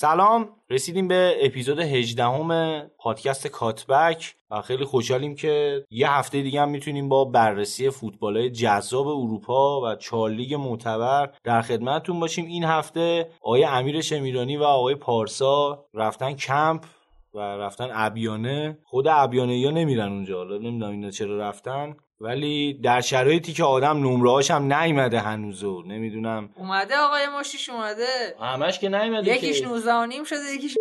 سلام. رسیدیم به اپیزود 18 همه پادکست کاتبک و خیلی خوشحالیم که یه هفته دیگه هم می‌تونیم با بررسی فوتبال جذاب اروپا و چهار لیگ معتبر در خدمتتون باشیم. این هفته آقای امیر شمیرانی و آقای پارسا رفتن کمپ و رفتن ابیانه. خود ابیانه یا نمیرن اونجا؟ حالا نمی‌دونم اینا چرا رفتن. ولی در شرایطی که آدم نمره هم نیومده هنوزو نمی‌دونم. اومده آقای ماشیش اومده. همش که نیومده یکیش 19 و نیم شده یکیش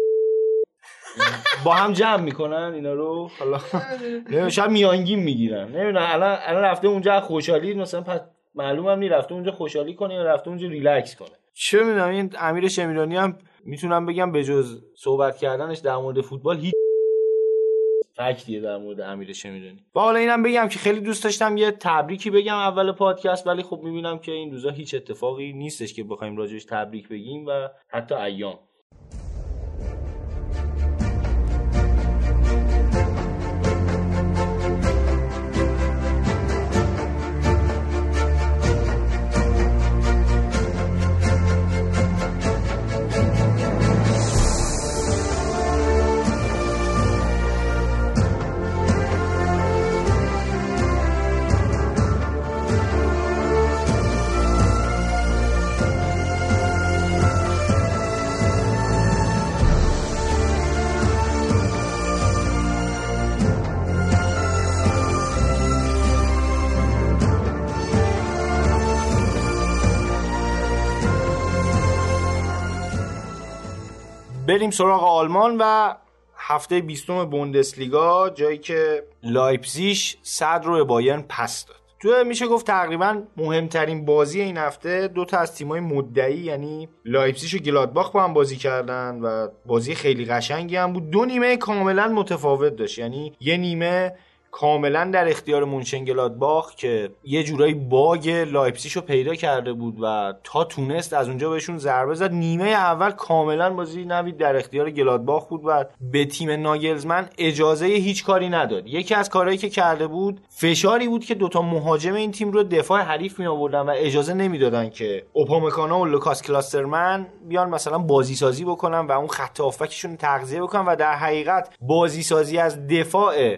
با هم جمع می‌کنن اینا رو. حالا نمی‌دونم شاید میانگین می‌گیرن. نمی‌دونم الان الان رفته اونجا خوشحالی مثلا پس معلوم هم رفته اونجا خوشحالی کنه یا رفته اونجا ریلکس کنه. چه می‌دونم این امیر شمیرانی هم می‌تونم بگم به جز صحبت کردنش در مورد فوتبال هیچ فکتیه در مورد امیر شمیرانی. و حالا اینم بگم که خیلی دوست داشتم یه تبریکی بگم اول پادکست ولی خب می‌بینم که این روزا هیچ اتفاقی نیستش که بخوایم راجعش تبریک بگیم و حتی ایام. بریم سراغ آلمان و هفته بیستم بوندسلیگا جایی که لایپزیش صدر رو به بایرن پس داد. تو میشه گفت تقریبا مهمترین بازی این هفته دو تا از تیمای مدعی یعنی لایپزیش و گلادباخ با هم بازی کردن و بازی خیلی قشنگی هم بود. دو نیمه کاملا متفاوت داشت یعنی یه نیمه کاملا در اختیار مونشنگلادباخ که یه جورایی bug لایپسیشو پیدا کرده بود و تا تونست از اونجا بهشون ضربه زد. نیمه اول کاملا بازی نوید در اختیار گلادباخ بود و به تیم ناگلزمن اجازه هیچ کاری نداد. یکی از کارهایی که کرده بود فشاری بود که دوتا مهاجم این تیم رو دفاع حریف می آوردن و اجازه نمی‌دادن که اوپامکانا و لوکاس کلوسترمن بیان مثلا بازی سازی بکنن و اون خط هافبکشون تغذیه بکنن و در حقیقت بازی سازی از دفاع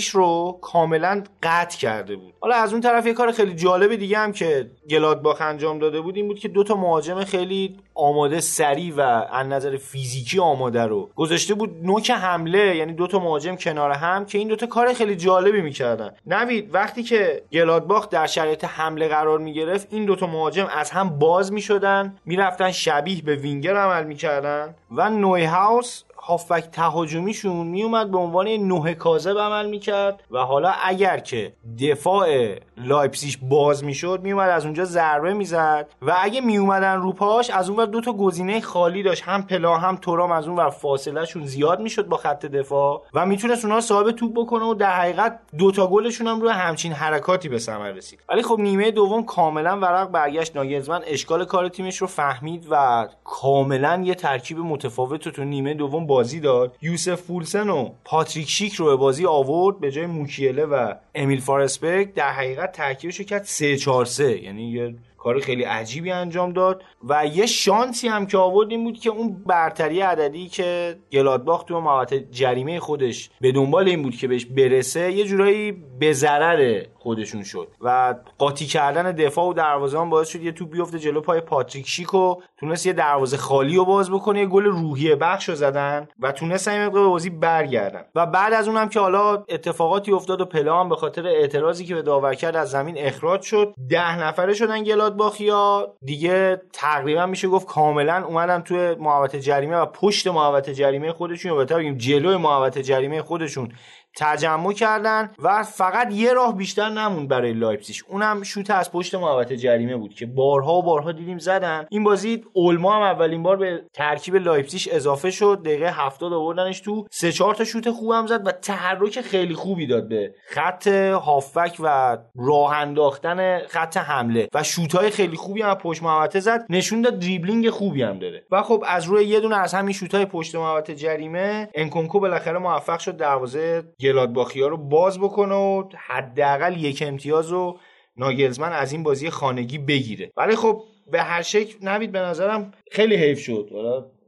لایپزیگ رو کاملا قطع کرده بود. حالا از اون طرف یه کار خیلی جالب دیگه هم که گلادباخ انجام داده بود این بود که دو تا مهاجم خیلی آماده سریع و از نظر فیزیکی آماده رو گذاشته بود نوک حمله یعنی دو تا مهاجم کنار هم که این دوتا کار خیلی جالبی می‌کردن. نوید وقتی که گلادباخ در شرایط حمله قرار می‌گرفت این دوتا مهاجم از هم باز می‌شدن می‌رفتن شبیه به وینگر عمل می‌کردن و نویهاوس هافبک تهاجمیشون میومد به عنوان نوک کاذب عمل می‌کرد و حالا اگر که دفاع لایپسیش باز می‌شد میومد از اونجا ضربه می‌زد و اگه میومدن رو پاش از اونور دو تا گزینه خالی داشت هم پلئا هم تورام از اونور فاصله شون زیاد می‌شد با خط دفاع و می‌تونست اونها صاحب توپ بکنه و در حقیقت دو تا گلشون هم روی همچین حرکاتی به ثمر رسید. ولی خب نیمه دوم کاملا ورق برگشت. ناگلزمن اشکال کار تیمش رو فهمید و کاملا یه ترکیب متفاوت تو نیمه دوم بازی داد. یوسف پولسن و پاتریک شیک رو به بازی آورد به جای موکیله و امیل فورسبرگ. در حقیقت ترکیبش کرد 3 4 3 یعنی یه کار خیلی عجیبی انجام داد و یه شانسی هم که آورد این بود که اون برتری عددی که گلادباخ تو محوطه جریمه خودش به دنبال این بود که بهش برسه یه جورایی به ضرر خودشون شد و قاطی کردن دفاع و دروازه‌بان باعث شد یه توپ بیفته جلو پای پاتریک شیک و تونست یه دروازه خالی رو باز بکنه یه گل روحیه بخش رو زدن و تونست این مقدار بازی برگردن. و بعد از اونم که حالا اتفاقاتی افتاد و پلام به خاطر اعتراضی که به داور کرد از زمین اخراج شد ده نفره شدن گلادباخیا دیگه تقریبا میشه گفت کاملا اومدن توی محوطه جریمه و پشت محوطه جریمه خودشون یا بهتر بگیم جلوی محوطه جریمه خودشون. تجمع کردن و فقط یه راه بیشتر نموند برای لایپسیش اونم شوت از پشت محوطه جریمه بود که بارها و بارها دیدیم زدن. این بازی اولمو هم اولین بار به ترکیب لایپسیش اضافه شد. دقیقه 70 آوردنش تو سه چهار تا شوت خوبم زد و تحرک خیلی خوبی داد به خط هافبک و راه انداختن خط حمله. و شوتای خیلی خوبی هم پشت محوطه زد. نشون داد دریبلینگ خوبی هم داره. و خب از روی یه دونه از همین شوتای پشت محوطه جریمه انکونکو بالاخره موفق شد دروازه گلادباخی ها رو باز بکنه و حداقل یک امتیاز رو ناگلزمن از این بازی خانگی بگیره. ولی خب به هر شکل نوید به نظرم خیلی حیف شد.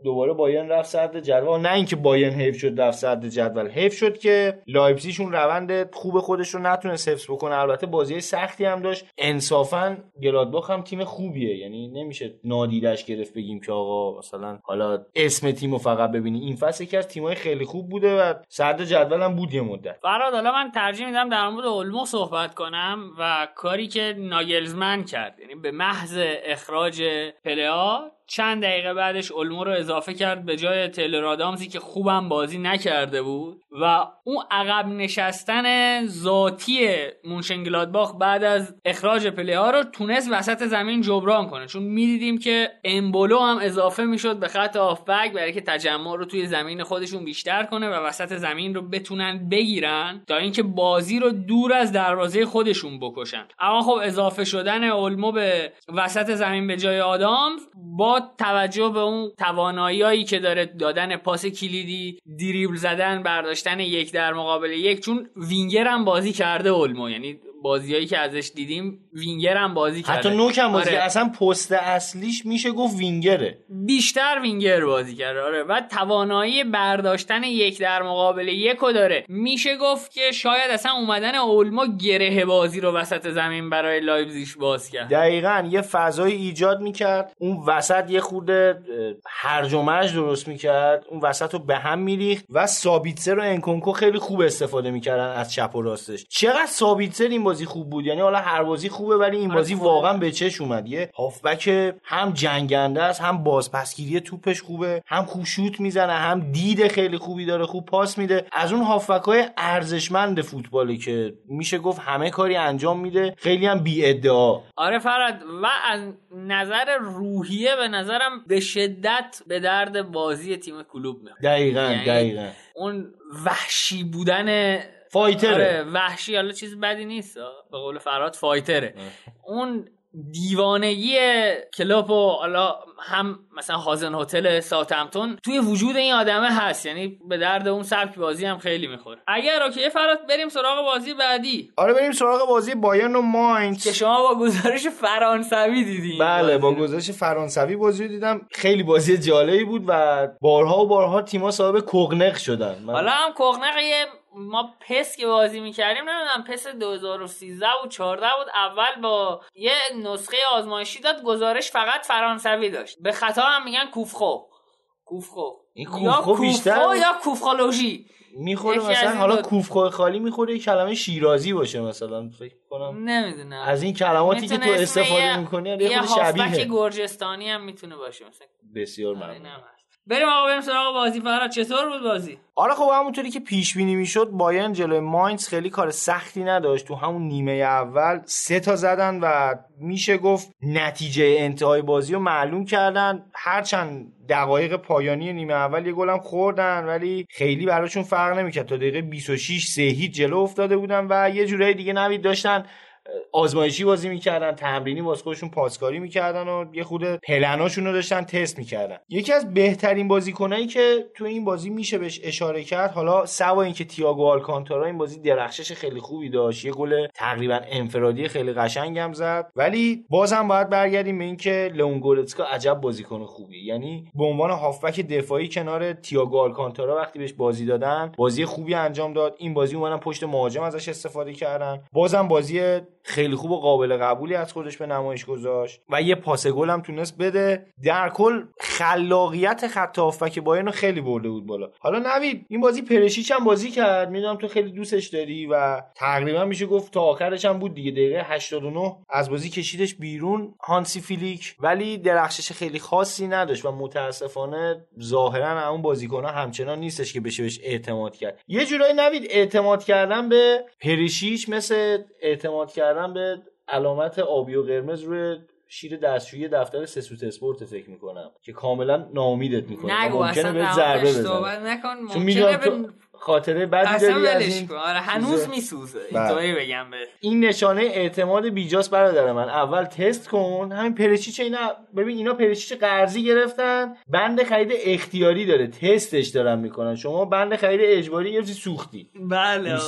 دوباره بایرن رفت صدر جدول. نه اینکه بایرن حیف شد رفت صدر جدول. حیف شد که لایپزیشون روند خوب خودش رو نتونست حفظ بکنه. البته بازی سختی هم داشت. انصافا گلادباخ هم تیم خوبیه. یعنی نمیشه نادیدش گرفت بگیم که آقا مثلا حالا اسم تیمو فقط ببینی. این فصل یکی از تیمای خیلی خوب بوده و صدر جدول هم بود یه مدت. فراد حالا من ترجیح میدم در مورد اولمو صحبت کنم و کاری که ناگلزمن کرد. یعنی به محض اخراج پلیا چند دقیقه بعدش اولمو رو اضافه کرد به جای تیلر آدامزی که خوبم بازی نکرده بود و اون عقب نشستن ذاتی مونشنگلادباخ بعد از اخراج پلی ها رو تونست وسط زمین جبران کنه. چون می‌دیدیم که امبولو هم اضافه می‌شد به خط هافبک برای که تجمع رو توی زمین خودشون بیشتر کنه و وسط زمین رو بتونن بگیرن تا اینکه بازی رو دور از دروازه خودشون بکشن. اما خب اضافه شدن اولمو به وسط زمین به جای آدامز با توجه به اون توانایی که داره دادن پاس کلیدی دریبل زدن برداشتن یک در مقابل یک چون وینگر هم بازی کرده اولمو یعنی بازیایی که ازش دیدیم وینگر هم بازی کرده. حتی نوک هم بازی آره. اصلا پست اصلیش میشه گفت وینگره. بیشتر وینگر بازی کرده آره. و توانایی برداشتن یک در مقابل یکو داره. میشه گفت که شاید اصلا اومدن اولمو گره بازی رو وسط زمین برای لایپزیگ باز کرد. دقیقا یه فضای ایجاد می‌کرد. اون وسط یه خورده هرج و مرج درست می‌کرد. اون وسط رو به هم میریخت. و سابیتسر و انکونکو خیلی خوب استفاده می‌کردن از چپ و راستش. چقدر سابیتسر این بازی خوب بود. یعنی حالا هر بازی خوبه ولی این بازی واقعا به چش اومد. یه هافبک هم جنگنده است هم بازپسگیری توپش خوبه هم خوب شوت می‌زنه هم دید خیلی خوبی داره خوب پاس میده. از اون هافبک های ارزشمند فوتبالی که میشه گفت همه کاری انجام میده خیلی هم بی ادعا. آره فراد و از نظر روحیه به نظرم به شدت به درد بازی تیم کلوب میاد. دقیقا یعنی دقیقا. اون وحشی بودن فایتره. آره وحشی حالا چیز بدی نیست به قول فراد فایتره. اون دیوانگی کلوب و حالا هم مثلا هازن هتل ساوثهمپتون توی وجود این آدمه هست. یعنی به درد اون سبک بازی هم خیلی می‌خوره. اگر اوکی فرات بریم سراغ بازی بعدی. آره بریم سراغ بازی بایرن و ماینز. که شما با گزارش فرانسوی دیدین. بله با گزارش فرانسوی بازی دیدم. خیلی بازی جالبی بود و بارها و بارها تیم‌ها صاحب کوغنق شدن. حالا هم کوغنق یه ما پس که بازی می‌کردیم نمی‌دونم پس 2013 و 14 بود اول با یه نسخه آزمایشی داد گزارش فقط فرانسوی داشت. به خطا هم میگن کوفخو. کوفخو. این کوفخو بیشتر یا کوفخولوژی می‌خوره مثلا حالا کوفخو خالی می‌خوره یه کلمه شیرازی باشه مثلا فکر کنم. نمی‌دونم. از این کلماتی که تو استفاده می‌کنی یه خود شبیه گرجستانی هم می‌تونه باشه. مثلا بسیار ممنون. بریم آقا بریم سراغ بازی. فراد چطور بود بازی؟ آره خب همونطوری که پیش بینی می‌شد بایرن جلوی ماینز خیلی کار سختی نداشت. تو همون نیمه اول سه تا زدن و میشه گفت نتیجه انتهای بازی رو معلوم کردن. هرچند دقایق پایانی نیمه اول یه گلم خوردن ولی خیلی براشون فرق نمی‌کرد. تا دقیقه 26 سه هیچ جلو افتاده بودن و یه جورایی دیگه نوید داشتن آزمایشی بازی می‌کردن تمرینی واسه خودشون پاسکاری می‌کردن و یه خود پلناشون رو داشتن تست می‌کردن. یکی از بهترین بازیکنایی که تو این بازی میشه بهش اشاره کرد حالا سوا اینکه تییاگو آلکانتارا این بازی درخشش خیلی خوبی داشت. یه گل تقریبا انفرادی خیلی قشنگم زد. ولی بازم باید برگردیم به اینکه لئون گورتسکا عجب بازیکن خوبی یعنی به عنوان هافبک دفاعی کنار تییاگو آلکانتارا وقتی بهش بازی دادن بازی خوبی انجام داد. این بازی اومدن پشت مهاجم ازش استفاده کردن. بازم بازی خیلی خوب و قابل قبولی از خودش به نمایش گذاشت و یه پاس گل هم تونست بده. در کل خلاقیت خط هافبک بایرن خیلی برده بود بالا. حالا نوید این بازی پرشیچ هم بازی کرد. می‌دونم تو خیلی دوستش داری و تقریبا میشه گفت تا آخرش هم بود دیگه. دقیقه 89 از بازی کشیدش بیرون هانسی فیلیک ولی درخشش خیلی خاصی نداشت و متاسفانه ظاهرا اون بازیکن همچنان نیستش که بشه بهش اعتماد کرد. یه جورایی نوید اعتماد کردن به پرشیچ مثل اعتماد کردن به علامت آبی و قرمز روی شیر دستشویی دفتر سسوت اسپورت فکر می‌کنم که کاملا ناامیدت می‌کنه. نگو ممکنه اصلا به ضربه بزنه. نکن چون می‌دونم تو خاطره بدی داری از این آره هنوز. میسوزه. بله. اینطوری بگم به این نشانه اعتماد بیجاست برادر من. اول تست کن. همین پرچیچ اینا ببین اینا پرچیچ قرضی گرفتن. بند خرید اختیاری داره. تستش دارن می‌کنن. شما بند خرید اجباری گرفتی سوختی. بله.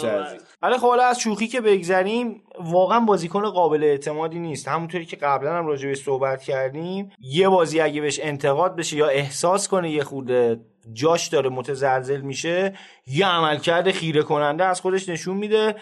ولی خب حالا از شوخی که بگذریم واقعا بازیکن قابل اعتمادی نیست. همونطوری که قبلا هم راجع صحبت کردیم یه بازی اگه بهش انتقاد بشه یا احساس کنه یه خورده جاش داره متزلزل میشه یه عملکرد خیره کننده از خودش نشون میده.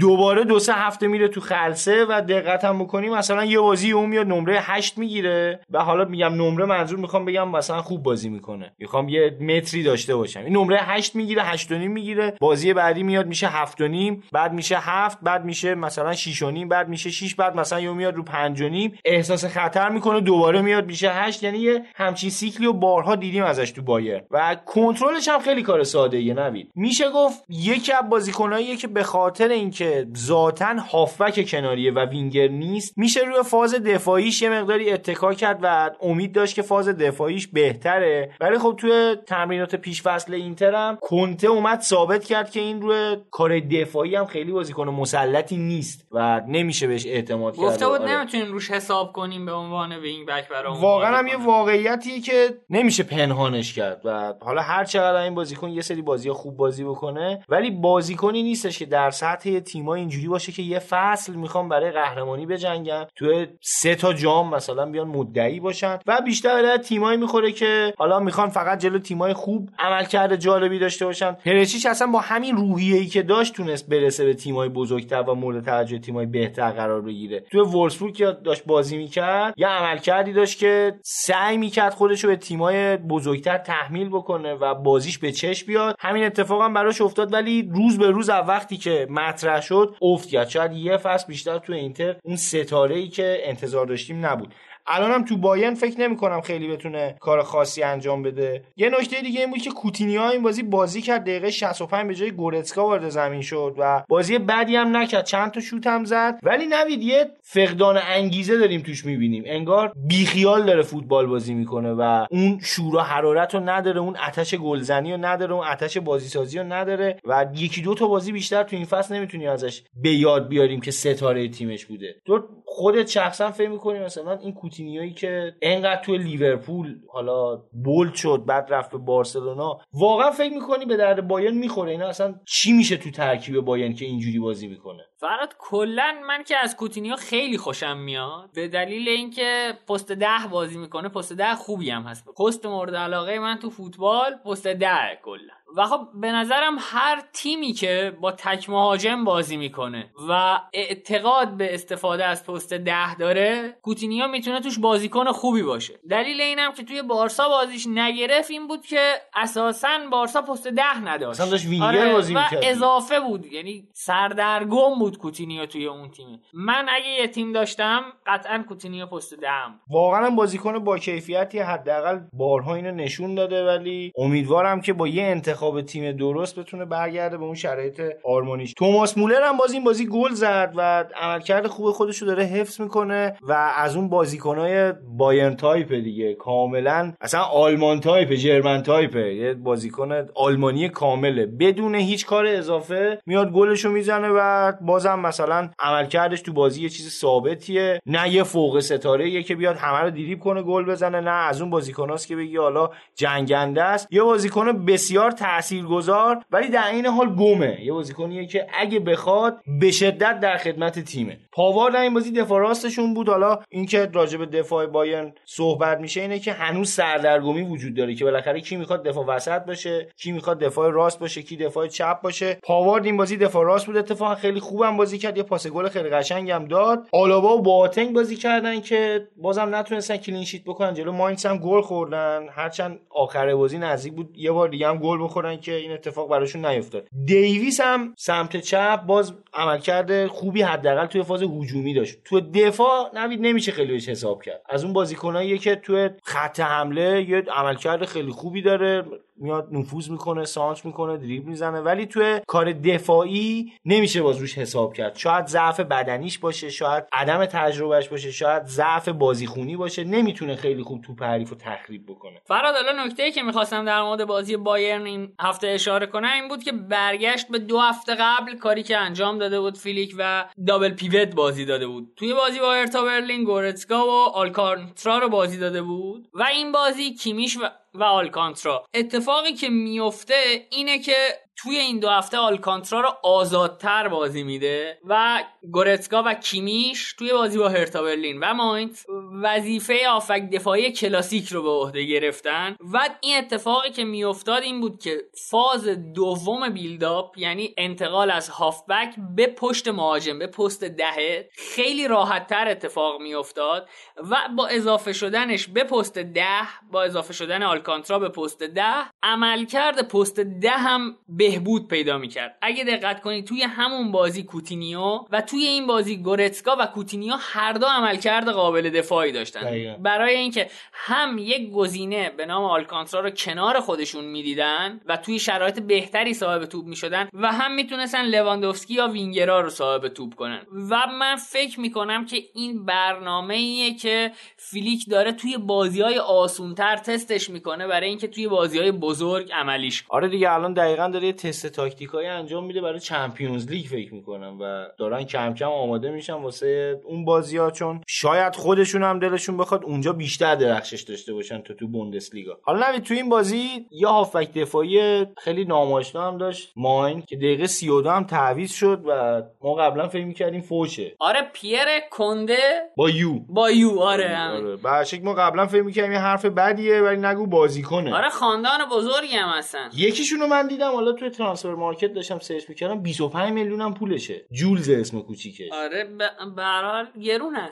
دوباره دو سه هفته میره تو خلسه و دقت هم بکنیم مثلا یه بازی اون میاد نمره هشت می‌گیره و حالا میگم نمره منظور می‌خوام بگم مثلا خوب بازی می‌کنه. می‌خوام یه متری داشته باشم. این نمره هشت می‌گیره هشت و نیم می‌گیره بازی بعدی میاد میشه هفت و نیم بعد میشه هفت بعد میشه مثلا شیش و نیم بعد میشه شیش بعد مثلا یه میاد رو پنج و نیم. احساس خطر می‌کنه دوباره میاد میشه هشت. یعنی یه همچین سیکلی و بارها دیدیم ازش تو بایر. و کنترلش هم خیلی کار ساده یه نوید. میشه گفت یکی از بازیکناییه که به خاطر اینکه ذاتا هافبک کناریه و وینگر نیست میشه روی فاز دفاعیش یه مقداری اتکا کرد و امید داشت که فاز دفاعیش بهتره. ولی خب توی تمرینات پیش فصل اینتر هم کونته اومد ثابت کرد که این روی کار دفاعی هم خیلی بازیکن مسلطی نیست و نمیشه بهش اعتماد کرد. گفته بود آره. نمی‌تونیم روش حساب کنیم به عنوان وینگ بک برای واقعا هم یه واقعیتیه که نمیشه پنهانش کرد و حالا هر چقدر این بازیکن یه سری بازی خوب بازی بکنه ولی بازیکنی نیستش که در سطح تیما اینجوری باشه که یه فصل می‌خوام برای قهرمانی بجنگن. تو سه تا جام مثلا بیان مدعی باشن. و بیشتر به تیمایی می‌خوره که حالا می‌خوان فقط جلو تیمای خوب عملکرد جالبی داشته باشن. پرچیچ اصلا با همین روحیه‌ای که داشت تونست برسه به تیمای بزرگتر و مورد توجه تیمای بهتر قرار بگیره. تو وولفسبورگ که داشت بازی می‌کرد یه عملکردی داشت که سعی می‌کرد خودش رو به تیمای بزرگتر تحمیل بکنه و بازیش به چشم بیاد. همین اتفاق هم براش افتاد ولی روز به روز وقتی که مطرح شد افت کرد. شاید یه فصل بیشتر تو اینتر اون ستاره ای که انتظار داشتیم نبود. الانم تو بایرن فکر نمی کنم خیلی بتونه کار خاصی انجام بده. یه نکته دیگه این بود که کوتینیو این بازی بازی کرد دقیقه 65 به جای گورتسکا وارد زمین شد و بازی بدی هم نکرد. چند تا شوت هم زد. ولی نوید یه فقدان انگیزه داریم توش می‌بینیم. انگار بیخیال داره فوتبال بازی می‌کنه و اون شور و حرارت رو نداره اون آتش گلزنی رو نداره اون آتش بازی سازی رو نداره و یکی دو تا بازی بیشتر تو این فصل نمی‌تونی ازش به یاد بیاریم که ستاره تیمش بوده. تو خودت شخصا فکر می‌کنی مثلا این کوتینیویی که انقدر تو لیورپول حالا bold شد بعد رفت به بارسلونا واقعا فکر می‌کنی به درد بایرن می‌خوره؟ اینا اصلا چی میشه تو ترکیب بایرن که اینجوری بازی می‌کنه؟ فراد کلا من که از کوتینیو خیلی خوشم میاد به دلیل اینکه پست ده بازی می‌کنه پست ده خوبی هم هست. پست مورد علاقه من تو فوتبال پست ده کلا. و خب به نظرم هر تیمی که با تک مهاجم بازی می‌کنه و اعتقاد به استفاده از پست ده داره کوتینیو می‌تونه توش بازیکن خوبی باشه. دلیل اینم که توی بارسا بازیش نگرفت این بود که اساسا بارسا پست ده نداشت. اصلا داشت وینگر بازی و. اضافه بود یعنی سردرگم بود کوتینیو توی اون تیم. من اگه یه تیم داشتم قطعا کوتینیو پست دهم واقعا بازیکن با کیفیتی حداقل بارها اینو نشون داده ولی امیدوارم که با یه انتخاب انتخاب تیم درست بتونه برگرده به اون شرایط آرمانیش توماس مولر هم باز این بازی گل زد و عملکرد خوب خودش رو داره حفظ می‌کنه و از اون بازیکنهای بایرن تایپ دیگه کاملا اصلا آلمان type German type. یه بازیکن آلمانی کامله. بدون هیچ کار اضافه میاد گلشو می‌زنه و بازم مثلا عملکردش تو بازی یه چیز ثابتیه. نه یه فوق ستاره یه که بیاد همه رو دیریب کنه گل بزنه نه از اون بازیکناست که بگی حالا جنگنده است. یه بازیکن بسیار تاثیرگذار ولی در این حال گمه. یه بازیکنیه که اگه بخواد به شدت در خدمت تیمه. پاوار در این بازی دفاع راستشون بود. حالا اینکه راجع به دفاع بایرن صحبت میشه اینه که هنوز سردرگمی وجود داره که بالاخره کی می‌خواد دفاع وسط باشه کی می‌خواد دفاع راست باشه کی دفاع چپ باشه. پاوارد این بازی دفاع راست بود. اتفاقا خیلی خوبم بازی کرد. یه پاس گل خیلی قشنگم داد. آلابا و باتنگ بازی کردن که بازم نتونستن کلین شیت بکنن جلو. ماینکس هم گل خوردن. هرچند آخر بازی نزدیک بود. یه بار دیگه هم گل بخورن که این اتفاق براشون نیفتاد دیویس هم سمت چپ باز عملکرد خوبی حداقل توی فاز هجومی داشت. تو دفاع نوید نمیشه خیلی بهش حساب کرد. از اون بازیکنایی که توی خط حمله یه عملکرد خیلی خوبی داره. میاد نفوذ می‌کنه سانچ می‌کنه دریب می‌زنه. ولی توی کار دفاعی نمیشه باز روش حساب کرد. شاید ضعف بدنیش باشه شاید عدم تجربهش باشه شاید ضعف بازیخونی باشه. نمی‌تونه خیلی خوب توپ حریف رو تخریب بکنه. فراد حالا نکته ای که می‌خواستم در مورد بازی بایرن این هفته اشاره کنم این بود که برگشت به دو هفته قبل کاری که انجام داده بود فلیک و double pivot بازی داده بود. توی بازی با هرتا برلین گورتسکا و آلکانترا رو بازی داده بود. و این بازی کیمیش و و آلکانترا. اتفاقی که میفته اینه که توی این دو هفته آلکانترا رو آزادتر بازی میده و گورتسکا و کیمیش توی بازی با هرتا برلین. و ماینتس وظیفه هافبک دفاعی کلاسیک رو به عهده گرفتن. و این اتفاقی که میافتاد این بود که فاز دوم build-up یعنی انتقال از هافبک به پشت مهاجم به پست دهه خیلی راحتتر اتفاق میافتاد و با اضافه شدنش به پست ده با اضافه شدن آلکانترا به پست ده عملکرد پست ده هم بهبود پیدا می‌کرد اگه دقت کنید توی همون بازی کوتینیو و توی این بازی گورتسکا و کوتینیو هر دو عملکرد قابل دفاعی داشتن دقیقا. برای اینکه هم یک گزینه به نام آلکانترا رو کنار خودشون می‌دیدن و توی شرایط بهتری صاحب توپ می‌شدن و هم می‌تونستن لواندوفسکی یا وینگرا رو صاحب توپ کنن و من فکر می‌کنم که این برنامه ایه که فیلیک داره توی بازی های آسونتر تستش می‌کنه برای اینکه توی بازی های بزرگ عملیش. آره دیگه الان دقیقا داره تست تاکتیکایی انجام میده برای چمپیونز لیگ فکر می‌کنم و دارن کم کم آماده میشن واسه اون بازی ها چون شاید خودشون هم دلشون بخواد اونجا بیشتر درخشش داشته باشن تا تو بوندسلیگا. حالا نوید تو این بازی یه هافبک دفاعی خیلی ناماشنا هم داشت ماین که دقیقه 32 هم تعویض شد و ما قبلا فکر می‌کردیم فوشه. آره پیر کنده با یو. با یو آره همین. آره. برشک ما قبلا فکر می‌کردیم یه حرف بدیه ولی نگو بازیکنه. آره خاندان بزرگی هم هستن. یکیشون رو من دیدم حالا توی ترانسفر مارکت داشتم سرچ می‌کردم 25 میلیون هم پولشه. جولز اسم کوچیکش. آره به هر حال گرونه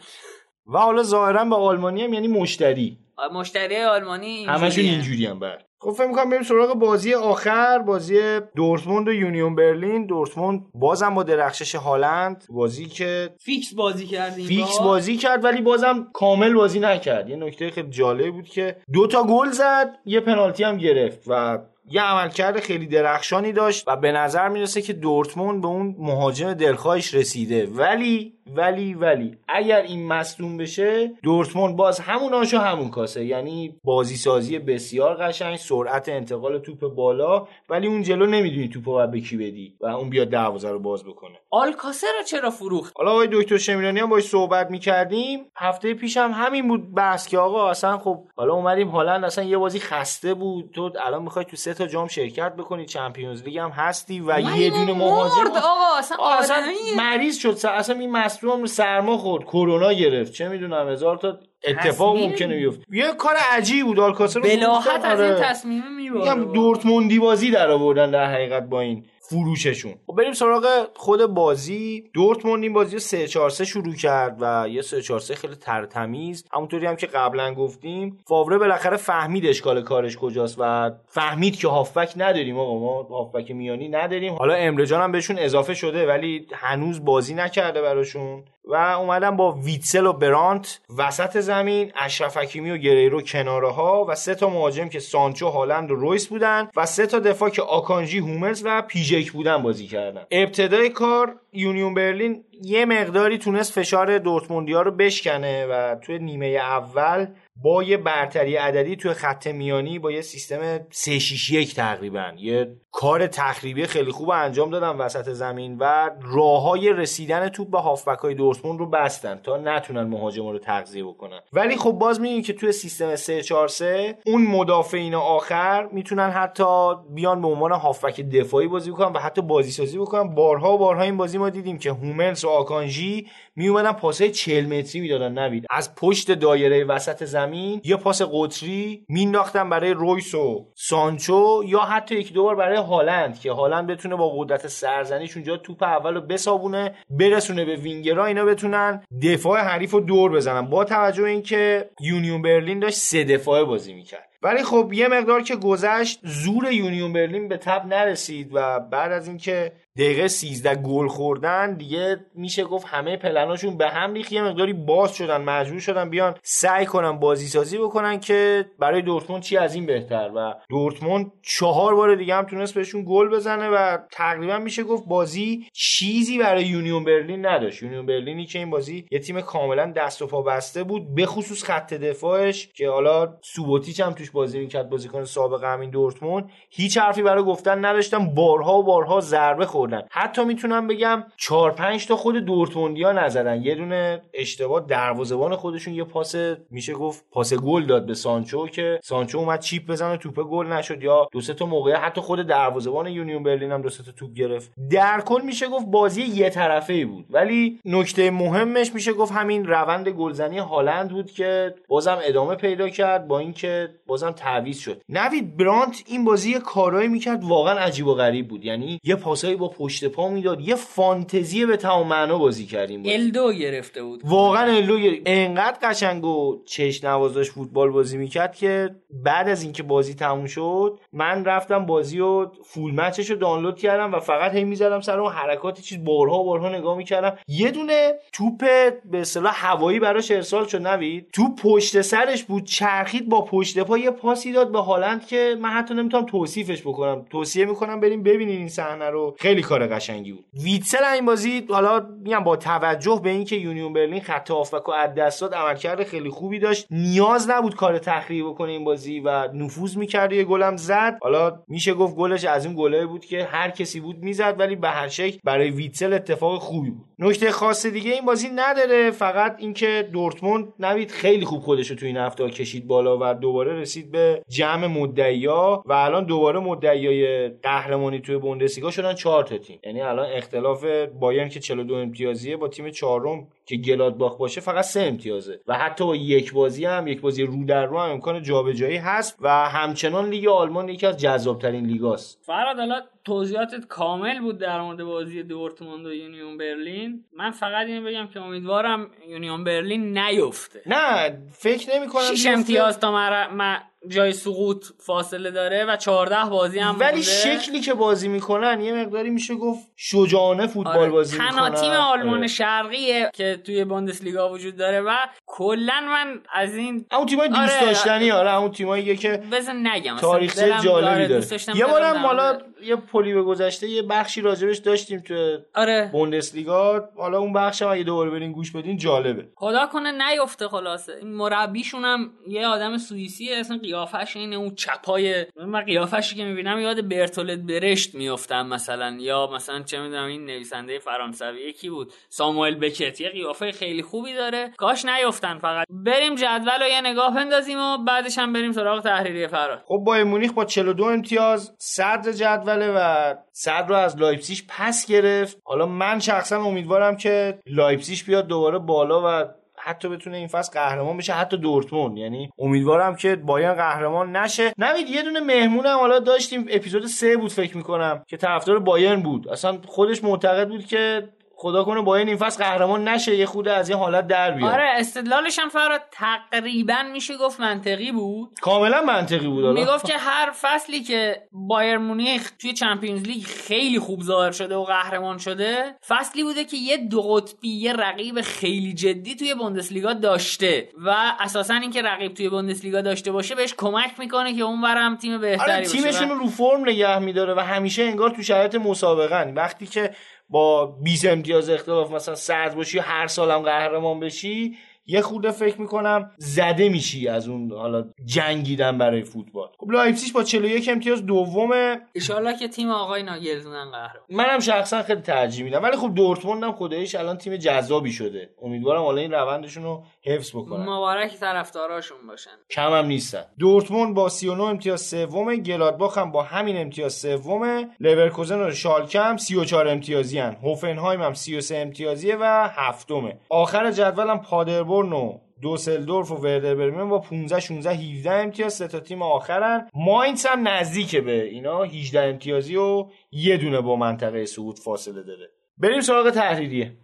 و حالا ظاهرا به آلمانی هم یعنی مشتری. مشتری آلمانی همشون. اینجوری هم بر. خب فکر می‌کنم بریم سراغ بازی آخر بازی دورتموند و یونیون برلین. دورتموند بازم با درخشش هالند بازی که فیکس بازی کردیم فیکس بازی کرد ولی بازم کامل بازی نکرد. یه نکته خیلی جالب بود که دو تا گل زد یه پنالتی هم گرفت و یه عملکرد خیلی درخشانی داشت و به نظر می‌رسه که دورتموند به اون مهاجم دلخواهش رسیده. ولی ولی ولی اگر این مصدوم بشه دورتموند باز همون آش و همون کاسه. یعنی بازی سازی بسیار قشنگ سرعت انتقال توپ بالا ولی اون جلو نمی‌دونی توپ رو به کی بدی و اون بیاد دروازه رو باز بکنه. آلکاسر رو چرا فروخت؟ حالا آقای دکتر شمیرانی هم باش صحبت می‌کردیم. هفته پیش هم همین بود بحث که آقا اصلا خب حالا اومدیم هالند اصلا یه بازی خسته بود. تو الان می‌خوای تو سه تا جام شرکت بکنی. Champions لیگ هم هستی و یه دونه مهاجم آقا اصلا آه، اصلا مریض شد. اصلا این مصدوم سرما خورد. کرونا گرفت. چه می‌دونم هزار تا اتفاق. ممکنه بیفته یه کار عجیب بود آلکاسر رو بلاحت از این. تصمیم میگم میباره دورتموندی بازی در آوردن در حقیقت با این. فروششون. خب بریم سراغ خود بازی. دورتموند این بازی رو 3 4 3 شروع کرد و یه 3 4 3 خیلی ترتمیز همونطوری هم که قبلا گفتیم فاوره بالاخره فهمید اشکال کارش کجاست و فهمید که هافبک نداریم آقا. ما هافبک میانی نداریم. حالا امره جان هم بهشون اضافه شده ولی هنوز بازی نکرده براشون. و اومدن با ویتسل و برانت وسط زمین اشرف حکیمی و گریرو کناره ها و سه تا مهاجم که سانچو هالند و رویس بودن و سه تا دفاع که آکانجی هوملز و پیشچک بودن بازی کردن. ابتدای کار یونیون برلین یه مقداری تونست فشار دورتموندیا رو بشکنه و توی نیمه اول با یه برتری عددی توی خط میانی با یه سیستم 361 تقریبا. یه کار تخریبی خیلی خوب انجام دادن وسط زمین و راه های رسیدن توپ به هافبک های دورتموند رو بستن تا نتونن مهاجم رو تغذیه بکنن. ولی خب باز می‌بینیم که توی سیستم 343 اون مدافعین آخر می‌تونن حتی بیان به عنوان هافبک دفاعی بازی بکنن و حتی بازی سازی بکنن. بارها و بارها این بازی ما دیدیم که هوملز و آکانجی می اومدن پاسای 40 متری می‌دادن. نوید از پشت دایره وسط زمین یا پاس قطری مینداختن برای رویس و سانچو یا حتی یک دو بار برای هالند که هالند بتونه با قدرت سرزنیش اونجا توپ اول رو بسابونه برسونه به وینگرها اینا بتونن دفاع حریف رو دور بزنن. با توجه اینکه یونیون برلین داشت سه دفاعه بازی می‌کرد. ولی خب یه مقدار که گذشت زور یونیون برلین به تب نرسید و بعد از اینکه دقیقه 13 گل خوردن دیگه میشه گفت همه پلناشون به هم ریخت. یه مقداری باز شدن مجبور شدن بیان سعی کنن بازی سازی بکنن که برای دورتموند چی از این بهتر. و دورتموند چهار بار دیگه هم تونست بهشون گل بزنه و تقریبا میشه گفت بازی چیزی برای یونیون برلین نداشت. یونیون برلینی که این بازی یه تیم کاملا دست و پا بسته بود به خصوص خط دفاعش که حالا سوبوتیچ هم توش بازی می‌کرد بازیکن سابق همین دورتموند هیچ حرفی برای گفتن نداشتن بارها و بارها ضربه خوردن. حتی می‌تونم بگم 4 5 تا خود دورتموندیا نزدن. یه دونه اشتباه دروازه‌بان خودشون یه پاس میشه گفت پاس گل داد به سانچو که سانچو اومد chip بزنه توپ گل نشد. یا دو سه تا موقع حتی خود دروازه‌بان یونیون برلین هم دو سه تا توپ گرفت. در کل میشه گفت بازی یه طرفه ای بود. ولی نکته مهمش میشه گفت همین روند گلزنی هالند بود که بازم ادامه پیدا کرد با اینکه بازم تعویض شد. نوید برانت این بازی کارایی می‌کرد واقعا عجیب و غریب بود. یعنی یه پاسایی با پشت پا می‌داد یه فانتزی به تمام معنا بازی کردیم الدو گرفته بود. واقعا الدو گر... انقدر قشنگ و چش نوازاش فوتبال بازی می‌کرد که بعد از اینکه بازی تموم شد من رفتم بازی و فول مچش رو دانلود کردم و فقط هی می‌زدم سر اون حرکات چیز بارها بارها نگاه می‌کردم. یه دونه توپ به اصطلاح هوایی براش ارسال شد نوید. تو پشت سرش بود چرخید با پشت پا یه پاسی داد به هالند که من حتی نمی‌تونم توصیفش بکنم. توصیه می‌کنم بریم ببینین این صحنه رو. خیلی کار قشنگی بود. ویتسل این بازی حالا میگم با توجه به اینکه یونیون برلین خط هافبک و از عملکرد خیلی خوبی داشت. نیاز نبود کار تخریب بکنه این بازی. و نفوذ می‌کرد یه گلم زد. حالا میشه گفت گلش از این گلای بود که هر کسی بود می‌زد ولی به هر شکل برای ویتسل اتفاق خوبی بود. نکته خاص دیگه این بازی نداره. فقط اینکه دورتموند نوید خیلی خوب خودش رو توی این هفته کشید بالا و دوباره رسید به جمع مدعیا و الان دوباره مدعیای قهرمانی توی بوندسلیگا شدن 4 تا تیم. یعنی الان اختلاف بایرن که 42 امتیازیه با تیم چهارم که گلادباخ باشه فقط سه امتیازه. و حتی با یک بازی هم یک بازی رو در رو هم امکان جابجایی هست و همچنان لیگ آلمان یکی از جذابترین لیگاست. فراد حالا توضیحاتت کامل بود در مورد بازی دورتموند و یونیون برلین. من فقط اینو بگم که امیدوارم یونیون برلین نیفته. نه فکر نمی کنم شیش امتیاز تا مر... جای سقوط فاصله داره و 14 بازی هم ولی شکلی که بازی می‌کنن یه مقداری میشه گفت شجاعانه فوتبال آره. بازی تنها تیم آلمان آره. شرقیه که توی بوندسلیگا وجود داره و کلا من از این اون تیمای دوست آره. داشتنی آره اون تیمایی که بزن نگم تاریخچه جالبی داره یه بارم حالا یه پلی به گذشته یه بخشی راجبش داشتیم تو آره. بوندسلیگا حالا اون بخش هم اگه دوباره برین گوش بدین جالبه خدا کنه نیفته خلاصه این مربیشون هم یه آدم سوئیسیه اصلا قیافش اینه اون چپای من قیافشی که می‌بینم یاد برتولت برشت میافتم مثلا. یا مثلا چه می‌دونم این نویسنده فرانسوی یکی بود. ساموئل بکت. یه قیافه خیلی خوبی داره. کاش نیفتن فقط. بریم جدول رو یه نگاه بندازیم و بعدش هم بریم سراغ تحریری فرار. خب بایرن مونیخ با 42 امتیاز. صدر جدوله و صدر رو از لایپسیش پس گرفت. حالا من شخصا امیدوارم که لایپسیش بیاد دوباره بالا و حتی بتونه این فصل قهرمان بشه حتی دورتموند. یعنی امیدوارم که بایرن قهرمان نشه. نوید یه دونه مهمونم حالا داشتیم. اپیزود سه بود فکر می‌کنم که طرفدار بایرن بود. اصلا خودش معتقد بود که خدا کنه بایرن این فصل قهرمان نشه یه خود از این حالت در بیاد. آره استدلالش هم فراد تقریبا میشه گفت منطقی بود. کاملا منطقی بود. می‌گفت که هر فصلی که بایر مونیخ توی چمپیونز لیگ خیلی خوب ظاهر شده و قهرمان شده فصلی بوده که یه دو قطبی یه رقیب خیلی جدی توی بوندسلیگا داشته و اساسا اینکه رقیب توی بوندسلیگا داشته باشه بهش کمک می‌کنه که اون هم تیم بهتری آره تیمشون رو فرم نگه میداره و همیشه انگار تو شرایط مسابقه. وقتی که با 20 امتیاز اختلاف مثلا صدر باشی هر سالم قهرمان بشی یه خورده فکر می‌کنم زده میشی از اون حالا جنگیدن برای فوتبال. خب لایپزیگ با 41 امتیاز دومه ایشالله که تیم آقای ناگلزمن قهرمان منم شخصا خیلی ترجیح میدم ولی خب دورتموند هم خداییش الان تیم جذابی شده. امیدوارم حالا این روندشون رو حفظ بکنن. مبارک طرفداراشون باشن. کم هم نیستن. دورتموند با 39 امتیاز سومه گلادباخ هم با همین امتیاز سومه لورکوزن و شالکه هم 34 امتیازی هن. هوفنهایم هم 33 امتیازیه و هفتمه آخر جدول هم پادربورن و دوسلدورف و وردر برمن با 15 16 17 امتیاز سه تا تیم آخرن. ماینز هم نزدیکه به اینا 18 امتیازی و یه دونه با منطقه صعود فاصله داره. بریم سراغ تحریریه.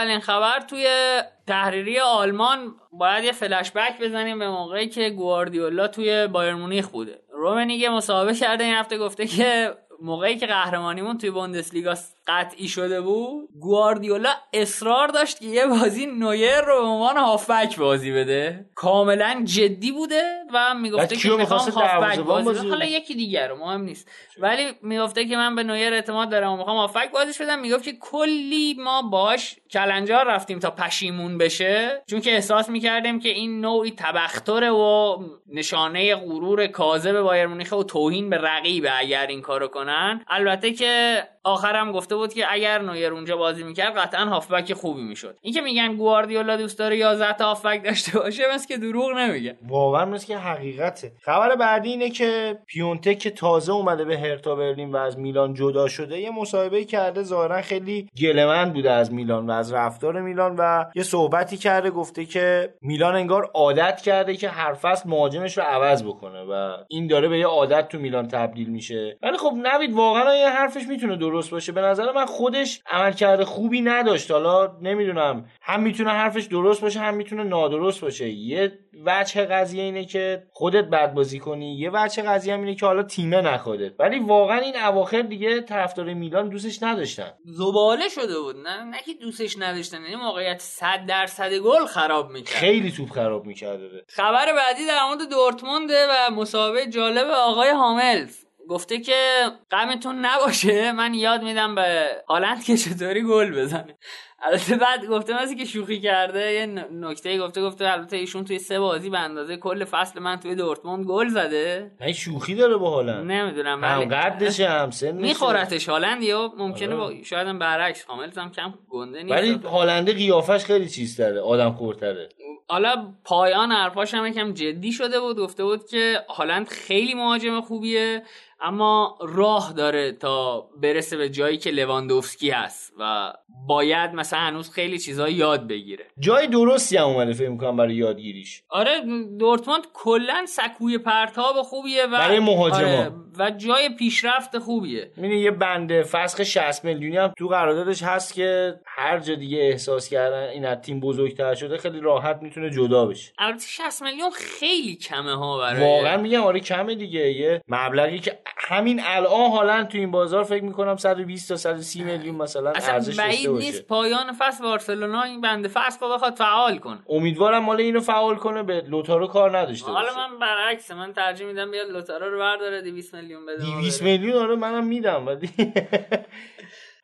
اولین خبر توی تحریری آلمان باید یه فلش بک بزنیم به موقعی که گواردیولا توی بایر مونیخ بوده. رومنیگه مسابقه کرده این هفته گفته که موقعی که قهرمانیمون توی بوندسلیگا قطعی شده بود. گواردیولا اصرار داشت که یه بازی نویر رو به عنوان هافبک بازی بده. کاملا جدی بوده و می‌گفته که می‌خوام هافبک بازی بازی؟ حالا یکی دیگر رو مهم نیست. ولی می‌گفته که من به نویر اعتماد دارم و می‌خوام هافبک بازیش بدم. می‌گفت که کلی ما باش کلنجار رفتیم تا پشیمون بشه. چون که احساس می‌کردیم که این نوعی تبختره و نشانه غرور کاذب بایر مونیخ و توهین به رقیبه اگر این کارو کنن. البته که آخرم گفته بود که اگر نویر اونجا بازی می‌کرد قطعا هافبک خوبی می‌شد. این که میگن گواردیولا دوست داره 11 تا هافبک داشته باشه مثل که دروغ نمیگه. واقعا مثل که حقیقته. خبر بعدی اینه که پیونتک که تازه اومده به هرتا برلین و از میلان جدا شده یه مصاحبه کرده ظاهرا خیلی گلمند بوده از میلان و از رفتار میلان و یه صحبتی کرده گفته که میلان انگار عادت کرده که هر فصل مهاجمش رو عوض بکنه و این داره به یه عادت تو میلان تبدیل میشه. ولی خب نوید واقعا یه حرفش می‌تونه درست باشه. به نظر من خودش عملکرد خوبی نداشت. حالا نمی‌دونم. هم می‌تونه حرفش درست باشه هم می‌تونه نادرست باشه. یه وجه قضیه اینه که خودت بد بازی کنی. یه وجه قضیه هم اینه که حالا تیمه نخودت ولی واقعا این اواخر دیگه طرفدار میلان دوستش نداشتن. زباله شده بود. نه نه که دوستش نداشتن. یعنی موقعیت 100 درصد گل خراب می‌کرد. خیلی توپ خراب می‌کرده. خبر بعدی در مورد دورتمونده و مسابقه جالب آقای هاملز. گفته که غمتون نباشه من یاد میدم به هالند که چطوری گل بزنه. البته بعد گفته مثل که شوخی کرده یه نکته گفته گفته البته ایشون توی سه بازی به اندازه کل فصل من توی دورتموند گل زده. نه شوخی داره با هالند. نمی‌دونم هم قدشه هم سنشه میخورتش. هالند یا ممکنه آره. با شاید هم برعکس هاملز هم کم گنده نیست. ولی هالنده قیافش خیلی چیز داره آدم خورتره. حالا پایان حرفاش هم یکم جدی شده بود گفته بود که هالند خیلی مهاجم خوبیه. اما راه داره تا برسه به جایی که لواندوفسکی هست و باید مثلا هنوز خیلی چیزا یاد بگیره جای درستی هم اومده فکر می‌کنم برای یادگیریش آره دورتموند کلا سکوی پرتاب خوبیه و برای مهاجما. آره، و جای پیشرفت خوبیه. می‌بینی یه بنده فسخ 60 میلیونی هم تو قراردادش هست که هر جا دیگه احساس کردن این از تیم بزرگتر شده خیلی راحت می‌تونه جدا بشه. البته 60 میلیون خیلی کمه ها برای واقعا میگم آره کمه دیگه. یه مبلغی که همین الان حالا تو این بازار فکر می‌کنم 120 تا 130 میلیون مثلا ارزش داشته باشه. نیست. پایان فصل بارسلونا این بنده فصل رو بخواد فعال کنه. امیدوارم مال اینو فعال کنه به لوتارو کار نداشته حالا من برعکس من ترجیح میدم بیاد لوتارو رو برداره 200 میلیون بده ما 200 بره. میلیون آره منم میدم ولی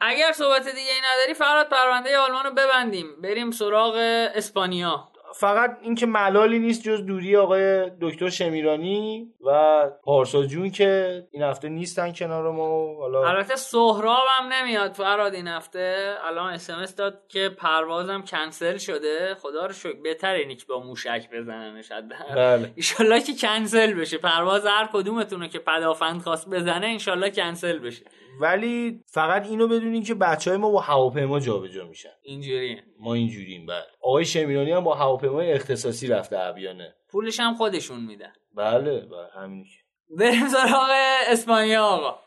اگر صحبت دیگه ای نداری فراد پرونده آلمان رو ببندیم بریم سراغ اسپانیا فقط اینکه ملالی نیست جز دوری آقای دکتر شمیرانی و پارسا جون که این هفته نیستن کنار ما حالا البته سهراب هم نمیاد فراد این هفته. الان اسمس داد که پروازم کنسل شده. خدا رو شکر. بهتر اینی که با موشک بزننش. بله. ایشالله که کنسل بشه. پرواز هر کدومتونه که پدافند خواست بزنه انشالله کنسل بشه. ولی فقط اینو بدونین که بچه های ما با هواپیما جابجا میشن. اینجوریه ما اینجوریم بله. آقای شمیرانی هم با هواپیمای اختصاصی رفته ابیانه پولش هم خودشون میدن. بله بله همین که. بریم سراغ اسپانیا آقا.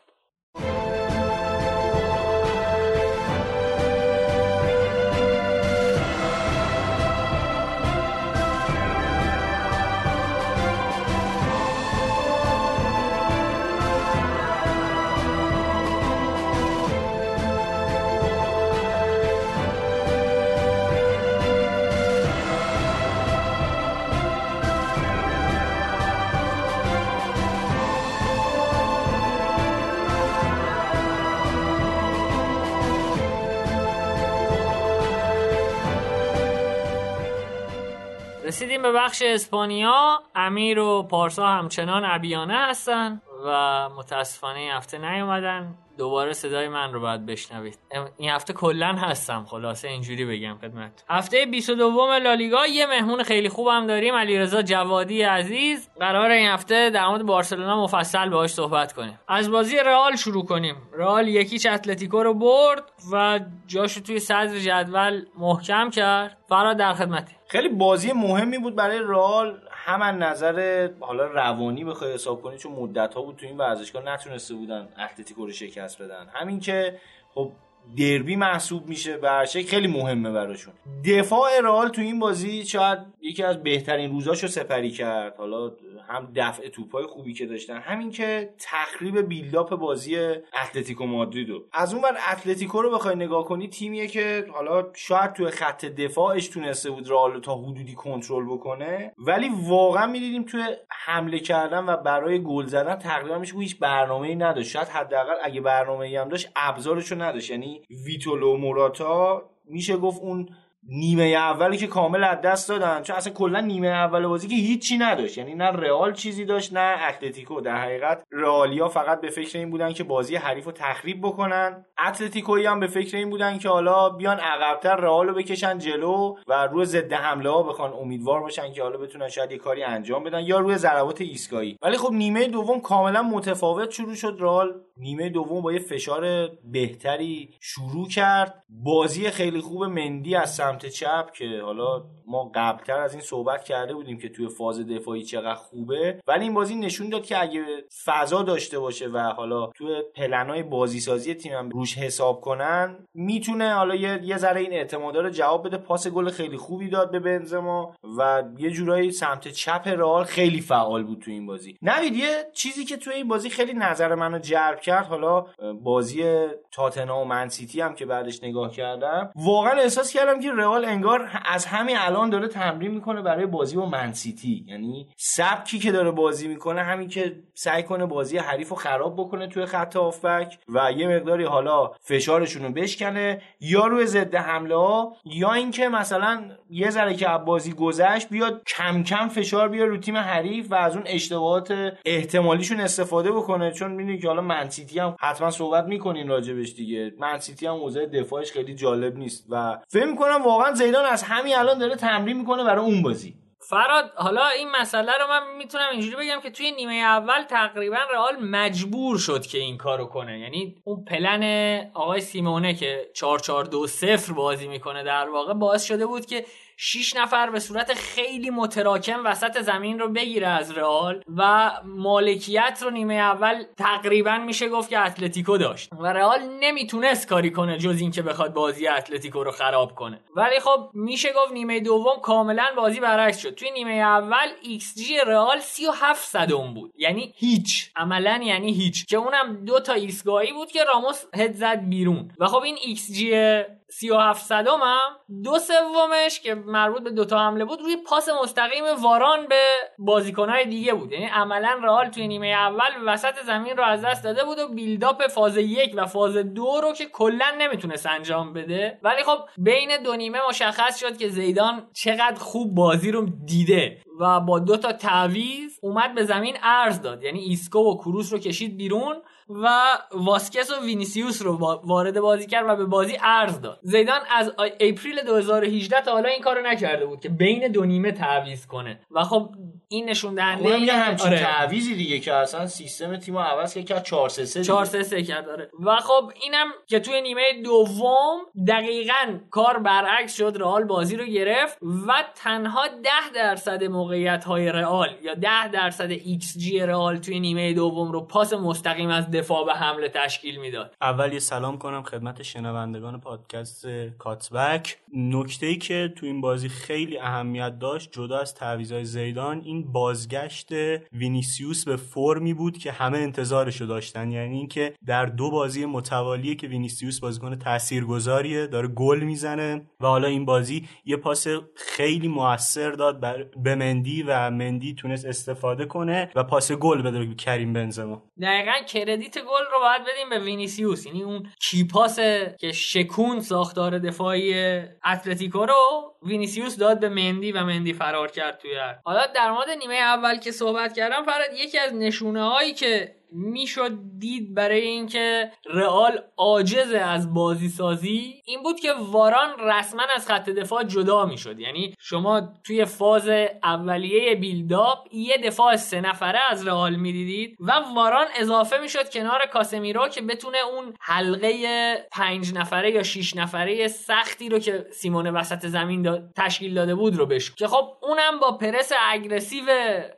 رسیدیم به بخش اسپانیا. امیر و پارسا همچنان ابیانه هستن و متاسفانه هفته نیومدن. دوباره صدای من رو باید بشنوید. این هفته کلا هستم. خلاصه اینجوری بگم خدمت. هفته 22 لالیگا یه مهمون خیلی خوبم داریم علیرضا جوادی عزیز. قرار این هفته در مورد بارسلونا مفصل باهاش صحبت کنیم. از بازی رئال شروع کنیم. رئال یکیچ اتلتیکو رو برد و جاشو توی صدر جدول محکم کرد. فراد در خدمتی. خیلی بازی مهمی بود برای رئال. هم از نظر حالا روانی بخوای حساب کنی چون مدت ها بود تو این ورزشگاه نتونسته بودن اتلتیکو رو شکست. بدن. همین که خب دربی محسوب میشه به خیلی مهمه براشون. دفاع رئال تو این بازی شاید یکی از بهترین روزاشو سپری کرد. حالا هم دفع توپای خوبی که داشتن همین که تخریب بیلداپ بازی اتلتیکو مادریدو. از اون بر اتلتیکو رو بخوای نگاه کنی تیمیه که حالا شاید توی خط دفاعش تونسته بود رئال تا حدودی کنترل بکنه ولی واقعا می‌دیدیم توی حمله کردن و برای گل زدن تقریبا میشه هیچ برنامه‌ای نداشت. حداقل اگه برنامه‌ای هم داشت ابزارشو نداشت. یعنی ویتولو موراتا میشه گفت اون نیمه اولی که کامل از دست دادن. چون اصلا کلا نیمه اول بازی که هیچی نداشت. یعنی نه رئال چیزی داشت نه اتلتیکو. در حقیقت رئالیا فقط به فکر این بودن که بازی حریف رو تخریب بکنن. اتلتیکویی هم به فکر این بودن که حالا بیان عقبتر رئال رو بکشن جلو و روی ضد حمله ها بخوان امیدوار باشن که حالا بتونن شاید یه کاری انجام بدن یا روی ضربات ایستگاهی. ولی خب نیمه دوم کاملا متفاوت شروع شد رئال. نیمه دوم با یه فشار بهتری شروع کرد. بازی خیلی خوب مندی از سمت چپ که حالا ما قبلتر از این صحبت کرده بودیم که توی فاز دفاعی چقدر خوبه. ولی این بازی نشون داد که اگه فضا داشته باشه و حالا توی پلنای بازی سازی تیم روش حساب کنن می‌تونه حالا یه, یه ذره این اعتماد رو جواب بده. پاس گل خیلی خوبی داد به بنزما و یه جورایی سمت چپ رئال خیلی فعال بود توی این بازی. نوید یه چیزی که توی این بازی خیلی نظر منو جلب کرد حالا بازی تاتنهام و منسیتی هم که بعدش نگاه کردم واقعا احساس کردم که رئال انگار از همین الان داره تمرین می‌کنه برای بازی با منسیتی یعنی سبکی که داره بازی می‌کنه همین که سعی کنه بازی حریف رو خراب بکنه توی خط آفبک و یه مقداری حالا فشارشون رو بشکنه یا روی ضد حمله ها یا اینکه مثلا یه ذره که بازی گذشت بیاد کم کم فشار بیاد رو تیم حریف و از اون اشتباهات احتمالیشون استفاده بکنه. چون می‌دونی که حالا منسیتی هم حتما صحبت می‌کنین راجبش دیگه. منسیتی هم اوضاع دفاعش خیلی جالب نیست و فکر می‌کنم واقعا زیدان از همین الان داره تمرین می‌کنه برای اون بازی. فراد حالا این مسئله رو من می‌تونم اینجوری بگم که توی نیمه اول تقریبا رئال مجبور شد که این کارو کنه. یعنی اون پلن آقای سیمونه که 4 4 2 0 بازی می‌کنه در واقع باعث شده بود که 6 نفر به صورت خیلی متراکم وسط زمین رو بگیره از رئال و مالکیت رو نیمه اول تقریبا میشه گفت که اتلتیکو داشت. و رئال نمی‌تونست کاری کنه جز اینکه بخواد بازی اتلتیکو رو خراب کنه. ولی خب میشه گفت نیمه دوم کاملا بازی برعکس شد. توی نیمه اول ایکس جی رئال 37 صدم بود. یعنی هیچ. عملا یعنی هیچ. که اونم دو تا ایستگاهی بود که راموس هد زد بیرون. و خب این ایکس جی 37 صدم هم دو سومش که مربوط به دوتا حمله بود روی پاس مستقیم واران به بازیکنهای دیگه بود. یعنی عملا رئال توی نیمه اول وسط زمین رو از دست داده بود و build-up فاز یک و فاز دو رو که کلا نمی‌تونست انجام بده. ولی خب بین دو نیمه مشخص شد که زیدان چقدر خوب بازی رو دیده و با دو تا تعویض اومد به زمین عرض داد. یعنی ایسکو و کروس رو کشید بیرون. و واسکس و وینیسیوس رو وارد بازی کرد و به بازی عرض داد. زیدان از April 2018 تا حالا این کارو نکرده بود که بین دو نیمه تعویض کنه. و خب این نشون دهنده خب یه همچین آره. تعویضی دیگه که اصلا سیستم تیم عوض کرد 4 3 3 4 3 3 کرد داره و خب اینم که توی نیمه دوم دقیقا کار برعکس شد رئال بازی رو گرفت و تنها 10 درصد موقعیت های رئال یا 10 درصد ایکس جی رئال توی نیمه دوم رو پاس مستقیم از دفاع به حمله تشکیل می‌داد. اول یه سلام کنم خدمت شنوندگان پادکست Cutback. نکته ای که تو این بازی خیلی اهمیت داشت جدا از تعویضای زیدان این بازگشت وینیسیوس به فرمی بود که همه انتظارشو داشتن. یعنی اینکه در دو بازی متوالیه که وینیسیوس بازیکن تاثیرگذاریه داره گل می‌زنه. و حالا این بازی یه پاس خیلی موثر داد به مندی و مندی تونست استفاده کنه و پاس گل بده به کریم بنزما. دقیقا credit گل رو باید بدیم به وینیسیوس. یعنی اون key pass ه که شکوند ساختار دفاعی اتلتیکو رو وینیسیوس داد به مندی و مندی فرار کرد توی حالا در مورد نیمه اول که صحبت کردم فراد یکی از نشونه هایی که می‌شد دید برای اینکه رئال عاجز از بازی سازی این بود که واران رسما از خط دفاع جدا می‌شد. یعنی شما توی فاز اولیه بیلداپ یه دفاع سه نفره از رئال می‌دیدید و واران اضافه می‌شد کنار کاسمیرو که بتونه اون حلقه پنج نفره یا شیش نفره سختی رو که سیمون وسط زمین تشکیل داده بود رو بشه که خب اونم با پرس اگرسیو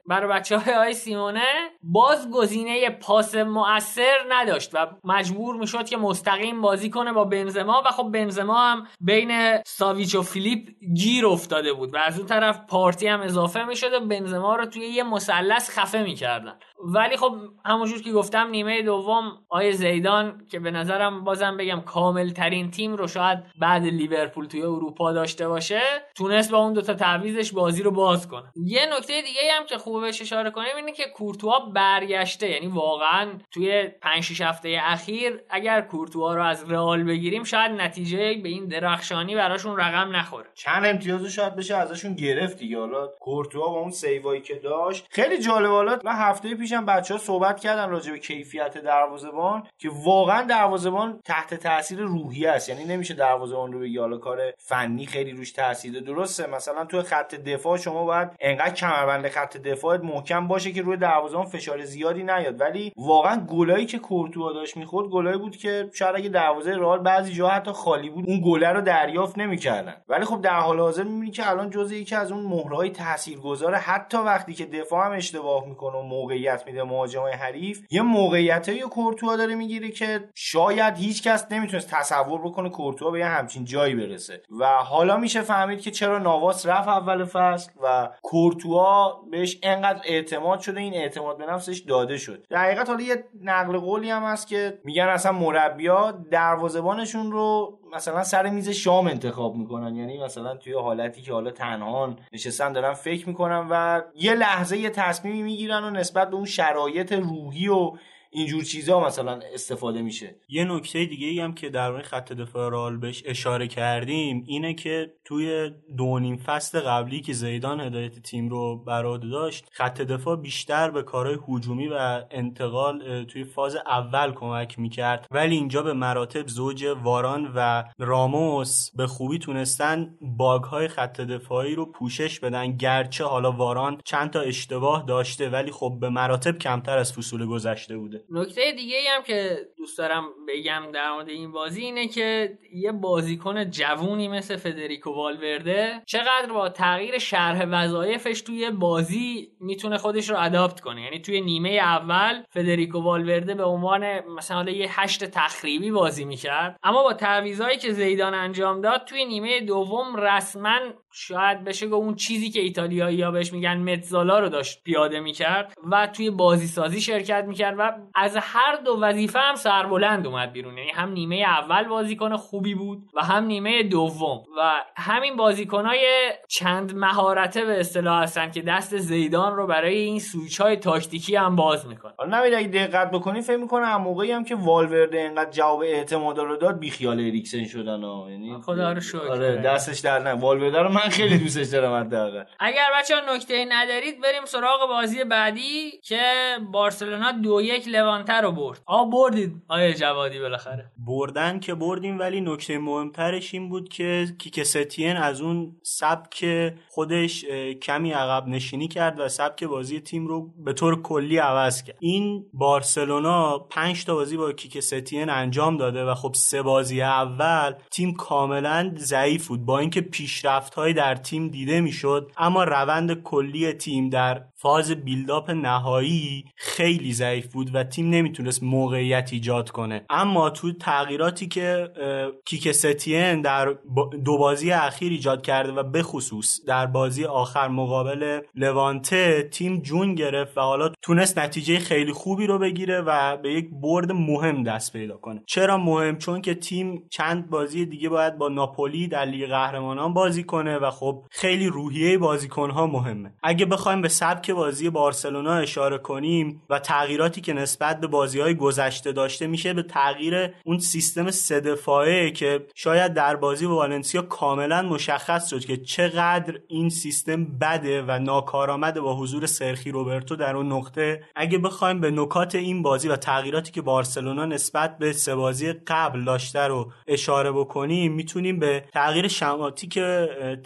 برای بچه های سیمونه باز گزینه پاس مؤثر نداشت و مجبور می‌شد که مستقیم بازی کنه با بنزما و خب بنزما هم بین ساویچ و فیلیپ گیر افتاده بود و از اون طرف پارتی هم اضافه می‌شد و بنزما رو توی یه مثلث خفه می‌کردن. ولی خب همونجور که گفتم نیمه دوم آیه زیدان که به نظرم بازم بگم کامل ترین تیم رو شاید بعد لیورپول توی اروپا داشته باشه تونست با اون دوتا تعویزش بازی رو باز کنه. یه نکته دیگه هم که خوبه بهش اشاره کنیم اینه که کورتوا برگشته. یعنی واقعا توی 5 6 هفته اخیر اگر کورتوا رو از رئال بگیریم شاید نتیجه به این درخشانی براشون رقم نخوره. چند امتیازو شاید بشه ازشون گرفت دیگه. حالا کورتوا با اون سیوایی که داشت خیلی جالب. حالا من هفته پیشم بچه‌ها صحبت کردن راجع به کیفیت دروازه‌بان که واقعا دروازه‌بان تحت تاثیر روحی است. یعنی نمیشه دروازه‌بان رو بگی حالا کار فنی خیلی روش تاثیر درسته مثلا تو خط دفاع شما باید انقدر کمربند خط دفاعت محکم باشه که روی دروازه‌بان فشار زیادی نیاد. ولی واقعا گلایی که کورتوا داشت می‌خورد گلایی بود که شاید اگه دروازه رئال بعضی جا حتی خالی بود اون گله رو دریافت نمی‌کردن. ولی خب در حال حاضر می‌بینی که الان جزء یکی از اون مهرهای تاثیرگذار حتی وقتی که دفاع هم اشتباه می‌کنه و موقعیت میده مهاجمای حریف یه موقعیتایی کورتوا داره می‌گیره که شاید هیچ کس نمی‌تونست تصور بکنه کورتوا به یه همچین جایی برسه. و حالا میشه فهمید که چرا نواس رفت اول فصل و کورتوا بهش انقدر اعتماد شده این اعتماد به نفسش داده شد. در حقیقت حالا یه نقل قولی هم هست که میگن اصلا مربیا دروازه‌بانشون رو مثلا سر میز شام انتخاب می‌کنن. یعنی مثلا توی حالتی که حالا تنها نشستن دارن فکر می‌کنن و یه لحظه یه تصمیمی می‌گیرن و نسبت به اون شرایط روحی و اینجور چیزا مثلا استفاده میشه. یه نکته دیگه ای هم که در مورد خط دفاع رال بهش اشاره کردیم اینه که توی دو نیم فصل قبلی که زیدان هدایت تیم رو بر داشت خط دفاع بیشتر به کارهای هجومی و انتقال توی فاز اول کمک می‌کرد. ولی اینجا به مراتب زوج واران و راموس به خوبی تونستن باگ های خط دفاعی رو پوشش بدن. گرچه حالا واران چند تا اشتباه داشته ولی خب به مراتب کمتر از فصول گذشته بوده. نکته دیگه ای هم که دوست دارم بگم در مورد این بازی اینه که یه بازیکن جوونی مثل فدریکو والورده چقدر با تغییر شرح وظایفش توی بازی می‌تونه خودش رو اداپت کنه. یعنی توی نیمه اول فدریکو والورده به عنوان مثلا یه هشت تخریبی بازی می‌کرد. اما با تعویضایی که زیدان انجام داد توی نیمه دوم رسما شاید بشه گفت اون چیزی که ایتالیایی ها بهش میگن متزالا رو داشت پیاده می‌کرد و توی بازی سازی شرکت می‌کرد و از هر دو وظیفه هم سربلند اومد بیرون. یعنی هم نیمه اول بازیکن خوبی بود و هم نیمه دوم. و همین بازیکنای چند مهارته به اصطلاح هستن که دست زیدان رو برای این سویچ های تاکتیکی هم باز می‌کنه حالا نمید اگه دقت بکنی فکر می‌کنه موقعی هم که والورده اینقدر جواب اعتماد رو داد بیخیال اریکسن شدن ها. یعنی خدا رو شکر. آره دستش در نه. والورده رو من خیلی دوستش دارم حداقل. اگر بچه ها نکته ندارید بریم سراغ بازی بعدی که بارسلونا دو یک لوانته رو برد. آ بردید آیا جوادی بالاخره. بردن که بردیم ولی نکته مهمترش این بود که کیکستین از اون سبک خودش کمی عقب نشینی کرد و سبک بازی تیم رو به طور کلی عوض کرد. این بارسلونا پنج تا بازی با کیکستین انجام داده و خب سه بازی اول تیم کاملا ضعیف بود. با اینکه پیشرفت در تیم دیده می‌شد اما روند کلی تیم در فاز بیلداپ نهایی خیلی ضعیف بود و تیم نمی‌تونست موقعیت ایجاد کنه. اما تو تغییراتی که کیک ستین در دو بازی اخیر ایجاد کرده و به خصوص در بازی آخر مقابل لوانته تیم جون گرفت و حالا تونست نتیجه خیلی خوبی رو بگیره و به یک برد مهم دست پیدا کنه. چرا مهم؟ چون که تیم چند بازی دیگه باید با ناپولی در لیگ قهرمانان بازی کنه و خب خیلی روحیه بازیکنها مهمه. اگه بخوایم به سبک بازی بارسلونا اشاره کنیم و تغییراتی که نسبت به بازی های گذشته داشته میشه به تغییر اون سیستم سه دفاعه که شاید در بازی والنسیا کاملا مشخص شد که چقدر این سیستم بده و ناکارآمد با حضور سرخی روبرتو در اون نقطه. اگه بخوایم به نکات این بازی و تغییراتی که بارسلونا نسبت به سه بازی قبل داشته رو اشاره بکنیم می‌تونیم به تغییر شماتیک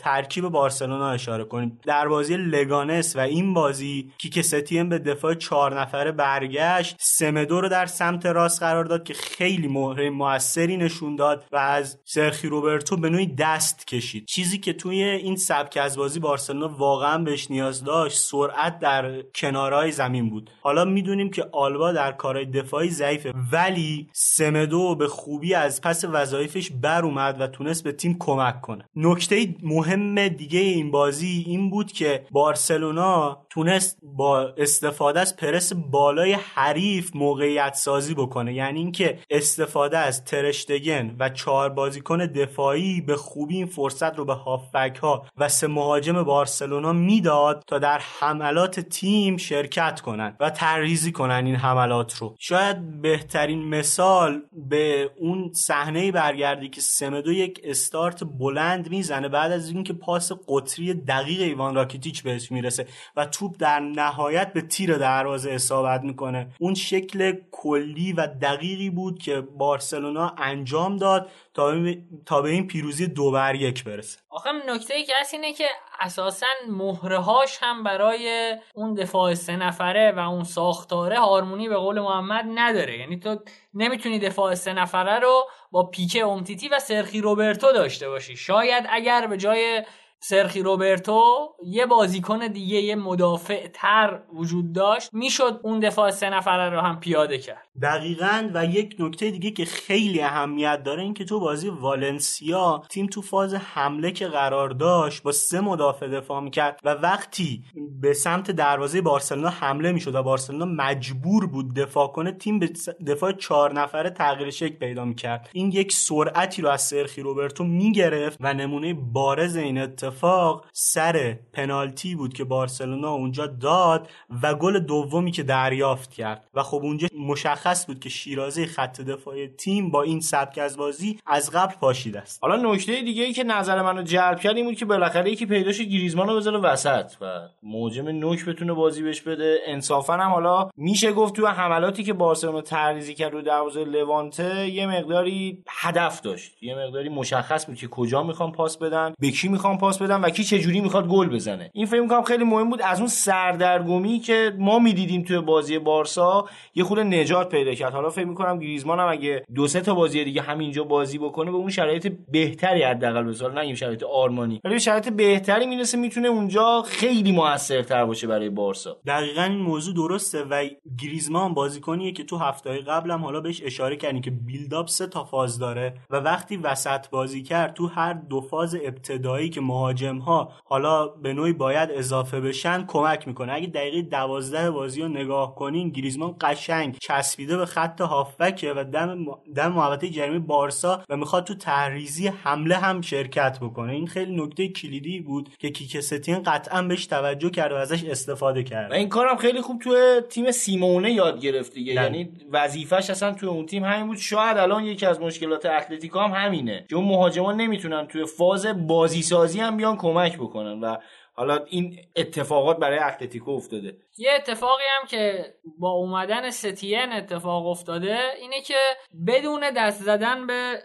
ترکیب بارسلونا اشاره کنیم. در بازی لگانس و این بازی کیک ستیم به دفاع چهار نفره برگشت. سمدو رو در سمت راست قرار داد که خیلی مهره موثری نشون داد و از سرخی روبرتو به نوعی دست کشید. چیزی که توی این سبک از بازی بارسلونا واقعا بهش نیاز داشت سرعت در کنارهای زمین بود. حالا می‌دونیم که آلبا در کارهای دفاعی ضعیفه ولی سمدو به خوبی از پس وظایفش بر اومد و تونست به تیم کمک کنه. نکته مهم دیگه این بازی این بود که بارسلونا تونست با استفاده از پرس بالای حریف موقعیت سازی بکنه. یعنی اینکه استفاده از ترشتگن و چهار بازیکن دفاعی به خوبی این فرصت رو به هافبک ها و سه مهاجم بارسلونا می‌داد تا در حملات تیم شرکت کنن و تریزی کنن این حملات رو. شاید بهترین مثال به اون صحنه برگردی که سمدو یک استارت بلند می‌زنه بعد از اینکه پاس قطری دقیق ایوان راکیتیچ بهش می‌رسه و توپ در نهایت به تیر دروازه اصابت می‌کنه. اون شکل کلی و دقیقی بود که بارسلونا انجام داد تا به این پیروزی دو بر یک برسه. آخه نکته ای که هست اینه که اساسا مهرهاش هم برای اون دفاع سه نفره و اون ساختاره هارمونی به قول محمد نداره. یعنی تو نمی‌تونی دفاع سه نفره رو با پیکه امتیتی و سرخی روبرتو داشته باشی. شاید اگر به جای سرخی روبرتو یه بازیکن دیگه یه مدافع تر وجود داشت. می‌شد اون دفاع سه نفره رو هم پیاده کرد. دقیقا و یک نکته دیگه که خیلی اهمیت داره این که تو بازی والنسیا تیم تو فاز حمله که قرار داشت با سه مدافع دفاع می‌کرد و وقتی به سمت دروازه بارسلونا حمله می‌شد و بارسلونا مجبور بود دفاع کنه تیم به دفاع چهار نفره تغییر شکل پیدا می‌کرد. این یک سرعتی رو از سرخی روبرتو می‌گرفت و نمونه بارز این اتفاق سر پنالتی بود که بارسلونا اونجا داد و گل دومی که دریافت کرد. و خب اونجا مشخص بود که شیرازه خط دفاعی تیم با این سبک از بازی از قبل پاشیده است. حالا نکته دیگه ای که نظر منو جلب کرد این بود که بالاخره یکی پیداش گریزمان رو بذاره وسط و موجم نوک بتونه بازی بهش بده. انصافا هم حالا میشه گفت تو حملاتی که بارسلونا تعریضی کرد رو دروازه لوانته یه مقداری هدف داشت. یه مقداری مشخص بود که کجا می‌خوام پاس بدن به کی می‌خوام پاس بدن و کی چه جوری می‌خواد گل بزنه. این فکر می‌کنم خیلی مهم بود. از اون سردرگمی که ما می‌دیدیم توی بازی بارسا یه خود نجات پیدا کرد. حالا فکر می‌کنم گریزمان هم اگه دو سه تا بازی دیگه همینجا بازی بکنه به اون شرایط بهتری حداقل بزار نه شرایط آرمانی. ولی شرایط بهتری می‌رسه می‌تونه اونجا خیلی موثرتر باشه برای بارسا. دقیقا این موضوع درسته و گریزمان بازیکنیه که تو هفته قبلم حالا بهش اشاره کردیم که بیلداپ سه تا فاز داره و وقتی وسط بازی کرد تو هر دو فاز ابتدایی که ها حالا به نوعی باید اضافه بشن کمک می‌کنه. اگه دقیقه دوازده بازی رو نگاه کنین گریزمان قشنگ چسبیده به خط هافبکه و دم دم محوطه جریمه بارسا و می‌خواد تو تحریزی حمله هم شرکت بکنه. این خیلی نکته کلیدی بود که کیکستین قطعا بهش توجه کرد و ازش استفاده کرد. و این کارم خیلی خوب تو تیم سیمونه یاد گرفت دیگه. یعنی وظیفش اصلا تو اون تیم همین بود. شاید الان یکی از مشکلات اتلتیکو هم همینه که اون مهاجمان نمی‌تونن توی فاز بازی سازی هم بیان کمک بکنن و حالا این اتفاقات برای اتلتیکو افتاده. یه اتفاقی هم که با اومدن ستین اتفاق افتاده اینه که بدون دست زدن به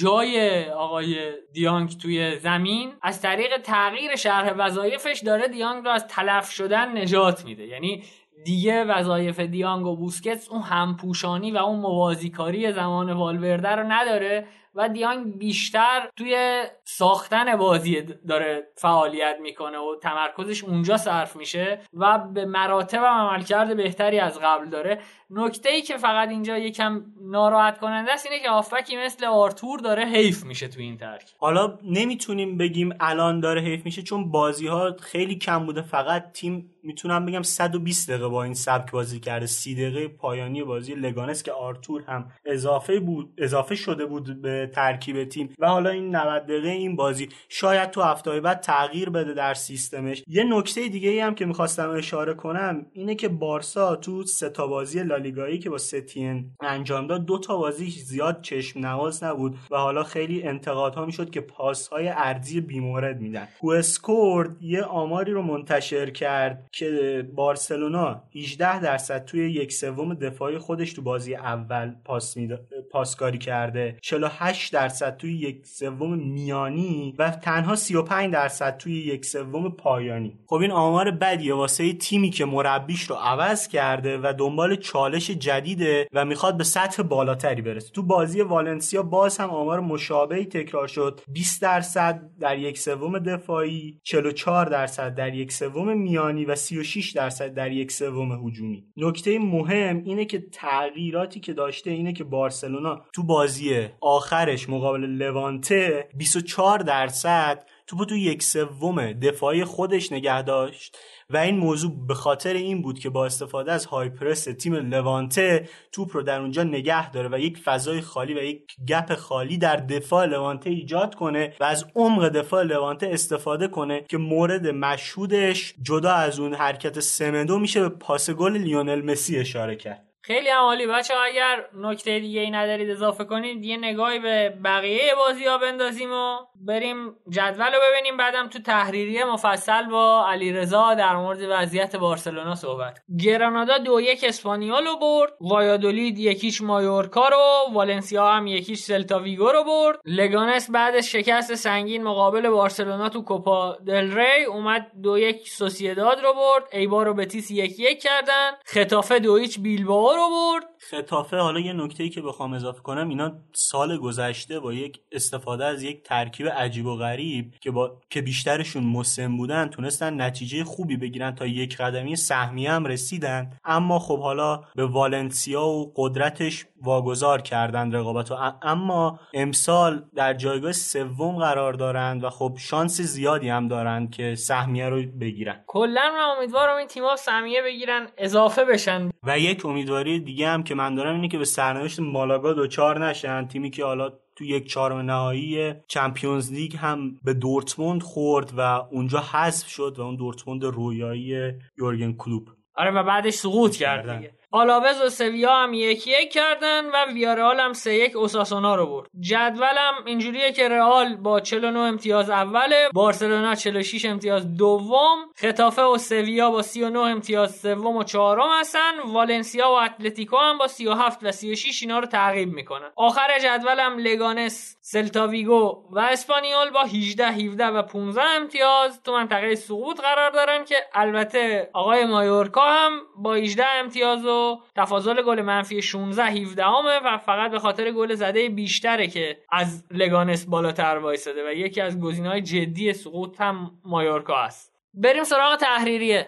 جای آقای دیانگ توی زمین از طریق تغییر شرح وظایفش داره دیانگ رو از تلف شدن نجات میده. یعنی دیگه وظایف دیانگ و بوسکتس اون همپوشانی و اون موازیکاری زمان والورده رو نداره و دیانگ بیشتر توی ساختن بازی داره فعالیت می‌کنه و تمرکزش اونجا صرف میشه و به مراتب عملکرد بهتری از قبل داره. نکته ای که فقط اینجا یکم ناراحت کننده است اینه که هافبکی مثل آرتور داره حیف میشه تو این ترکیب. حالا نمی‌تونیم بگیم الان داره حیف میشه چون بازی ها خیلی کم بوده. فقط تیم می‌تونم بگم 120 دقیقه با این سبک بازی کرده. 30 دقیقه پایانی بازی لگانس که آرتور هم اضافه بود اضافه شده بود به ترکیب تیم و حالا این 90 دقیقه این بازی شاید تو هفته بعد تغییر بده در سیستمش. یه نکته دیگه ای هم که می‌خواستم اشاره کنم اینه که بارسا تو سه تا بازی لالیگایی که با ستین انجام داد دو تا بازی زیاد چشم نواز نبود و حالا خیلی انتقادها می‌شد که پاس های عرضی بیمورد میدن. WhoScored یه آماری رو منتشر کرد که بارسلونا 18 درصد توی یک سوم دفاعی خودش تو بازی اول پاس پاسکاری کرده. 48 درصد توی یک سوم میانی و تنها 35 درصد توی یک سوم پایانی. خب این آمار بدیه واسه تیمی که مربیش رو عوض کرده و دنبال چالش جدیده و می‌خواد به سطح بالاتری برسه. تو بازی والنسیا باز هم آمار مشابهی تکرار شد. 20 درصد در یک سوم دفاعی 44 درصد در یک سوم میانی و 36 درصد در یک سوم هجومی. نکته مهم اینه که تغییراتی که داشته اینه که بارسلونا تو بازی آخرش مقابل لوانته 24 درصد توپو تو یک سوم دفاعی خودش نگه داشت. و این موضوع به خاطر این بود که با استفاده از های پرس تیم لوانته توپ رو در اونجا نگه داره و یک فضای خالی و یک گپ خالی در دفاع لوانته ایجاد کنه و از عمق دفاع لوانته استفاده کنه که مورد مشهودش جدا از اون حرکت سمدو میشه به پاس گل لیونل مسی اشاره کرد. خیلی عالی. بچه اگر نکته دیگه ای ندارید اضافه کنید یه نگاهی به بقیه بازی ها بندازیم و بریم جدول رو ببینیم. بعدم تو تحریریه مفصل با علیرضا در مورد وضعیت بارسلونا صحبت گرانادا دو یک اسپانیول رو برد. وایادولید یکیش مایورکا رو والنسیا هم یکیش سلتا ویگو رو برد. لگانس بعد شکست سنگین مقابل بارسلونا تو کوپا دل ری. اومد دو یک سوسیداد رو برد. ایبار رو بتیس یک یک کردن. خطافه دو هیچ بیلبائو رو برد خطافه حالا یه نکته ای که بخوام اضافه کنم اینا سال گذشته با یک استفاده از یک ترکیب عجیب و غریب که با که بیشترشون مسن بودن تونستن نتیجه خوبی بگیرن تا یک قدمی سهمیه هم رسیدن. اما خب حالا به والنسیا و قدرتش واگذار کردن رقابت و اما امسال در جایگاه سوم قرار دارند و خب شانس زیادی هم دارند که سهمیه رو بگیرن. کلا من امیدوارم این تیم‌ها سهمیه بگیرن اضافه بشن. و یک امیدواری دیگه هم که من دارم اینه که به سرنوشت مالاگا دوچار نشن. تیمی که حالا تو یک چهارم نهایی چمپیونز لیگ هم به دورتموند خورد و اونجا حذف شد و اون دورتموند رویایی یورگن کلوب آره و بعدش سقوط کرد دیگه. آلاوز و سویا هم یک یک کردن و ویارال هم سه یک اوساسونا رو برد. جدولم اینجوریه که رئال با 49 امتیاز اوله بارسلونا 46 امتیاز دوم خطافه و سویا با 39 امتیاز سوم و چهارم هستن والنسیا و اتلتیکو هم با 37 و 36 اینا رو تعقیب می‌کنن. آخر جدولم لگانس سلتاویگو و اسپانیول با 18 17 و 15 امتیاز. تو منطقه سقوط قرار دارن که البته آقای مایورکا هم با 18 امتیاز و تفاضل گل منفی 16 17 همه و فقط به خاطر گل زده بیشتره که از لگانس بالاتر وایساده و یکی از گزینه‌های جدی سقوط هم مایورکا است. بریم سراغ تحریریه.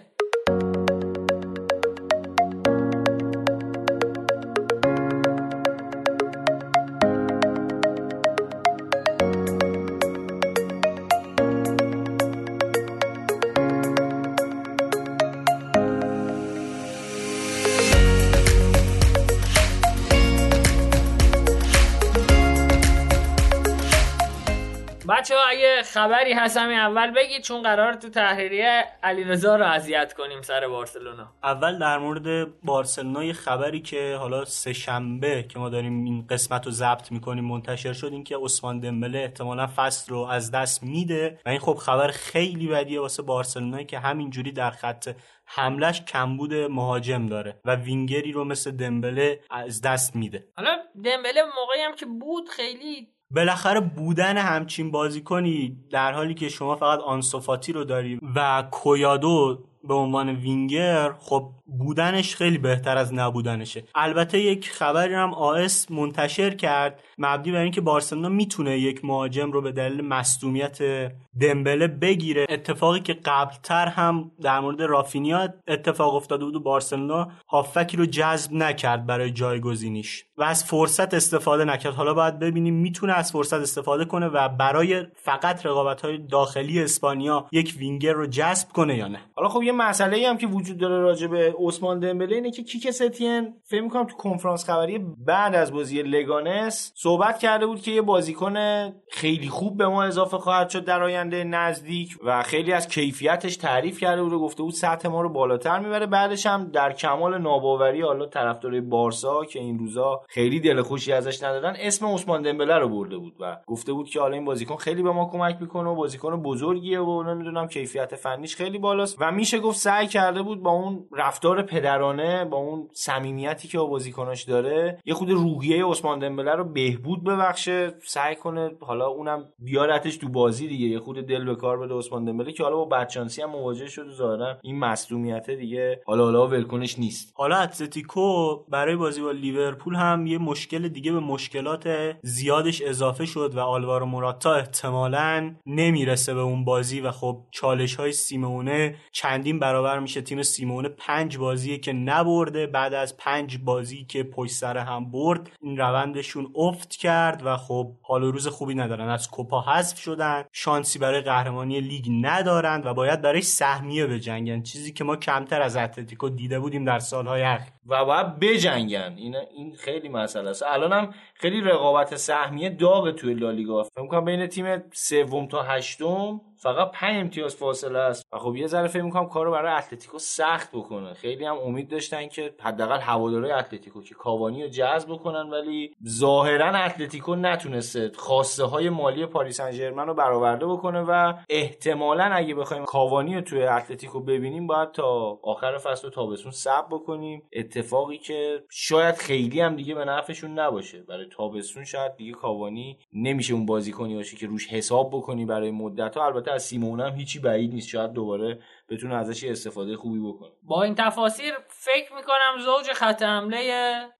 بچه ها اگه خبری هست همین اول بگید چون قرار تو تحریریه علیرضا رو اذیت کنیم سر بارسلونا. اول در مورد بارسلونا یه خبری که حالا سه شنبه که ما داریم این قسمت رو ضبط می‌کنیم منتشر شد این که عثمان دمبله احتمالا فصل رو از دست میده. و این خب خبر خیلی بدیه واسه بارسلونایی که همینجوری در خط حملش کمبود مهاجم داره و وینگری رو مثل دمبله از دست میده. حالا دمبله موقعی هم که بود خیلی بالاخره بودن همچین بازیکنی در حالی که شما فقط آنسوفاتی رو داری و کویادو به عنوان وینگر خب بودنش خیلی بهتر از نبودنشه. البته یک خبری هم آس منتشر کرد مبنی بر اینکه بارسلونا می‌تونه یک مهاجم رو به دلیل مصدومیت دمبله بگیره. اتفاقی که قبلتر هم در مورد رافینیا اتفاق افتاده بود و بارسلونا هافکی رو جذب نکرد برای جایگزینیش و از فرصت استفاده نکرد. حالا باید ببینیم می‌تونه از فرصت استفاده کنه و برای فقط رقابت های داخلی اسپانیا یک وینگر رو جذب کنه یا نه. حالا خب یه مسئله ای هم که وجود داره راجع به عثمان دمبله اینه که کیک ستین فکر می‌کنم تو کنفرانس خبری بعد از بازی لگانس صحبت کرده بود که یه بازیکن خیلی خوب به ما اضافه خواهد شد در آینده نزدیک و خیلی از کیفیتش تعریف کرده بود و گفته بود سطح ما رو بالاتر می‌بره. بعدش هم در کمال ناباوری حالا طرفدار بارسا که این روزا خیلی دل خوشی ازش ندادن اسم عثمان دمبله رو برده بود و گفته بود که حالا این بازیکن خیلی به ما کمک می‌کنه و بازیکن بزرگیه و نمی‌دونم کیفیت فنیش خیلی بالاست و میشه گفت سعی کرده بود با اون رفتار پدرانه با اون صمیمیتی که با بازیکناش داره یه خود روحیه عثمان دمبله رو بهبود ببخشه سعی کنه حالا اونم بیارتش تو بازی دیگه یه خود دل به کار بده عثمان دمبله که حالا با بدشانسی هم مواجه شده ظاهرا این مصدومیت دیگه حالا حالا ولکنش نیست. حالا اتلتیکو برای بازی با لیورپول هم یه مشکل دیگه به مشکلات زیادش اضافه شد و آلوارو موراتا احتمالا نمی‌رسه به اون بازی و خب چالش های سیمئونه چندین برابر میشه. تیم سیمئونه پنج بازیه که نبرده. بعد از پنج بازی که پشت سر هم برد این روندشون افت کرد و خب حال روز خوبی ندارن. از کوپا حذف شدن. شانسی برای قهرمانی لیگ ندارند و باید برای سهمیه بجنگن. چیزی که ما کمتر از اتلتیکو دیده بودیم در سالهای اخیر. و باید بجنگن. این این خیلی مسئله است. الانم خیلی رقابت سهمیه داغ توی لالیگا فکر کنم بین تیم سوم تا هشتم فقط 5 امتیاز فاصله است. و خب یه ذره فکر می‌کنم کارو برای اتلتیکو سخت بکنه. خیلی هم امید داشتن که حداقل هوادارهای اتلتیکو که کاوانی رو جذب بکنن ولی ظاهرا اتلتیکو نتونسته خواسته های مالی پاریس سن رو برآورده بکنه و احتمالا اگه بخوایم کاوانی رو توی اتلتیکو ببینیم باید تا آخر فصل و تابستون صبر بکنیم. اتفاقی که شاید خیلی هم دیگه به نفعشون نباشه. برای تابستون شاید دیگه کاوانی نمیشه اون بازیکنی باشه که روش حساب بکنی برای مدت ها. البته از سیمون هم هیچی بعید نیست. شاید دوباره بتونه ازش استفاده خوبی بکنه. با این تفاصیل فکر می‌کنم زوج خط حمله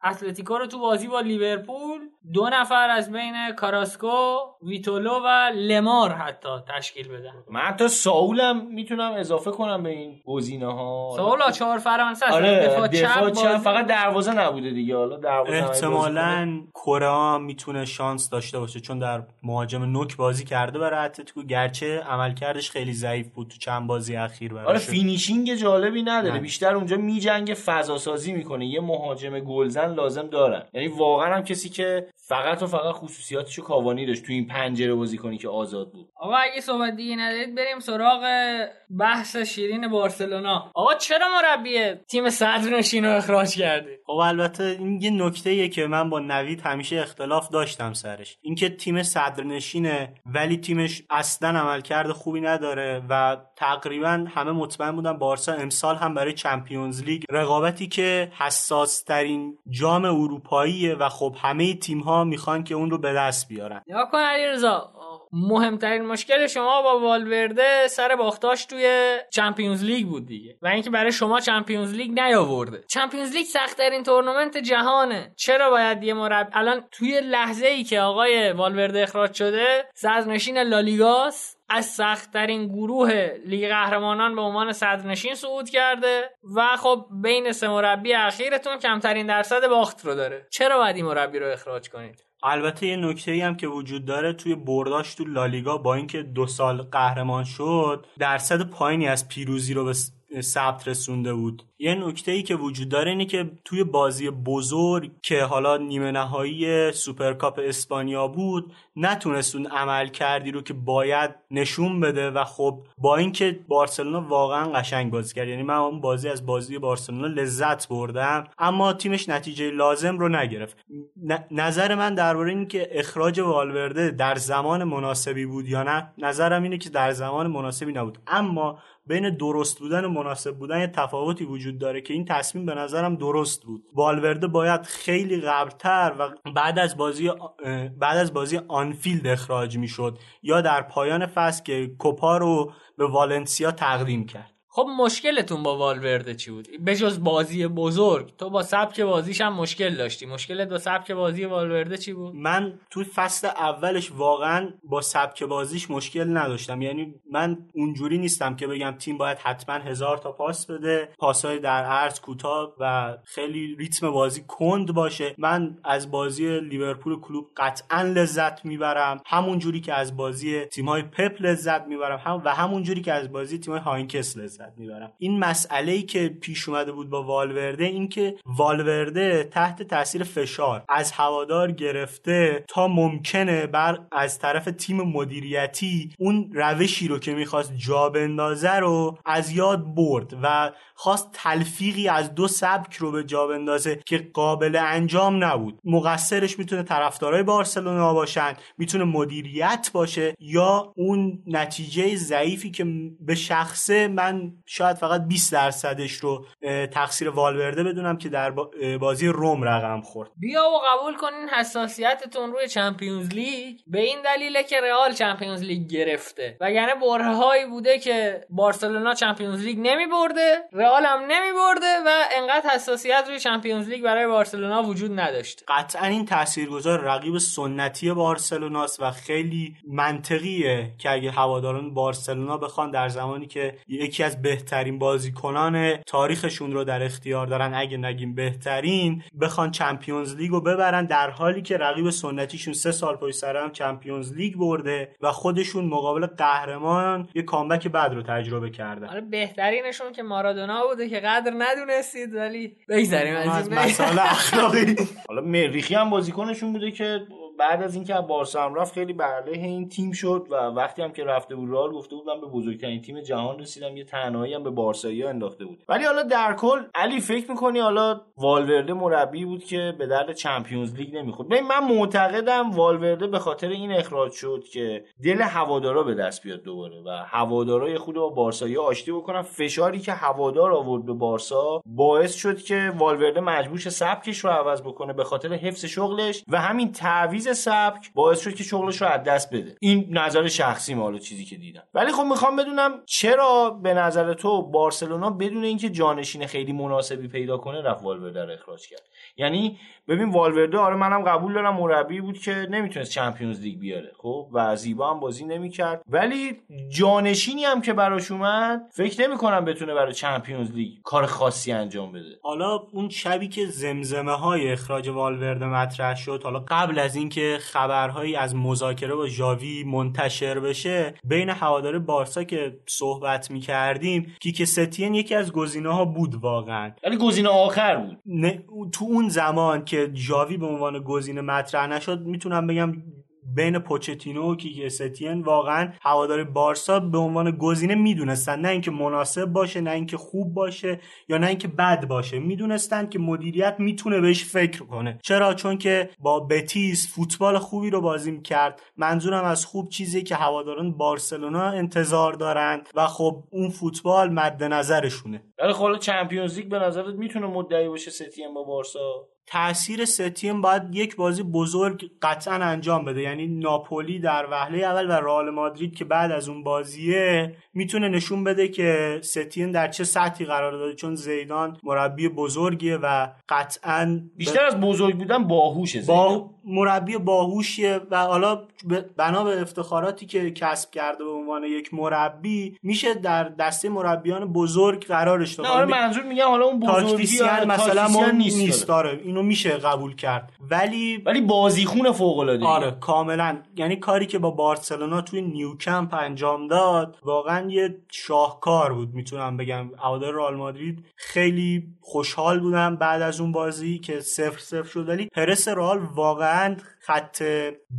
اتلتیکو رو تو بازی با لیورپول دو نفر از بین کاراسکو ویتولو و لمار حتی تشکیل بدن. من حتی ساولم می‌تونم اضافه کنم به این گزینه ها ساول چهار فرانسه آره دفاع, دفاع چپ فقط دروازه نبوده دیگه. حالا دروازه احتمالاً کوره‌آ می‌تونه شانس داشته باشه چون در مهاجم نوک بازی کرده برای اتلتیکو گرچه عملکردش خیلی ضعیف بود تو چند بازی اخیر. آره finishing جالبی نداره. نه. بیشتر اونجا میجنگه فضا سازی می‌کنه. یه مهاجم گلزن لازم دارن. یعنی واقعا هم کسی که فقط و فقط خصوصیاتشو کاوانی داشت تو این پنجره بازیکنی که آزاد بود. آقا اگه صحبت دیگه ندارید بریم سراغ بحث شیرین بارسلونا. آقا چرا مربی تیم صدرنشین رو اخراج کرده خب البته این یه نکته که من با نوید همیشه اختلاف داشتم سرش. اینکه تیم صدرنشینه ولی تیمش اصلا عملکرد خوبی نداره و تقریبا همه مطمئن بودن بارسا امسال هم برای چمپیونز لیگ رقابتی که حساس ترین جام اروپاییه و خب همه تیم ها می‌خوان که اون رو به دست بیارن. یا کن علیرضا مهمترین مشکل شما با والورده سر باختاش توی Champions League بود دیگه. و اینکه برای شما Champions League نیاورده. Champions League سختترین تورنمنت جهانه. چرا باید یه مربی الان توی لحظه ای که آقای والورده اخراج شده صدرنشین لالیگاس از سختترین گروه لیگ قهرمانان به عنوان صدرنشین صعود کرده و خب بین سه مربی اخیرتون کمترین درصد باخت رو داره. چرا باید این مربی رو اخراج کنید؟ البته یه نکته ای هم که وجود داره توی برداشت تو لالیگا با اینکه دو سال قهرمان شد درصد پایینی از پیروزی رو به ثبت رسونده بود. یه نکته ای که وجود داره اینه که توی بازی بزرگ که حالا نیمه نهایی سوپرکاپ اسپانیا بود نتونست اون عملکردی رو که باید نشون بده و خب با اینکه بارسلونا واقعا قشنگ بازی کرد. یعنی من اون بازی از بازی بارسلونا لذت بردم اما تیمش نتیجه لازم رو نگرفت. نظر من درباره این که اخراج والورده در زمان مناسبی بود یا نه نظرم اینه که در زمان مناسبی نبود. اما بین درست بودن و مناسب بودن یه تفاوتی وجود داره که این تصمیم به نظرم درست بود. والورده باید خیلی قبلتر و بعد از بازی بعد از بازی آنفیلد اخراج می‌شد یا در پایان فصل که کوپا رو به والنسیا تقدیم کرد. خب مشکلتون با والورده چی بود؟ بجز بازی بزرگ. تو با سبک بازیش هم مشکل داشتی. مشکلت با سبک بازی والورده چی بود؟ من تو فصل اولش واقعا با سبک بازیش مشکل نداشتم. یعنی من اونجوری نیستم که بگم تیم باید حتما هزار تا پاس بده پاسهای در عرض کوتاه و خیلی ریتم بازی کند باشه. من از بازی لیورپول کلوب قطعا لذت می‌برم. همون جوری که از بازی تیم‌های پپ لذت می‌برم. هم و همون جوری که از بازی تیم‌های هاینکس لذت می‌برم. این مسئله ای که پیش اومده بود با والورده این که والورده تحت تاثیر فشار از هوادار گرفته تا ممکنه بر از طرف تیم مدیریتی اون روشی رو که می‌خواست جا بندازه رو از یاد برد و خواست تلفیقی از دو سبک رو به جا بندازه که قابل انجام نبود. مقصرش می‌تونه طرفدارای بارسلونا باشن می‌تونه مدیریت باشه یا اون نتیجه ضعیفی که به شخصه من شاید فقط 20 درصدش رو تقصیر والورده بدونم که در بازی روم رقم خورد. بیا و قبول کنین حساسیتتون روی Champions League. به این دلیله که رئال Champions League گرفته. وگرنه برهه هایی بوده که بارسلونا Champions League نمی برده رئال هم نمی برده و انقدر حساسیت روی Champions League برای بارسلونا وجود نداشته. قطعا این تاثیرگذار رقیب سنتی بارسلوناست و خیلی منطقیه که اگه هواداران بارسلونا بخوان در زمانی که یکی از بهترین بازیکنان تاریخشون رو در اختیار دارن. اگه نگیم بهترین بخوان چمپیونز لیگ رو ببرن در حالی که رقیب سنتیشون سه سال پشت سر هم چمپیونز لیگ برده و خودشون مقابل قهرمان یه کامبک بد رو تجربه کردن حالا بهترینشون که مارادونا بوده که قدر ندونستید ولی بگذاریم از مسائل اخلاقی. حالا مریخی هم بازیکنشون بوده که بعد از اینکه بارسا هم رفت خیلی بر این تیم شد و وقتی هم که رفته بود رئال گفته بودم به بزرگترین تیم جهان رسیدم یه تنهایی هم به بارسایی انداخته بود. ولی حالا در کل علی فکر می‌کنی حالا والورده مربی بود که به درد چمپیونز لیگ نمی‌خورد؟ ببین من معتقدم والورده به خاطر این اخراج شد که دل هوادارا به دست بیاد دوباره و هوادارا خود با بارسایی آشتی بکنن. فشاری که هوادار آورد به بارسا باعث شد که والورده مجبور سبکش رو عوض بکنه به خاطر حفظ شغلش و همین تعویض سبک باعث شد که شغلش رو از دست بده. این نظر شخصی ما چیزی که دیدم. ولی خب می‌خوام بدونم چرا به نظر تو بارسلونا بدون اینکه جانشین خیلی مناسبی پیدا کنه رفت والورده اخراج کرد؟ یعنی ببین والورده آره منم قبول دارم مربی بود که نمی‌تونست چمپیونز لیگ بیاره. خب و زیبا هم بازی نمی‌کرد. ولی جانشینی هم که براش اومد فکر نمی‌کنم بتونه برای چمپیونز لیگ کار خاصی انجام بده. حالا اون شبی که زمزمه های اخراج والورده مطرح شد حالا قبل از اینکه خبرهایی از مذاکره با ژاوی منتشر بشه بین هوادار بارسا که صحبت می‌کردیم کیک ستین یکی از گزینه ها بود واقعا. ولی گزینه آخر بود. تو اون زمان که جاوی به عنوان گزینه مطرح نشد می‌تونم بگم بین پوچتینو و کیک ستین واقعا هوادار بارسا به عنوان گزینه می‌دونستن. نه اینکه مناسب باشه نه اینکه خوب باشه یا نه اینکه بد باشه. می‌دونستن که مدیریت می‌تونه بهش فکر کنه. چرا؟ چون که با بتیس فوتبال خوبی رو بازی کرد منظورم از خوب چیزی که هواداران بارسلونا انتظار دارند و خب اون فوتبال مد نظرشونه. ولی خب چمپیونز لیگ به نظرت می‌تونه مدعی باشه ستین با بارسا؟ تاثیر ستیم باید یک بازی بزرگ قطعا انجام بده. یعنی ناپولی در وهله اول و رئال مادرید که بعد از اون بازیه می‌تونه نشون بده که ستین در چه سطحی قرار داده چون زیدان مربی بزرگیه و قطعا بیشتر از بزرگ بودن باهوشه با مربی باهوشیه و حالا بنا به افتخاراتی که کسب کرده به عنوان یک مربی میشه در دسته مربیان بزرگ قرارش داد. نه آره منظور میگم حالا اون بزرگی مثلا ما نیست داره. اینو میشه قبول کرد. ولی ولی بازیخون فوق العاده آره کاملا. یعنی کاری که با بارسلونا توی نیوکمپ انجام داد واقعا یه شاهکار بود می‌تونم بگم. هوادار رئال مادرید خیلی خوشحال بودم بعد از اون بازی که سفر سفر شد. ولی پرس رئال واقعا خط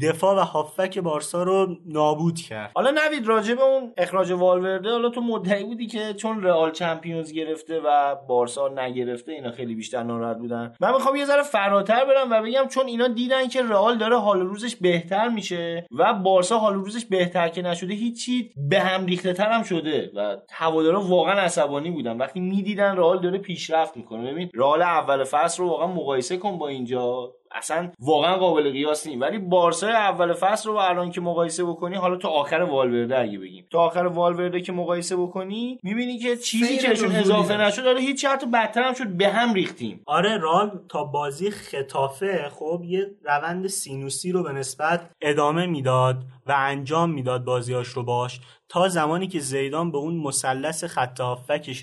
دفاع و هافک بارسا رو نابود کرد. حالا نوید راجع به اون اخراج والورده حالا تو مدعی بودی که چون رئال چمپیونز گرفته و بارسا نگرفته اینا خیلی بیشتر ناراحت بودن. من می‌خوام یه ذره فراتر برم و بگم چون اینا دیدن که رئال داره حال روزش بهتر میشه و بارسا حال روزش بهتر که نشده هیچی به هم ریخته تر هم شده و هوادارا واقعا عصبانی بودن. وقتی می‌دیدن رئال داره پیشرفت می‌کنه. ببین رئال اول فصل رو واقعا مقایسه کن با اینجا. اصلا واقعا قابل قیاس نیست ولی بارسا اول فصل رو الان که مقایسه بکنی حالا تا آخر والورده اگه بگیم. تا آخر والورده که مقایسه بکنی می‌بینی که چیزی که چون اضافه نشد داره هیچ حتی بدتر هم شد به هم ریختیم. آره رال تا بازی خطافه خب یه روند سینوسی رو به نسبت ادامه می‌داد و انجام می‌داد بازیاش رو باش. تا زمانی که زیدان به اون مثلث خط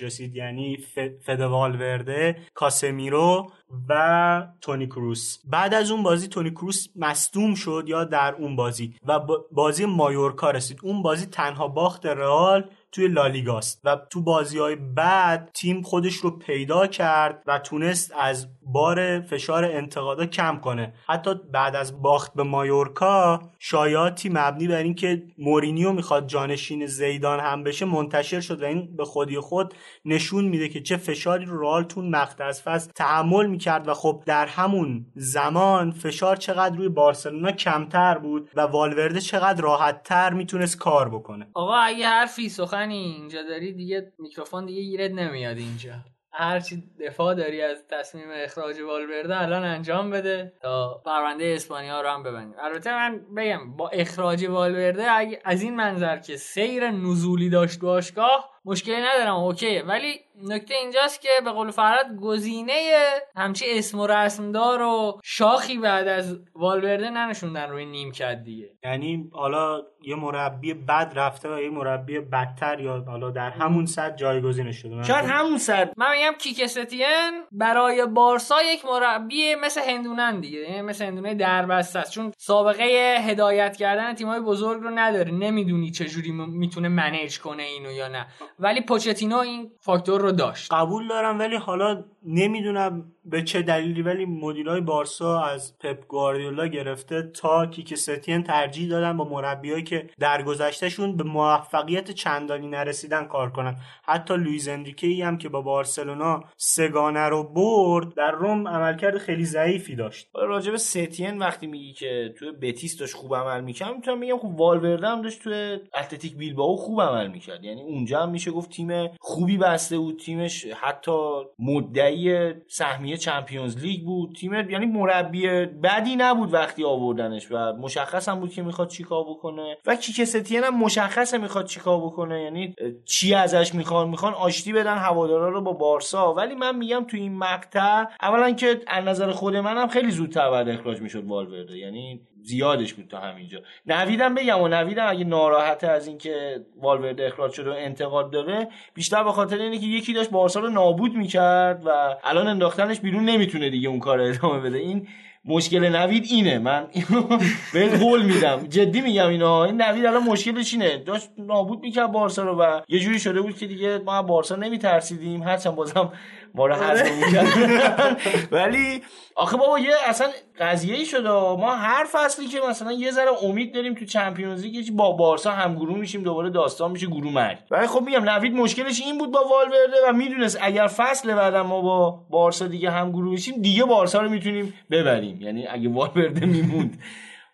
رسید یعنی فدوال ورده کاسمیرو و تونی کروس. بعد از اون بازی تونی کروس مصدوم شد یا در اون بازی و بازی مایورکا رسید. اون بازی تنها باخت رئال توی لالیگاست و تو بازی های بعد تیم خودش رو پیدا کرد و تونست از بار فشار انتقادا کم کنه. حتی بعد از باخت به مایورکا شایاتی مبنی بر اینکه مورینیو می‌خواد جانشین زیدان هم بشه منتشر شد و این به خودی خود نشون میده که چه فشاری رو رئال تون از فصل تحمل می‌کرد و خب در همون زمان فشار چقدر روی بارسلونا کمتر بود و والورده چقدر راحتتر می‌تونست کار بکنه. آقا اگه حرفی سخنی اینجا داری دیگه میکروفون دیگه گیرت نمیاد اینجا. هرچی دفاع داری از تصمیم اخراج والورده الان انجام بده تا پرونده اسپانیا رو هم ببندیم. البته من بگم با اخراج والورده از این منظر که سیر نزولی داشت باشگاه مشکلی ندارم اوکیه ولی نکته اینجاست که به قول فراد گزینه همچی اسم و رسمدار و شاخی بعد از والورده ننشوندن روی نیم کد دیگه. یعنی حالا یه مربی بد رفته و یه مربی بدتر یا حالا در همون صد جایگزین شده. شاید همون صد. من میگم کیکستین برای بارسا یک مربی مثل هندونن دیگه. یعنی مثل هندونه دربسته است. چون سابقه هدایت کردن تیمای بزرگ رو نداره. نمی‌دونی چجوری می‌تونه منیج کنه اینو یا نه. ولی پوچتینو این فاکتور رو داشت. قبول دارم ولی حالا نمی‌دونم به چه دلیلی؟ ولی مدیرای بارسا از پپ گواردیولا گرفته تا کیکه ستین ترجیح دادن با مربیایی که در گذشتهشون به موفقیت چندانی نرسیدن کار کنن. حتی لویز اندریکه ای هم که با بارسلونا سه‌گانه رو برد در روم عملکرد خیلی ضعیفی داشت. راجع به ستین وقتی میگی که توی بتیس داشت خوب عمل می‌کرد می‌تونم بگم خب والورده هم داشت توی اتلتیک بیلبائو خوب عمل می‌کرد. یعنی اونجا هم میشه گفت تیم خوبی بسته بود. تیمش حتی مدعی سهمیه چمپیونز لیگ بود. تیم یعنی مربی بدی نبود وقتی آوردنش و مشخص هم بود که می‌خواد چیکار بکنه. و کیک ستین هم مشخصه می‌خواد چیکار بکنه. یعنی چی ازش می‌خوان؟ می‌خوان آشتی بدن هوادارا رو با بارسا. ولی من میگم تو این مقطع اولا که از نظر خود منم خیلی زودتر بعد اخراج می‌شد والورده. یعنی زیادش بود تا همینجا. نویدم بگم و نویدم اگه ناراحته از اینکه والورده اخراج شده و انتقاد داره بیشتر به خاطر اینه که یکی داشت بارسا رو نابود می‌کرد و الان انداختنش بیرون نمی‌تونه دیگه اون کار ادامه بده. این مشکل نوید اینه. من به قول میدم. جدی میگم اینا این نوید الان مشکلش اینه. داشت نابود می‌کرد بارسا رو و یه جوری شده بود که دیگه ما بارسا نمیترسیدیم. هرچند بازم ما رو حذف ولی آخه بابا یه اصلا قضیه ای شده. ما هر فصلی که مثلا یه ذره امید داریم تو چمپیونز لیگ با بارسا همگروه میشیم دوباره داستان میشه گروه مرگ. ولی خب میگم نوید مشکلش این بود با والورده و می‌دونست اگر فصل بعد ما با بارسا دیگه همگروه میشیم دیگه بارسا رو می‌تونیم ببریم. یعنی اگه والورده میموند.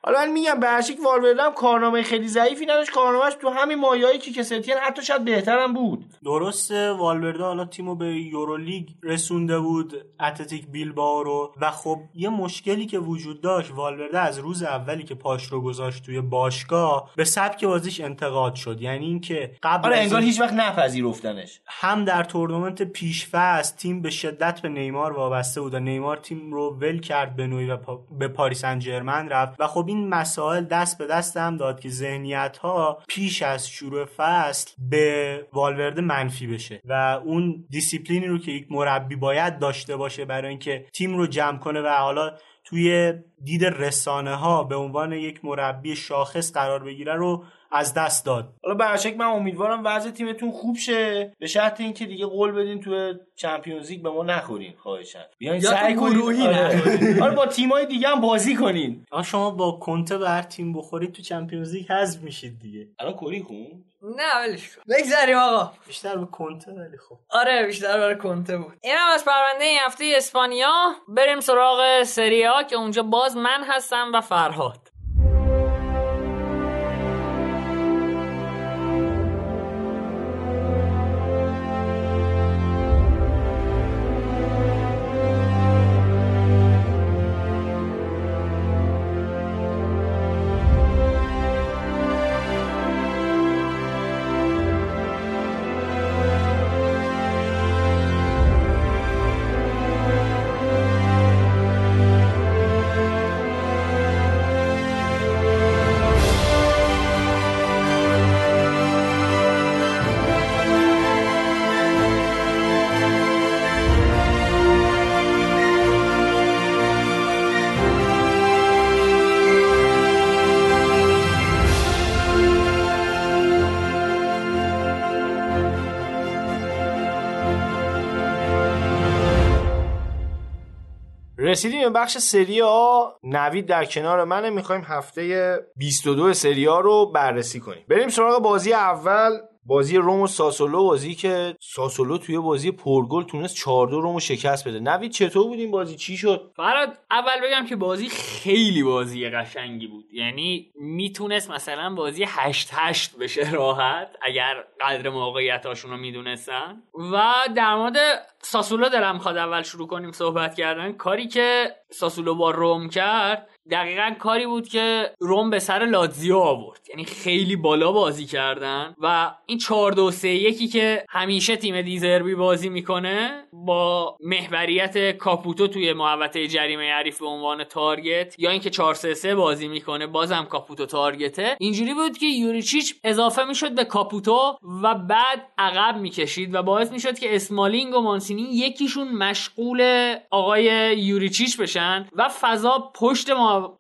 حالا من میگم به هرشیک والورده هم کارنامه خیلی ضعیفی نداشت. کارنامهش تو همین مایایی که کستین حتی شاید بهترم بود. درسته والورده حالا تیمو به یورولیگ رسونده بود اتلتیک بیلبائو رو. و خب یه مشکلی که وجود داشت والورده از روز اولی که پاش رو گذاشت توی باشگاه به سبک بازیش انتقاد شد. یعنی اینکه قبل آره انگار هیچ وقت نپذیرفتنش. هم در تورنمنت پیشفست تیم به شدت به نیمار وابسته بود و نیمار تیم رو ول کرد به نوعی و به پاریس سن رفت. و خب این مسائل دست به دست هم داد که ذهنیت ها پیش از شروع فصل به والورده منفی بشه و اون دیسیپلینی رو که یک مربی باید داشته باشه برای اینکه تیم رو جمع کنه و حالا توی دید رسانه ها به عنوان یک مربی شاخص قرار بگیره رو از دست داد. حالا برشک من امیدوارم وضع تیمتون خوب شه. به شرط اینکه دیگه قول بدین تو Champions League به ما نخورین. خواهشن بیاین سعی کنین. آره. آره با تیمای دیگه هم بازی کنین. آن شما با کنته به هر تیم بخورید تو چمپیونز لیگ حذف میشید دیگه. الان کوری خون؟ نه ولش کن. بگذاریم آقا. بیشتر به کنته ولی خب. آره بیشتر برای کنته بود. اینم از پرونده این هفته اسپانیا. بریم سراغ سری آ که اونجا باز من هستم و فرهاد. رسیدیم به بخش سری آ. نوید در کنار منه. می‌خوایم هفته 22 سری آ رو بررسی کنیم. بریم سراغ بازی اول. بازی روم و ساسولو بازی که ساسولو توی بازی پرگل تونست 4 2 رومو شکست بده. نوید چطور بود این بازی؟ چی شد؟ فراد اول بگم که بازی خیلی بازی قشنگی بود. یعنی می‌تونست مثلا بازی 8 8 بشه راحت اگر قدر موقعیتاشون رو می‌دونستن. و در مورد ساسولو دلم خواد اول شروع کنیم صحبت کردن. کاری که ساسولو با روم کرد دقیقا کاری بود که روم به سر لاتزیو آورد. یعنی خیلی بالا بازی کردن و این 4 2 3 1 که همیشه تیم دیزربی بازی می‌کنه با محوریت کاپوتو توی محوطه جریمه حریف به عنوان تارگت یا اینکه 4 3 3 بازی می‌کنه بازم کاپوتو تارگته. اینجوری بود که یوریچیچ اضافه می‌شد به کاپوتو و بعد عقب می‌کشید و باعث می‌شد که اسمالینگ و مانسینی یکیشون مشغول آقای جوریچیچ بشن و فضا پشت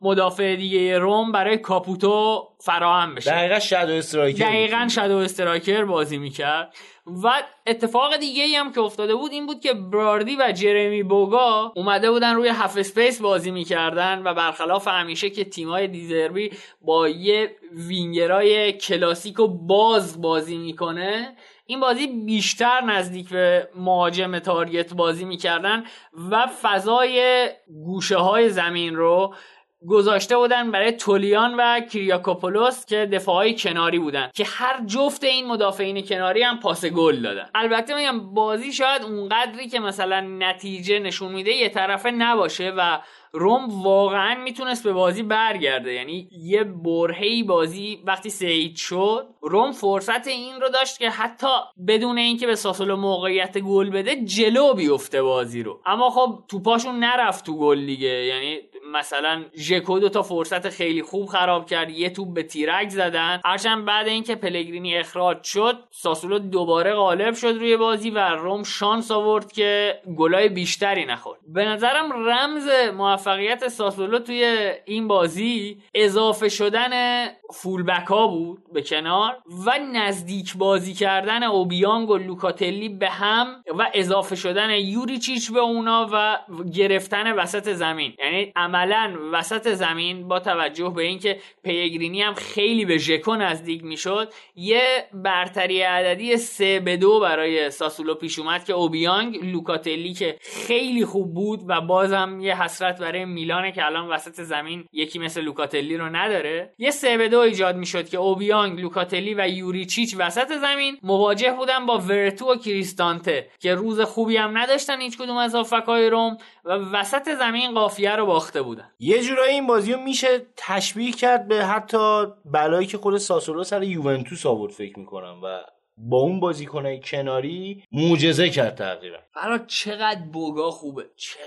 مدافع دیگه روم برای کاپوتو فراهم بشه. دقیقا shadow striker دقیقا shadow striker بازی می‌کرد. و اتفاق دیگه ای هم که افتاده بود این بود که براردی و جرمی بوگا اومده بودن روی half space بازی می‌کردن و برخلاف همیشه که تیمای دیزربی با یه وینگرای کلاسیک و باز بازی می‌کنه این بازی بیشتر نزدیک به مهاجم target بازی می‌کردن و فضای گوشه های زمین رو گذاشته بودن برای تولیان و کریاکوپولوس که دفاعی کناری بودن که هر جفت این مدافعین کناری هم پاس گل دادن. البته میگم بازی شاید اونقدری که مثلا نتیجه نشون میده یه طرفه نباشه و روم واقعا می‌تونست به بازی برگرده. یعنی یه برهی بازی وقتی سعید شد روم فرصت این رو داشت که حتی بدون اینکه به ساسولو موقعیت گل بده جلو بیفته بازی رو. اما خب توپاشون نرفت تو گل دیگه. یعنی مثلا ژکو دو تا فرصت خیلی خوب خراب کرد یه توپ به تیرک زدن. هرچند بعد اینکه پلگرینی اخراج شد ساسولو دوباره غالب شد روی بازی و روم شانس آورد که گلای بیشتری نخورد. به نظرم رمز موفقیت ساسولو توی این بازی اضافه شدن فولبک ها بود به کنار و نزدیک بازی کردن اوبیانگ و لوکاتلی به هم و اضافه شدن یوریچیچ به اونا و گرفتن وسط زمین. یعنی عملا وسط زمین با توجه به اینکه پیگرینی هم خیلی به ژکو نزدیک می‌شد یه برتری عددی سه به دو برای ساسولو پیش اومد که اوبیانگ لوکاتلی که خیلی خوب بود و بازم یه حسرت برای میلانه که الان وسط زمین یکی مثل لوکاتلی رو نداره. یه سه به دو ایجاد می‌شد که اوبیانگ لوکاتلی و یوریچیچ وسط زمین مواجه بودن با ورتو و کریستانته که روز خوبی هم نداشتن هیچ کدوم از هافکای روم. و وسط زمین قافیه رو باخته بودن. یه جورایی این بازی رو میشه تشبیه کرد به حتی بلایی که خود ساسولو سر یوونتوس آورد فکر می‌کنم و با اون بازیکنای کناری معجزه کرد تقریبا فراد چقدر بوگا خوبه. چه...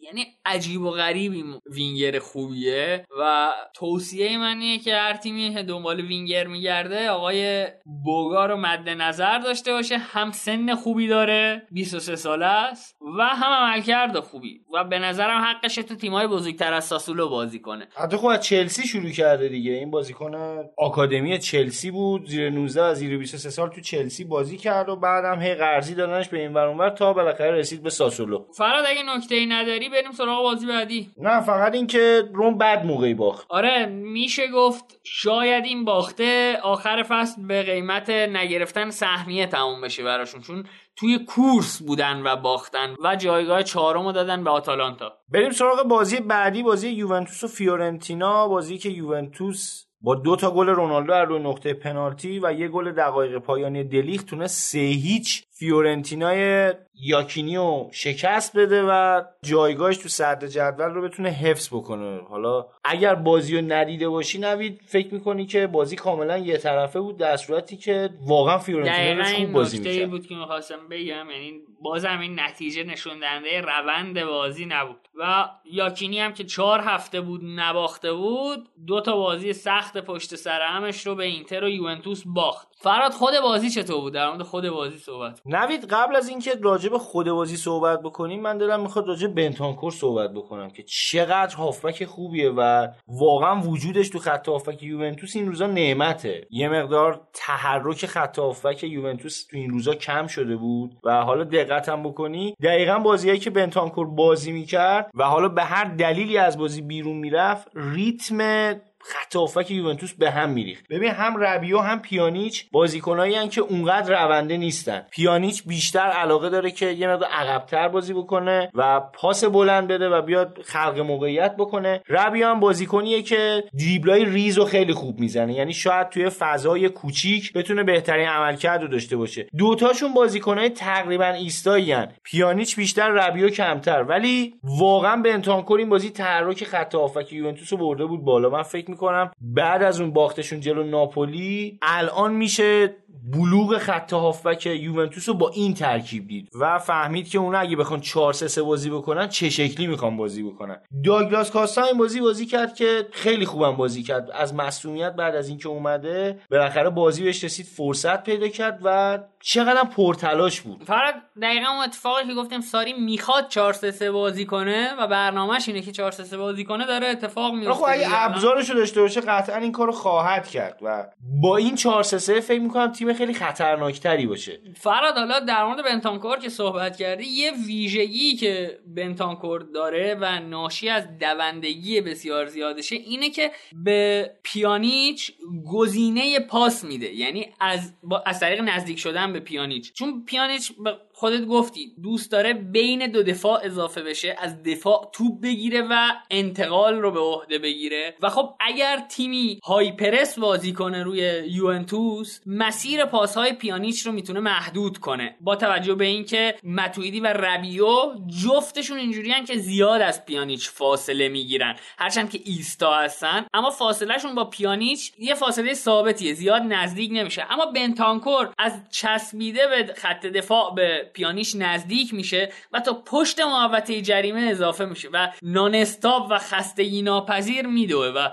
یعنی عجیب و غریب این وینگر خوبیه. و توصیه من اینه که هر تیمی دنبال وینگر میگرده آقای بوگا رو مد نظر داشته باشه. هم سن خوبی داره 23 ساله است و هم عملکرد خوبی. و به نظرم حقش تو تیمای بزرگتر از ساسولو بازی کنه. حتی خب از چلسی شروع کرده دیگه. این بازیکن آکادمی چلسی بود. زیر 19 از زیر 23 سال تو چلسی بازی کرد و بعدم هی قرضی دادنش به این ور تا بالاخره رسید به ساسولو. فراد اگه نکته ای نداری بریم سراغ بازی بعدی. نه فقط اینکه روم بد موقعی باخت. آره میشه گفت شاید این باخته آخر فصل به قیمت نگرفتن سهمیه تموم بشه براشون چون توی کورس بودن و باختن و جایگاه چهارم دادن به آتالانتا. بریم سراغ بازی بعدی بازی یوونتوس و فیورنتینا. بازی که یوونتوس با دو تا گل رونالدو از روی نقطه پنالتی و یه گل دقایق پایانی دلیخت بتونه سه هیچ فیورنتینای یاکینی رو شکست بده و جایگاهش تو صدر جدول رو بتونه حفظ بکنه. حالا اگر بازی رو ندیده باشی نوید فکر می‌کنی که بازی کاملا یه طرفه بود در صورتی که واقعا فیورنتینا خوب بازی می‌کرد. بود که می‌خواستم بگم یعنی بازم این نتیجه نشون دهنده روند بازی نبود. و یاکینی هم که چهار هفته بود نباخته بود دو تا بازی سخت پشت سر همش رو به اینتر و یوونتوس باخت. فراد خود بازی چطور بود؟ در مورد خود بازی صحبت نوید قبل از اینکه راجع به خود بازی صحبت بکنیم من دلم می‌خواد راجع بنتانکور صحبت بکنم که چقدر هافبک خوبیه و واقعا وجودش تو خط هافبک یوونتوس این روزا نعمته. یه مقدار تحرک خط هافبک یوونتوس تو این روزا کم شده بود و حالا دقت هم بکنی دقیقا بازیایی که بنتانکور بازی می‌کرد و حالا به هر دلیلی از بازی بیرون می‌رفت ریتم خط یوونتوس به هم میریخت. ببین هم ربیو هم پیانیچ بازیکنایی که اونقدر رونده نیستن. پیانیچ بیشتر علاقه داره که یه مقدار عقبتر بازی بکنه و پاس بلند بده و بیاد خلق موقعیت بکنه. ربیو هم بازیکنیه که دریبلای ریز و خیلی خوب می‌زنه. یعنی شاید توی فضای کوچیک بتونه بهترین عملکرد رو داشته باشه. دوتاشون بازیکنای تقریبا ایستایی پیانیچ بیشتر ربیو کمتر. ولی واقعا به این بازی تحرک خط هافک یوونتوس رو برده بود بالا. من فکر می‌کنم. بعد از اون باختشون جلو ناپولی الان میشه بلوغ خط هافبک یوونتوس رو با این ترکیب دید و فهمید که اونا اگه بخوان 4 3 بازی بکنن چه شکلی می‌خوان بازی بکنن. داگلاس کاستا این بازی بازی کرد که خیلی خوبم بازی کرد. از مسئولیت بعد از اینکه اومده بالاخره بازی بهش رسید فرصت پیدا کرد و چقدر پرتلاش بود. فقط دقیقا اون اتفاقی که گفتیم ساری می‌خواد 4 3 بازی کنه و برنامهش اینه که 4 3 بازی کنه داره اتفاق میفته خب اگه ابزارشو داشته باشه قطعا این کارو خواهد کرد و با این 4 3 فکر می‌کنم تیم خیلی خطرناکتری باشه. فراد حالا در مورد بنتانکور که صحبت کردی یه ویژگی که بنتانکور داره و ناشی از دوندگی بسیار زیادشه اینه که به پیانیچ گزینه پاس میده. یعنی از از طریق نزدیک شدن به پیانیچ. چون پیانیچ خودت گفتی دوست داره بین دو دفاع اضافه بشه از دفاع توپ بگیره و انتقال رو به عهده بگیره. و خب اگر تیمی های پرس بازی کنه روی یوونتوس مسیر پاس های پیانیچ رو می‌تونه محدود کنه. با توجه به اینکه متویدی و ربیو جفتشون اینجوریان که زیاد از پیانیچ فاصله می‌گیرن. هرچند که ایستا هستن اما فاصلهشون با پیانیچ یه فاصله ثابتیه زیاد نزدیک نمیشه. اما بنتانکور از چسبیده به خط دفاع به پیانیش نزدیک میشه و تا پشت محوطه جریمه اضافه میشه و نانستاب و خستگی ناپذیر میدوه و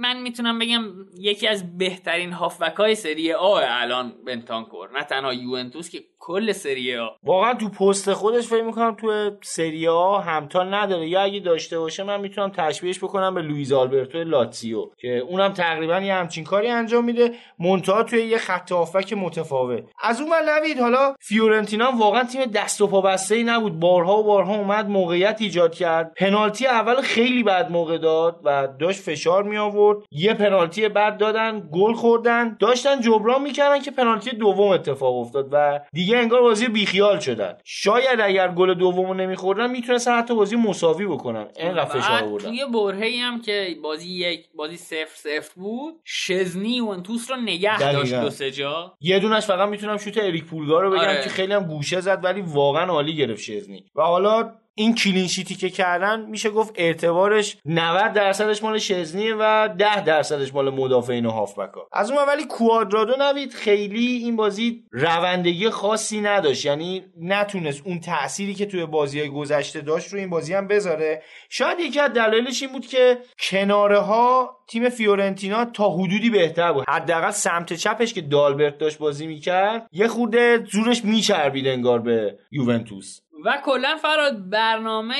من می‌تونم بگم یکی از بهترین هافبک های سری آ الان بنتانکور نه تنها یوونتوس که کل سری آ. واقعا تو پست خودش فکر می‌کنم تو سری آ همتا نداره. یا اگه داشته باشه من می‌تونم تشبیهش بکنم به لویز آلبرتو لاتسیو که اونم تقریبا یه همچین کاری انجام میده. منتها توی یه خط هافبک متفاوت. از اون نوید حالا فیورنتینا واقعا تیم دست و پا بسته ای نبود. بارها و بارها اومد موقعیت ایجاد کرد. پنالتی اول خیلی بد موقع داد و داشت فشار می آورد یه پنالتی بعد دادن گل خوردن. داشتن جبران می‌کردن که پنالتی دوم اتفاق افتاد و دیگه انگار بازی بیخیال شدن. شاید اگر گل دومو نمیخوردن می‌تونستن حتی بازی مساوی بکنن. اینقدر فشار آوردن. توی برهه هم که بازی یک بازی صفر صفر بود شزنی توس رو نگه داشت دو سه جا. یه دونش فقط می‌تونم شوت اریک پولگار رو بگم آره. که خیلی هم گوشه زد ولی واقعا عالی گرفت شزنی. و حالا این کلینشیتی که کردن میشه گفت اعتبارش 90 درصدش مال شزنیه و 10 درصدش مال مدافعین و هافبکا. از اون ولی کوادرادو نوید خیلی این بازی روندگی خاصی نداشت. یعنی نتونست اون تأثیری که توی بازی گذشته داشت رو این بازی هم بذاره. شاید یکی از دلایلش این بود که کناره ها تیم فیورنتینا تا حدودی بهتر بود. حداقل سمت چپش که دالبرت داشت بازی می‌کرد یه خورده زورش میچربید انگار به یوونتوس. و کلا فراد برنامه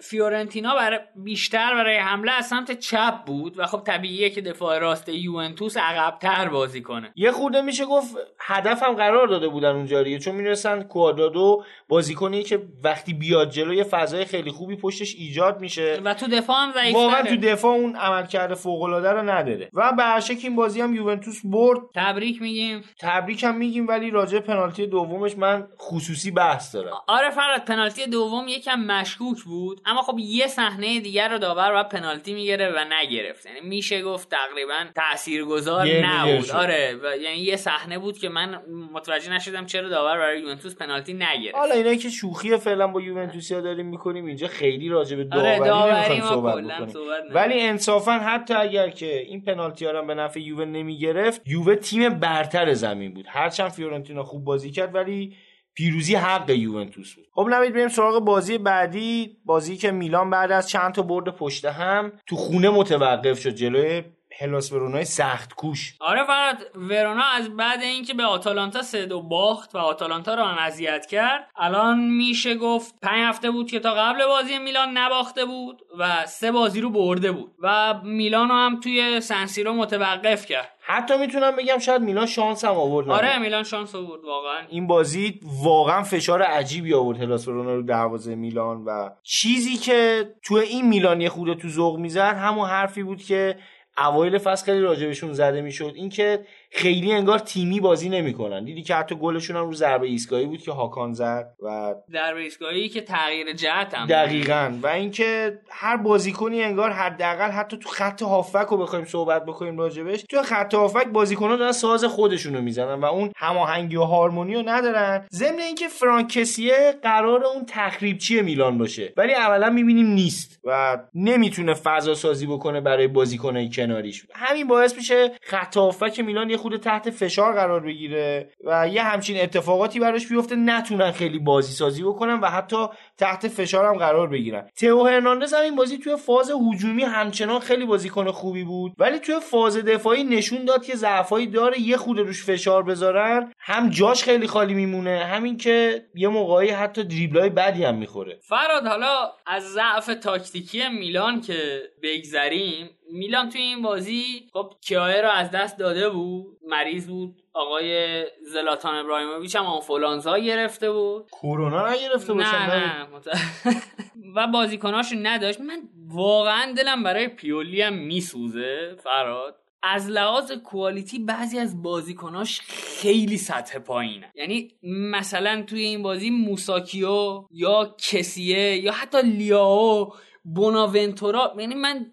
فیورنتینا برای بیشتر برای حمله از سمت چپ بود و خب طبیعیه که دفاع راست یوونتوس عقبتر بازی کنه. یه خورده میشه گفت هدفم قرار داده بودن اونجا چون می‌رسن کوادرادو بازیکنی که وقتی بیاد جلو یه فضای خیلی خوبی پشتش ایجاد میشه. و تو دفاع هم ضعیف واقعا تو دفاع اون عملکرد فوق العاده رو نداره. و به هر این بازی هم یوونتوس برد. تبریک میگیم. تبریک هم میگیم ولی راجع پنالتی دومش من خصوصی بحث دارم. آره فراد پنالتی دوم یکم مشکوک بود اما خب یه صحنه دیگر رو داور و پنالتی می‌گیره و نگرفت. یعنی میشه گفت تقریبا تاثیرگذار نبود. آره و یعنی یه صحنه بود که من متوجه نشدم چرا داور برای یوونتوس پنالتی نگرفت. حالا اینا که شوخی فعلا با یوونتوسیا داریم می‌کنیم اینجا خیلی راجع به داوری, آره داوری صحبت ولی انصافا حتی اگر که این پنالتی ها به نفع یووه نمی‌گرفت یووه تیم برتر زمین بود. هرچند فیورنتینا خوب بازی کرد ولی پیروزی حق یوونتوس بود. خب نمید بریم سراغ بازی بعدی. بازی که میلان بعد از چند تا برد پشت هم تو خونه متوقف شد جلوی هلاس ورونای سخت کوش. آره فراد ورونا از بعد اینکه به آتالانتا سه دو باخت و آتالانتا رو اذیت کرد الان میشه گفت پنج هفته بود که تا قبل بازی میلان نباخته بود و سه بازی رو برده بود و میلان رو هم توی سنسیرو متوقف کرد. حتی می‌تونم بگم شاید میلان شانس هم آورد آره میلان شانس آورد واقعا. این بازی واقعا فشار عجیبی آورد هلاس ورونا رو دروازه میلان و چیزی که تو این میلان یه خوده تو ذوق می‌زد همون حرفی بود که اوایل فصل خیلی راجبشون زده می‌شد. اینکه خیلی انگار تیمی بازی نمی‌کنن. دیدی که حتی گلشون هم رو ضربه ایستگاهی بود که هاکان زد و ضربه ایستگاهی که تغییر جهت هم دقیقا. و اینکه هر بازیکنی انگار حداقل حتی تو خط هافک رو بخوایم صحبت بکنیم راجبش تو خط هافک بازیکنان دارن ساز خودشون رو می‌زنن و اون هماهنگی و هارمونی رو ندارن. ضمن اینکه فرانکسیه قرار اون تخریبچی میلان باشه. ولی اولا می‌بینیم نیست و نمی‌تونه فضا سازی بکنه برای بازیکنای کناریش. همین باعث میشه خط هافک میلان یه خود تحت فشار قرار بگیره و یه همچین اتفاقاتی براش بیفته نتونن خیلی بازی سازی بکنن و حتی تحت فشار هم قرار بگیرن. تئو هرناندز هم این بازی توی فاز هجومی همچنان خیلی بازیکن خوبی بود. ولی توی فاز دفاعی نشون داد که ضعفایی داره یه خود روش فشار بذارن. هم جاش خیلی خالی میمونه همین که یه موقعی حتی دریبلای بدی هم می‌خوره. فراد حالا از ضعف تاکتیکی میلان که بگذریم میلان توی این بازی خب کیاه رو از دست داده بود. مریض بود. آقای زلاتان ابراهیموویچ هم آنفولانزا گرفته بود. کرونا نگرفته بود نه نه و بازیکناشو نداشت. من واقعا دلم برای پیولی هم میسوزه فراد از لحاظ کوالیتی بعضی از بازیکناش خیلی سطح پایینه. یعنی مثلا توی این بازی موساکیو یا کسیه یا حتی لیاو بوناونتورا یعنی من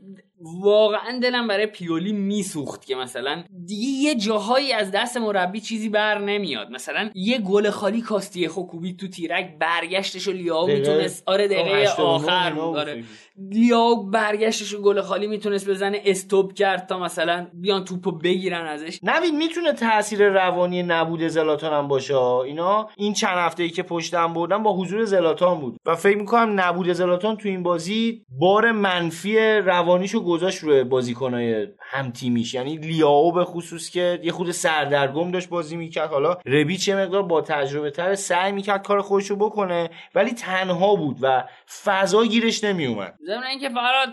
واقعا دلم برای پیولی میسوخت که مثلا دیگه یه جاهایی از دست مربی چیزی بر نمیاد. مثلا یه گل خالی کاستی خوکوبی تو تیرک برگشتش و لیاو می‌تونست آره دقیقه آخر آره. لیاو برگشتش و گل خالی می‌تونست بزنه استوب کرد تا مثلا بیان توپو بگیرن ازش. نوید می‌تونه تاثیر روانی نبود زلاتان هم باشه؟ اینا این چند هفته ای که پشتم بردن با حضور زلاتان بود. و فکر می‌کنم نبود زلاتان تو این بازی بار منفی روانیشو گذاشت روی بازیکنای هم تیمیش. یعنی لیاو به خصوص که یه خود سردرگم داشت بازی می‌کرد. حالا ربیچ یه مقدار با تجربه تر سعی می‌کرد کار خودشو بکنه ولی تنها بود و فضا گیرش نمیومد ضمن اینکه فراد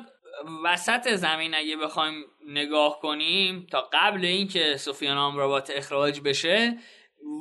وسط زمین اگه بخوایم نگاه کنیم تا قبل اینکه سفیان آمرابات اخراج بشه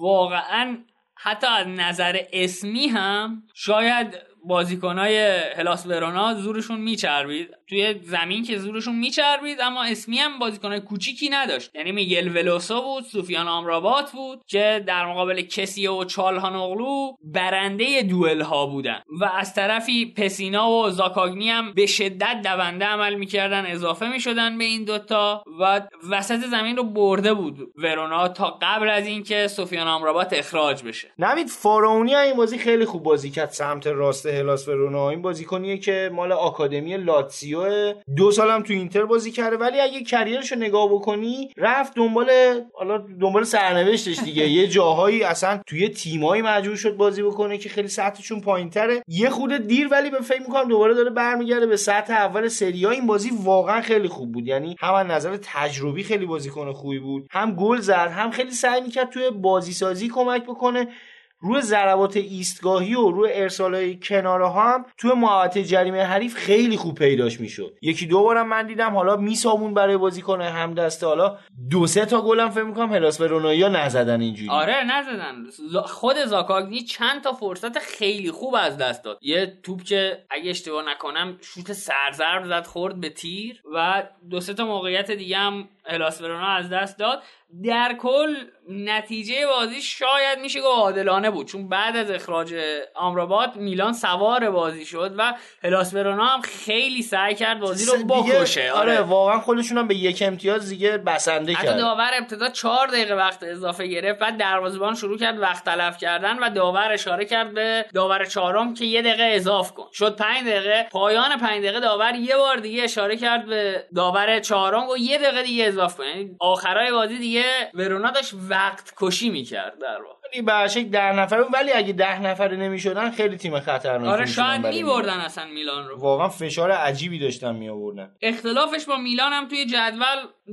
واقعا حتی از نظر اسمی هم شاید بازیکنای هلاس ورونا زورشون میچربید. توی زمین که زورشون میچربید اما اسمی هم بازیکنای کوچیکی نداشت. یعنی میگل ولوسا بود سوفیان آمرابات بود که در مقابل کسی و چالهانوغلو برنده دوئل ها بودن. و از طرفی پسینا و زاکاگنی هم به شدت دونده عمل می‌کردن اضافه می‌شدن به این دوتا و وسط زمین رو برده بود ورونا تا قبل از اینکه سوفیان آمرابات اخراج بشه. نوید فارونی این بازی خیلی خوب بازی کرد سمت راست هلاس ورونا این بازیکنیه که مال آکادمی لاتسیو دو سالم تو اینتر بازی کرده ولی اگه کریرش رو نگاه بکنی رفت دنبال حالا دنبال سرنوشتش دیگه. یه جاهایی اصلا توی تیمایی مجبور شد بازی بکنه که خیلی سطحشون پایینتره. یه خود دیر ولی به فکر می‌کنم دوباره داره برمیگرده به سطح اول سری این بازی واقعا خیلی خوب بود. یعنی هم از نظر تجربی خیلی بازیکن خوبی بود هم گل زد هم خیلی سعی می‌کرد توی بازی سازی کمک بکنه. روی ضربات ایستگاهی و روی ارسال کناره ها هم توی محوطه جریمه حریف خیلی خوب پیداش می‌شد. یکی دو بارم من دیدم حالا میسامون برای بازی کنه هم دسته حالا دو سه تا گلم فکر می‌کنم هلاس ورونایا نزدن اینجوری. آره نزدن. خود زاکاگنی چند تا فرصت خیلی خوب از دست داد. یه توپ که اگه اشتباه نکنم شوت سرزرب زد خورد به تیر و دو سه تا موقعیت دیگه هم الاس ورونا از دست داد. در کل نتیجه بازی شاید میشه گفت عادلانه بود چون بعد از اخراج آمرابات میلان سوار بازی شد و ورونا هم خیلی سعی کرد بازی رو بکشه. آره. آره واقعا خودشون هم به یک امتیاز دیگه بسنده کرد. داور ابتدا چهار دقیقه وقت اضافه گرفت بعد دروازه‌بان شروع کرد وقت تلف کردن و داور اشاره کرد به داور چهارم که یه دقیقه اضاف کن. شد پنج دقیقه پایان پنج دقیقه داور یه بار دیگه اشاره کرد به داور چهارم و یه دقیقه دیگه اضاف کن یعنی آخرای بازی دیگه ورونا داشت وقت کشی می‌کرد در واقع. ولی به ده نفره ولی اگه ده نفره نمی‌شدن خیلی تیم خطرناکی آره شاید میبردن اصلا میلان رو. واقعا فشار عجیبی داشتن می آوردن اختلافش با میلان هم توی جدول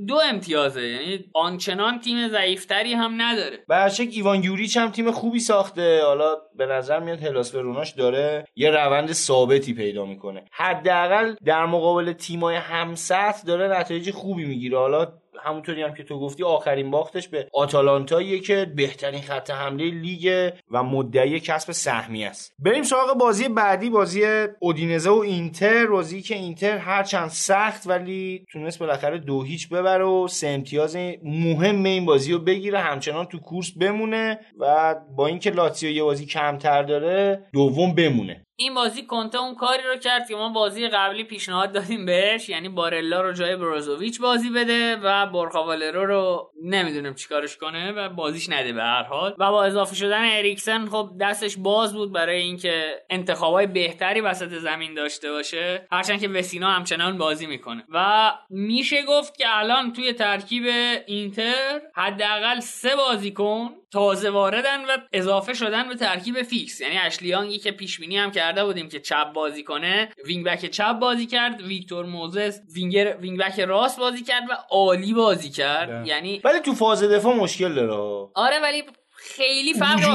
دو امتیازه یعنی آنچنان تیم ضعیفتری هم نداره. به ایوان یوریچ هم تیم خوبی ساخته. حالا به نظر میاد هلاس وروناش داره یه روند ثابتی پیدا می‌کنه. حداقل در مقابل تیمای همسط داره نتایج خوبی می‌گیره. حالا همونطوری هم که تو گفتی آخرین باختش به آتالانتاییه که بهترین خط حمله لیگ و مدعی کسب سهمی است. بریم سراغ بازی بعدی بازی اودینزه و اینتر. بازی که اینتر هرچند سخت ولی تونست بالاخره دو هیچ ببره و سه امتیاز مهم این بازی رو بگیره. همچنان تو کورس بمونه و با اینکه لاتسیو یه بازی کمتر داره دوم بمونه. این بازی کنته اون کاری رو کرد که ما بازی قبلی پیشنهاد دادیم بهش یعنی بارلا رو جای بروزوویچ بازی بده و برخاوالرو رو نمی‌دونم چیکارش کنه و بازیش نده به هر حال. و با اضافه شدن اریکسن خب دستش باز بود برای اینکه انتخابای بهتری وسط زمین داشته باشه. هرچند که وسینو همچنان بازی می‌کنه. و میشه گفت که الان توی ترکیب اینتر حداقل سه بازیکن تازه واردن و اضافه شدن به ترکیب فیکس. یعنی اشلی یانگی که پیش بینی هم کرده بودیم که چپ بازی کنه. wing back چپ بازی کرد ویکتور موزس winger wing back راست بازی کرد و عالی بازی کرد. ده. یعنی ولی تو فاز دفاع مشکل داره. آره ولی خیلی فرق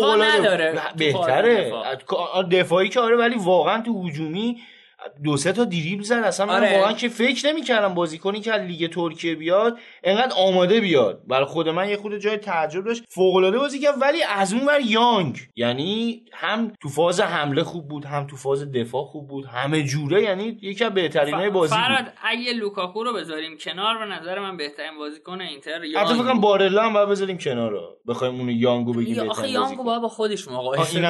با نداره بهتره. دفاعی که آره ولی واقعا تو هجومی دو سه تا دریبل زد. اصلا من آره. واقعا که فکر نمی‌کردم بازیکنی که از لیگ ترکیه بیاد انقدر آماده بیاد. برای خود من یه خود جای تعجب داشت. فوق العاده بازی کرد ولی از اون ور یانگ. یعنی هم تو فاز حمله خوب بود هم تو فاز دفاع خوب بود همه جوره. یعنی یکی از بهترینای بازی فراد اگه لوکاکو رو بذاریم کنار به نظر من بهترین بازیکن اینتر یانگ. حتی فکر بارلا هم باید بذاریم کنار. رو بخوایم اون یانگو بگیم آخه یانگو با خودش مقایسه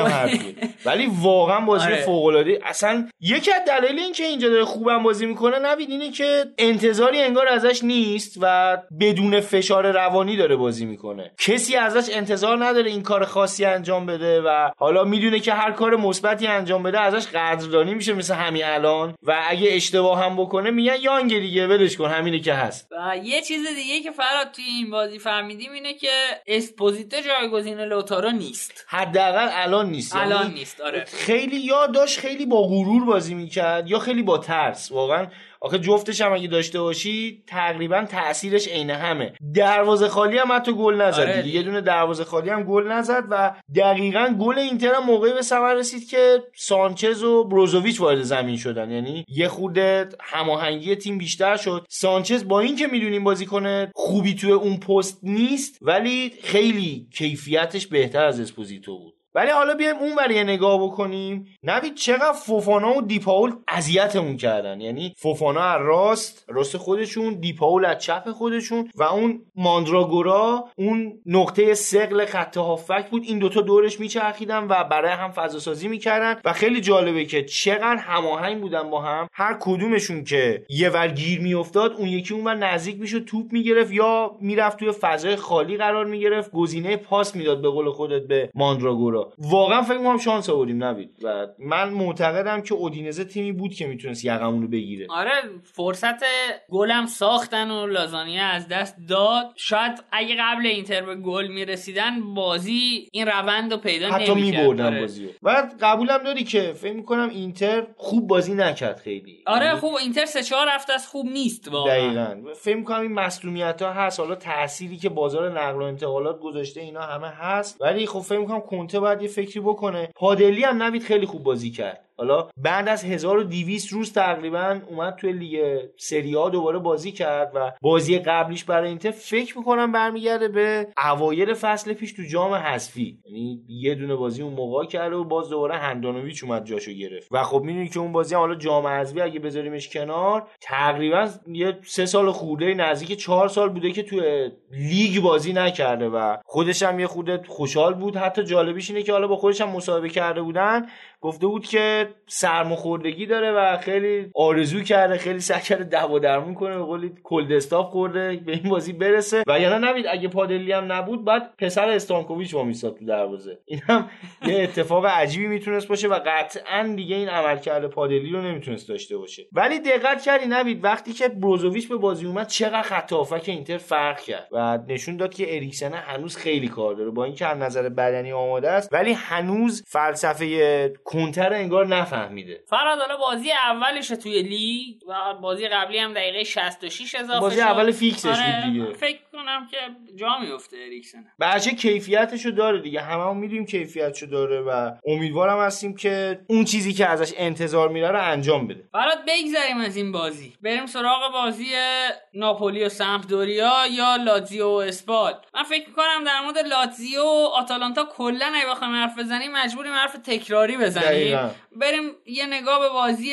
ولی واقعا بازی آره. فوق العاده اصلا یکی از دلایل اینکه اینجا داره خوبم بازی می‌کنه نوید اینه که انتظاری انگار ازش نیست و بدون فشار روانی داره بازی می‌کنه. کسی ازش انتظار نداره این کار خاصی انجام بده و حالا می‌دونه که هر کار مثبتی انجام بده ازش قدردانی میشه مثل همین الان و اگه اشتباه هم بکنه میگن یانگ دیگه ولش کن همینه که هست. و یه چیز دیگه که فراد توی این بازی فهمیدیم اینه که اسپوزیتو جایگزین لوتارو نیست. حداقل الان نیست الان یعنی نیست آره. خیلی یا داشت خیلی با غرور بازی می‌کرد. یا خیلی با ترس. واقعا آخه جفتش هم اگه داشته باشی تقریبا تاثیرش عین همه. دروازه خالی هم حتی گل نزد. آره. یه دونه دروازه خالی هم گل نزد و دقیقا گل اینتر هم موقعی به ثمر رسید که سانچز و بروزوویچ وارد زمین شدن. یعنی یه خورده هماهنگی تیم بیشتر شد. سانچز با اینکه می‌دونیم بازیکن خوبی توی اون پست نیست ولی خیلی کیفیتش بهتر از اسپوزیتو بود. ولی حالا بیایم اون ور رو نگاه بکنیم. نوید چقدر فوفانا و دیپاول اذیتمون کردن. یعنی فوفانا از راست راست خودشون دیپاول از چپ خودشون و اون ماندراگورا اون نقطه سقل خط هافک بود. این دوتا دورش میچرخیدن و برای هم فضا سازی می‌کردن. و خیلی جالبه که چقدر هماهنگ بودن با هم. هر کدومشون که یه ور گیر میافتاد اون یکی اون ور نزدیک می‌شد توپ می‌گرفت یا می‌رفت توی فضای خالی قرار می‌گرفت. گزینه پاس می‌داد به قول خودت به ماندراگورا. واقعا فکر می‌کنم شانس آوردیم نوید. و من معتقدم که اودینزه تیمی بود که می‌تونست یقمون رو بگیره. آره فرصت گلم ساختن و لازانیا از دست داد. شاید اگه قبل اینتر به گل می‌رسیدن بازی این روند رو پیدا حتی. میبردن آره. بازی رو. و قبولم داری که فکر می‌کنم اینتر خوب بازی نکرد خیلی. آره یعنی خوب اینتر سه چهار هفته از خوب نیست واقعا. دقیقا. فکر می‌کنم این مسئولیت ها هست. حالا تأثیری که بازار نقل و انتقالات گذاشته اینا همه هست. ولی خب فکر می‌کنم کنته باید یه فکری بکنه. پادلی هم نوید خیلی خوب بازی کرد. حالا بعد از 1200 روز تقریبا اومد توی لیگ سری آ دوباره بازی کرد و بازی قبلیش برای اینتر فکر می‌کنم برمیگرده به اوایل فصل پیش تو جام حذفی. یعنی یه دونه بازی اون موقع کرده و باز دوباره هندانویچ اومد جاشو گرفت. و خب می‌دونی که اون بازی هم حالا جام حذفی اگه بذاریمش کنار تقریبا یه سه سال خورده نزدیک چهار سال بوده که توی لیگ بازی نکرده و خودش هم یه خورده خوشحال بود. حتی جالبیش اینه که حالا با خودش هم مصاحبه کرده بودن. گفته بود که سرماخوردگی داره و خیلی آرزو کرده خیلی سعی کرده دوا درمون کنه به قولی کلدستاف خورده به این بازی برسه. و یعنی نبید اگه پادلی هم نبود بعد پسر استانکوویچ با میساد تو دروازه. این هم یه اتفاق عجیبی می‌تونست باشه و قطعا دیگه این عملکرد پادلی رو نمی‌تونست داشته باشه. ولی دقت کردی نوید وقتی که بروزوویچ به بازی اومد چقدر خط هافبک اینتر فرق کرد. و نشون داد که اریکسن هنوز خیلی کار داره. با اینکه از نظر بدنی آماده است ولی هنوز فلسفه کونته رو انگار نفهمیده. فراد حالا بازی اولش توی لیگ و بازی قبلی هم دقیقه 66 اضافه بازی شد. اول فیکسش آره، بود دیگه. فکر کنم که جا میفته اریکسن. بچه کیفیتشو داره دیگه. همه هم می‌دونیم کیفیتشو داره و امیدوارم هستیم که اون چیزی که ازش انتظار میره رو انجام بده. برات بگذریم از این بازی. بریم سراغ بازی ناپولی و سمپدوریا یا لاتزیو و اسپال. من فکر می‌کنم در مورد لاتزیو و آتالانتا کلا اگه بخوایم حرف بزنیم مجبوریم حرف تکراری بزنیم. دقیقاً. بریم یه نگاه به بازی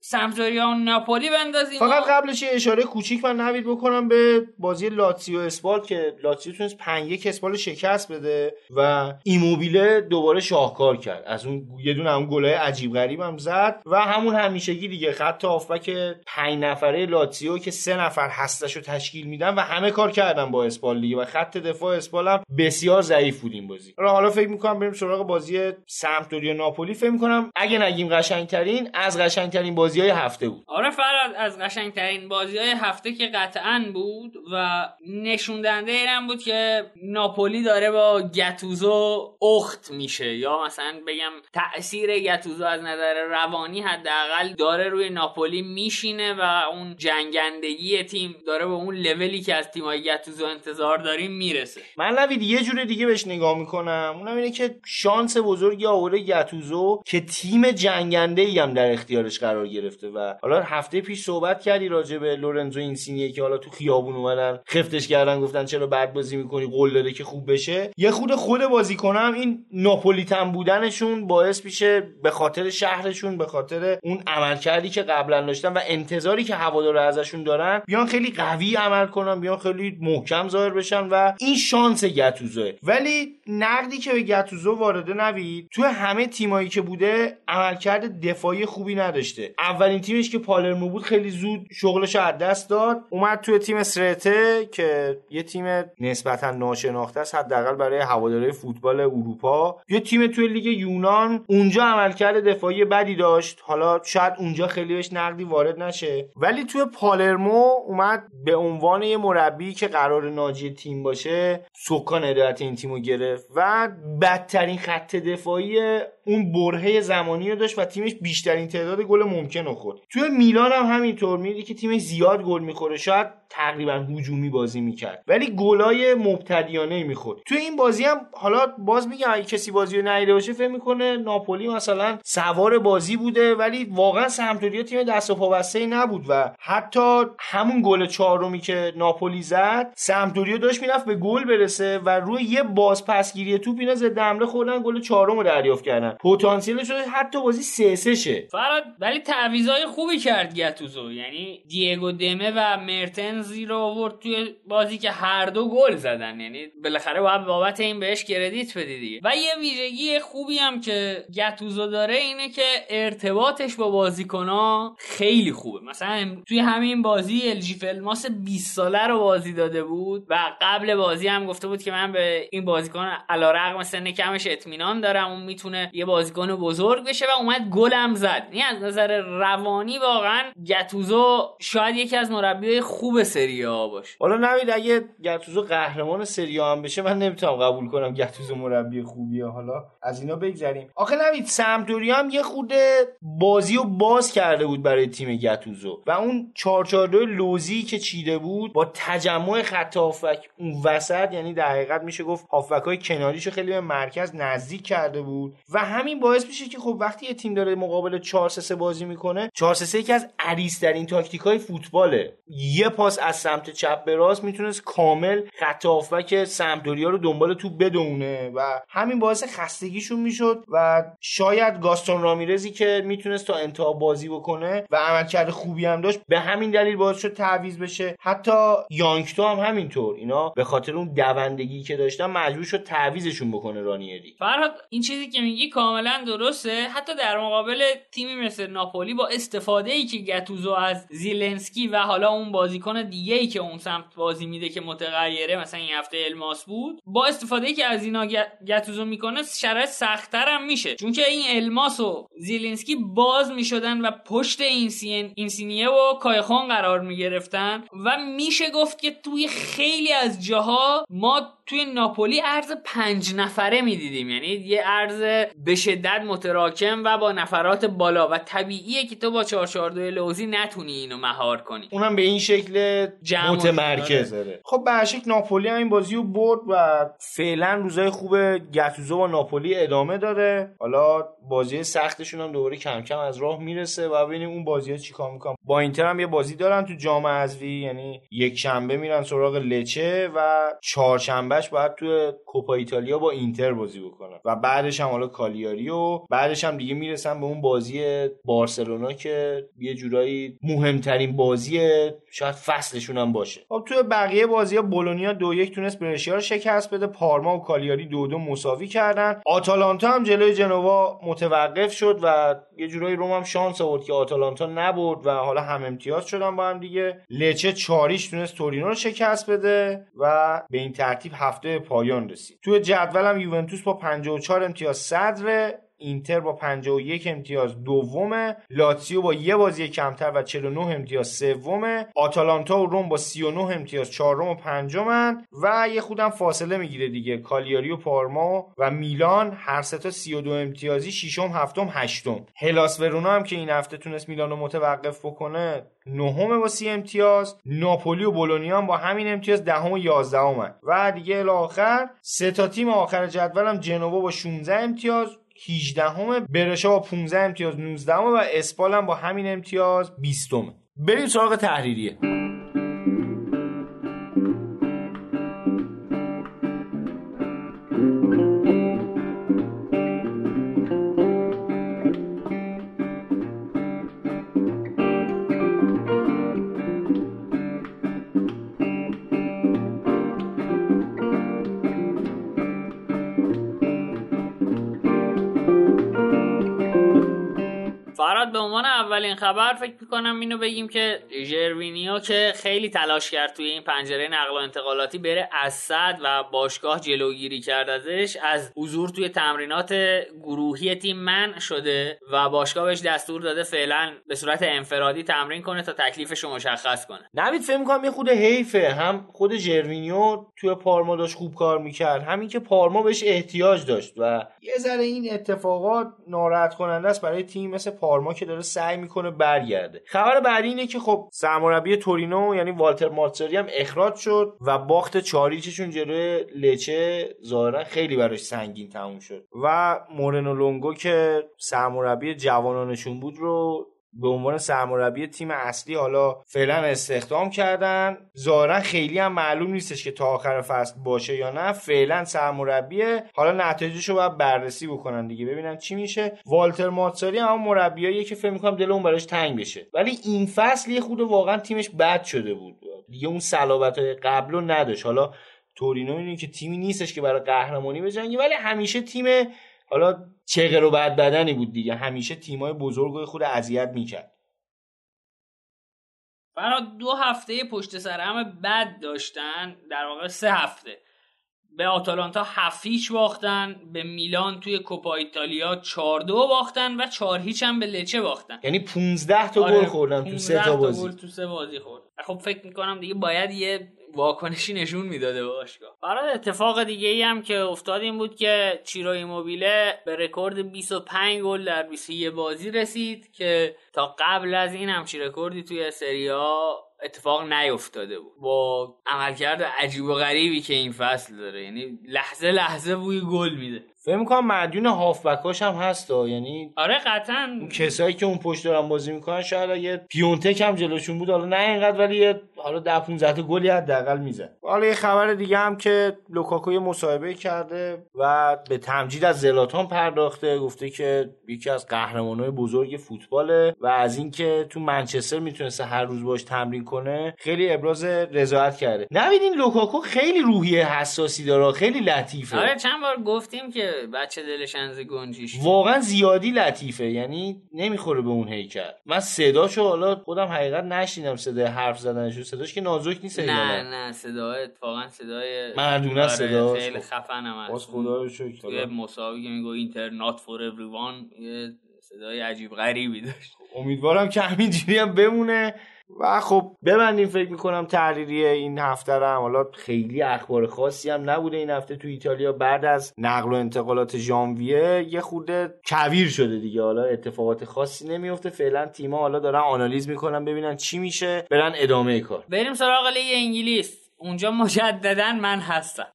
سمپدوریا و ناپولی بندازیم فقط قبلش یه اشاره کوچیک من نوید بکنم به بازی لاتسیو اسپال که لاتسیو تونست 5 یک اسپال شکست بده و ایموبیله دوباره شاهکار کرد. از اون یه دونه اون گلای عجیب غریب هم زد و همون همیشگی دیگه. خط هافبک 5 نفره لاتسیو که سه نفر هستش رو تشکیل میدن و همه کار کردن با اسپال دیگه و خط دفاع اسپال هم بسیار ضعیف بود این بازی. حالا حالا فکر می‌کنم بریم سراغ بازی سمپدوریا ناپولی فکر می‌کنم اگه نگیم قشنگترین از قشنگترین بازی های هفته بود. آره فراد از قشنگترین بازی های هفته که قطعا بود و نشون دهنده اینم بود که ناپولی داره با گتوزو اخت میشه. یا مثلا بگم تاثیر گتوزو از نظر روانی حداقل داره روی ناپولی میشینه و اون جنگندگی تیم داره به اون لولی که از تیمای گتوزو انتظار داریم می‌رسه. من نوید یه جور دیگه بهش نگاه می‌کنم. اونم اینه که شانس بزرگی آورده گتوزو که تیم جنگنده ای هم در اختیارش قرار گرفته و حالا هفته پیش صحبت کردی راجع به لورنزو اینسینیه که حالا تو خیابون اومدن خفتش کردن گفتن چرا بد بازی می‌کنی قول داده که خوب بشه. یه خود خود بازی کنم این ناپولیتن بودنشون باعث میشه به خاطر شهرشون به خاطر اون عملکردی که قبلا داشتن و انتظاری که هوادارا ازشون دارن بیان خیلی قوی عمل کنن بیان خیلی محکم ظاهر بشن و این شانس گتوزوه ولی نقدی که به گتوزو وارده نوید تو همه تیمایی که بوده عملکرد دفاعی خوبی نداشته. اولین تیمش که پالرمو بود خیلی زود شغلش از دست داد. اومد توی تیم سرته که یه تیم نسبتا ناشناخته است حداقل برای هوادارهای فوتبال اروپا. یه تیم توی لیگ یونان اونجا عملکرد دفاعی بدی داشت. حالا شاید اونجا خیلی بهش نقدی وارد نشه. ولی توی پالرمو اومد به عنوان یه مربی که قرار ناجی تیم باشه سکان هدایت این تیمو گرفت و بدترین خط دفاعی اون برهه زمانی رو داشت و تیمش بیشترین تعداد گل ممکن رو خورد. توی میلان هم همینطور میدی که تیمش زیاد گل می‌خوره. شاید تقریبا هجومی بازی می‌کرد. ولی گلای مبتدیانه می‌خورد. توی این بازی هم حالا باز میگم اگه کسی بازی رو ندیده باشه فکر می‌کنه ناپولی مثلا سوار بازی بوده ولی واقعا سمتوریا تیم دست و پا بسته نبود و حتی همون گل چهارمی که ناپولی زد سمتوریا داشت می‌رفت به گل برسه و روی یه باز پسگیری توپ اینا ضد حمله خوردن گل چهارم رو دریافت کردن. پتانسیلش حتی بازی سه سه شه. فراد ولی تعویضای خوبی کرد گتوزو یعنی دیگو دمه و مرتنزی رو آورد توی بازی که هر دو گل زدن. یعنی بالاخره باید بابت این بهش کردیت بدی دیگه. و یه ویژگی خوبی هم که گتوزو داره اینه که ارتباطش با بازیکنها خیلی خوبه. مثلا توی همین بازی الژی فلماس 20 ساله رو بازی داده بود و قبل بازی هم گفته بود که من به این بازیکن علیرغم سن کمش اطمینان دارم. اون می‌تونه یه بازیکن بزرگ بشه و اومد گلم زد. این از نظر روانی واقعا گتوزو شاید یکی از مربیای خوب سری آ باشه. حالا نوید اگه گتوزو قهرمان سری هم بشه من نمی‌تونم قبول کنم گتوزو مربی خوبیه. حالا از اینا بگذریم. آخه نوید سمتوری هم یه خود بازی رو باز کرده بود برای تیم گتوزو و اون 442 لوزی که چیده بود با تجمع خط هافک اون وسط یعنی در حقیقت میشه گفت هافک های کناریشو خیلی به مرکز نزدیک کرده بود. و همین باعث میشه که خب وقتی یه تیم داره مقابل 4 3 بازی می‌کنه 4 3 یکی از عریض‌ترین تاکتیک های فوتباله. یه پاس از سمت چپ به راست می‌تونست کامل خط هافبک سمپدوریا رو دنبال توپ بدونه و همین باعث خستگیشون می‌شد و شاید گاستون رامیرزی که می‌تونست تا انتها بازی بکنه و عملکرد خوبی هم داشت به همین دلیل باعث شد تعویض بشه. حتی یانکتو هم همینطور. اینا به خاطر اون دوندگی که داشتن مجبور شد تعویضشون بکنه رانیری. فرهاد این چیزی که میگی کاملا درسته. حتی در مقابل تیمی مثل ناپولی با استفاده ای که گتوزو از زیلنسکی و حالا اون بازیکن دیگه ای که اون سمت بازی میده که متغیره مثلا این هفته الماس بود با استفاده ای که از اینا گتوزو می‌کنه شرایط سختتر هم میشه. چون که این الماس و زیلنسکی باز می‌شدن و پشت این اینسینیه و کایخون قرار می‌گرفتن و میشه گفت که توی خیلی از جاها ما توی ناپولی ارز پنج نفره می‌دیدیم. یعنی یه ارز به شدت متراکم و با نفرات بالا. و طبیعیه که تو با 442 لوزی نتونی اینو مهار کنی. اونم به این شکل متمرکز داره خب به ناپولی هم این بازی رو برد و فعلا روزای خوب گتوزو با ناپولی ادامه داره. حالا بازی سختشون هم دوباره کم کم از راه می‌رسه و ببینیم اون بازی ها چیکار می‌کنن. با اینتر هم یه بازی دارن تو جام حذفی. یعنی یک شنبه میرن سراغ لچه و چهارشنبهش باید تو کوپا ایتالیا با اینتر بازی بکنن. و بعدش هم حالا کالیاری و بعدش هم دیگه می‌رسن به اون بازی بارسلونا که یه جورایی مهمترین بازی شاید فصلشون هم باشه. خب تو بقیه بازی ها بولونیا دو یک تونست برشیا رو شکست بده پارما و کالیاری دو دو مساوی کردن. آتالانتا هم جلوی جنوا متوقف شد و یه جورایی روم هم شانس آورد که آتالانتا نبرد و حالا هم امتیاز شدن با هم دیگه. لچه چاریش تونست تورینو رو شکست بده و به این ترتیب هفته پایان رسید. توی جدول هم یوونتوس با 54 امتیاز صدر اینتر با 51 امتیاز. دومه لاتسیو با یه بازی کمتر و 49 امتیاز. سومه آتالانتا و روم با 39 امتیاز. چهارم و پنجمن و یه خودم فاصله می‌گیره دیگه. کالیاری و پارما و میلان هر سه تا 32 امتیازی. ششم هفتم هشتم. هلاس ورونا هم که این هفته تونست میلان رو متوقف بکنه نهم با سی امتیاز. ناپولی و بولونیا هم با همین امتیاز دهم و یازدهم و دیگه الاخر سه تا تیم آخر جدولم جنوا با 16 امتیاز. 18 همه برشا با 15 امتیاز 19 همه و اسپال هم با همین امتیاز 20 همه بریم سراغ تحریریه. اولین خبر فکر می‌کنم. اینو بگیم که ژروینیو که خیلی تلاش کرد توی این پنجره نقل و انتقالاتی بره از صد و باشگاه جلوگیری کرد ازش. از حضور توی تمرینات گروهی تیم من شده و باشگاه بهش دستور داده فعلا به صورت انفرادی تمرین کنه تا تکلیفش رو مشخص کنه. نوید فکر می‌کنم یه خود حیفه. هم خود ژروینیو توی پارما داشت خوب کار می‌کرد. همین که پارما بهش احتیاج داشت و یه ذره این اتفاقات ناراحت کننده است برای تیم. مثل پارما که داره سعی می‌کنه برگرده. خبر بعدی اینه که خب سرمربی تورینو یعنی والتر ماتزاری هم اخراج شد و باخت چهار هیچشون جلوی لچه ظاهرا خیلی براش سنگین تموم شد. و مورنو لونگو که سرمربی جوانانشون بود رو به عنوان سرمربی تیم اصلی حالا فعلا استخدام کردن. ظاهرا خیلی هم معلوم نیستش که تا آخر فصل باشه یا نه. فعلا سرمربیه. حالا نتایجش رو باید بررسی بکنن دیگه. ببینن چی میشه. والتر ماتساری هم مربیاییه که فکر می‌کنم دل اون براش تنگ بشه. ولی این فصل یه خود واقعا تیمش بد شده بود. دیگه اون صلابت قبل رو نداشت. حالا تورینو اینه که تیمی نیستش که برای قهرمانی بجنگه. ولی همیشه تیم حالا چغر و بد بدنی بود دیگه. همیشه تیمای بزرگ خود اذیت می‌کرد. برای دو هفته پشت سر همه بد داشتن در واقع سه هفته. به آتالانتا هفیچ باختن به میلان توی کوپا ایتالیا 4 دو باختن و 4 هیچ هم به لچه باختن. یعنی 15 تا آره، گل خوردن تو سه 15 تا بازی. گل تو سه بازی خورد خب فکر می‌کنم دیگه باید یه واکنشی نشون می‌داده باشگاه برای اتفاق دیگه ای هم که افتاد این بود که چیرو ایموبیله به رکورد 25 گل در 21 بازی رسید که تا قبل از این همچی رکوردی توی سری آ اتفاق نیفتاده بود. با عملکرد عجیب و غریبی که این فصل داره. یعنی لحظه لحظه بوی گل میده. فکر می‌کنم مدیون هافبکاش هم هست ها. یعنی آره قطعا. اون کسایی که اون پشت دارن بازی می‌کنن شاید اگه پیونتک هم جلوشون بود. حالا نه اینقدر ولی یه حالا ده 15 تا گلی حداقل میزن حالا یه خبر دیگه هم که لوکاکو یه مصاحبه کرده و به تمجید از زلاتان پرداخته گفته که یکی از قهرمانای بزرگ فوتباله و از اینکه تو منچستر می‌تونسته هر روز باش تمرین کنه خیلی ابراز رضایت کرده. نبینین لوکاکو خیلی روحیه حساسی داره خیلی لطیفه. آره چند بار گفتیم که بچه دلش انز گنجیش واقعا زیادی لطیفه یعنی نمی‌خوره به اون هیکل. من صداشو حالا خودم حقیقت نشیدم صدای حرف زدنشو صداش که نازک نیست نه اینا. نه صدای اتفاقا صدای مردونه آره، صداش. خیلی خفن هم باز هست. خدا رو شکر. توی مسابقه که میگو اینتر نات فور یه صدای عجیب غریبی داشت. امیدوارم که همینجوری هم بمونه. و خب ببندیم فکر می‌کنم تحریریه این هفته هم. حالا خیلی اخبار خاصی هم نبوده این هفته تو ایتالیا. بعد از نقل و انتقالات ژانویه یه خورده کویر شده دیگه. حالا اتفاقات خاصی نمیفته فعلا تیما حالا دارن آنالیز می‌کنن ببینن چی میشه. برن ادامه کار. بریم سراغ لیگ انگلیس. اونجا مجددا من هستم.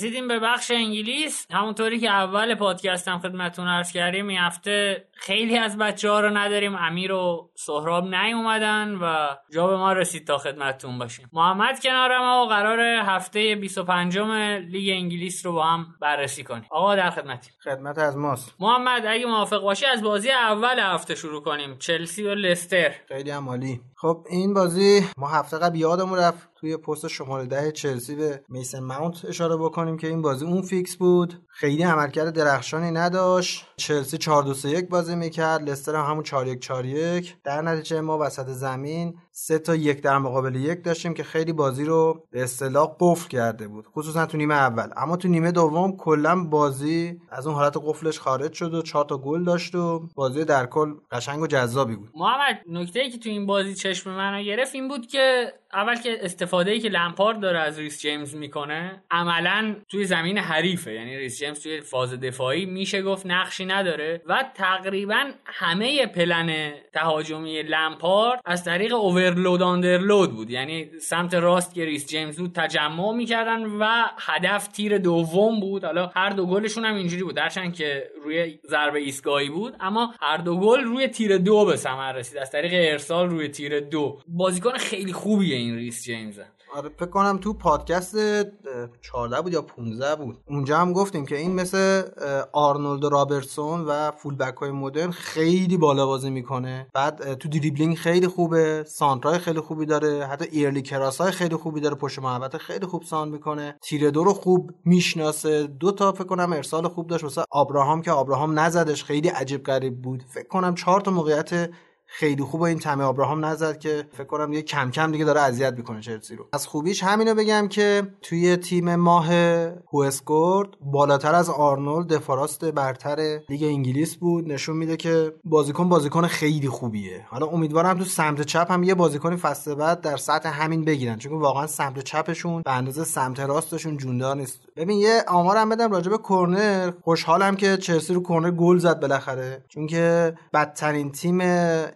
رسیدیم به بخش انگلیس. همونطوری که اول پادکستم خدمتتون عرض کردیم این هفته خیلی از بچه ها رو نداریم. امیر و سهراب نیومدن و جا به ما رسید تا خدمتتون باشیم. محمد کنار ما و قرار هفته 25 لیگ انگلیس رو با هم بررسی کنیم. آقا در خدمتیم. خدمت از ماست. محمد اگه موافق باشی از بازی اول هفته شروع کنیم. چلسی و لستر. خیلی هم عالی. خب این بازی ما هفته قبل یادمون رفت. توی پست شماره ده چلسی به میسن ماونت اشاره بکنیم که این بازی اون فیکس بود. خیلی عملکرد درخشانی نداشت. چلسی 4 2 3 1 بازی می‌کرد. لستر هم همون 4 1 4 1 در نتیجه ما وسط زمین سه تا یک در مقابل یک داشتیم که خیلی بازی رو به اصطلاح قفل کرده بود خصوصا تو نیمه اول. اما تو نیمه دوم کلا بازی از اون حالت قفلش خارج شد و 4 تا گل داشت و بازی در کل قشنگ و جذابی بود. محمد نکته ای که تو این بازی چشم منو گرفت این بود که اول که استفاده ای که لمپارد داره از ریس جیمز می‌کنه عملا توی زمین حریفه. یعنی ریس جیمز توی فاز دفاعی میشه گفت نقشی نداره و تقریبا همه پلن تهاجمی لمپارد از طریق overload underload بود. یعنی سمت راست که ریس جیمز بود تجمع می‌کردن و هدف تیر دوم بود. حالا هر دو گلشون هم اینجوری بود. درسته که روی ضربه ایستگاهی بود اما هر دو گل روی تیر دو به ثمر رسید. از طریق ارسال روی تیر دو. بازیکن خیلی خوبیه این ریس جیمز. آره فکر کنم تو پادکست اه، 14 بود یا 15 بود. اونجا هم گفتیم که این مثل آرنولد رابرتسون و full-back های مدرن خیلی بالا بازی می‌کنه. بعد تو دریبلینگ خیلی خوبه سانترای خیلی خوبی داره حتی early cross های خیلی خوبی داره پشت محوطه خیلی خوب سانتر می‌کنه. تیر دو رو خوب می‌شناسه. دو تا فکر کنم ارسال خوب داشت واسه آبراهام که آبراهام نزدش خیلی عجیب غریب بود. فکر کنم چهار تا موقعیت خیلی خوب این تمی ابراهام نزد که فکر کنم یه کم کم دیگه داره اذیت می‌کنه چلسی رو. از خوبیش همینو بگم که توی تیم ماه WhoScored بالاتر از آرنولد دفاع راست برتر لیگ انگلیس بود. نشون میده که بازیکن بازیکن خیلی خوبیه. حالا امیدوارم تو سمت چپ هم یه بازیکن فصل بعد در سطح همین بگیرن چون واقعا سمت چپشون به اندازه سمت راستشون جوندار نیست. ببین یه آمارم بدم راجع به کرنر خوشحالم که چلسی رو کرنر گل زد بالاخره چون که بدترین تیم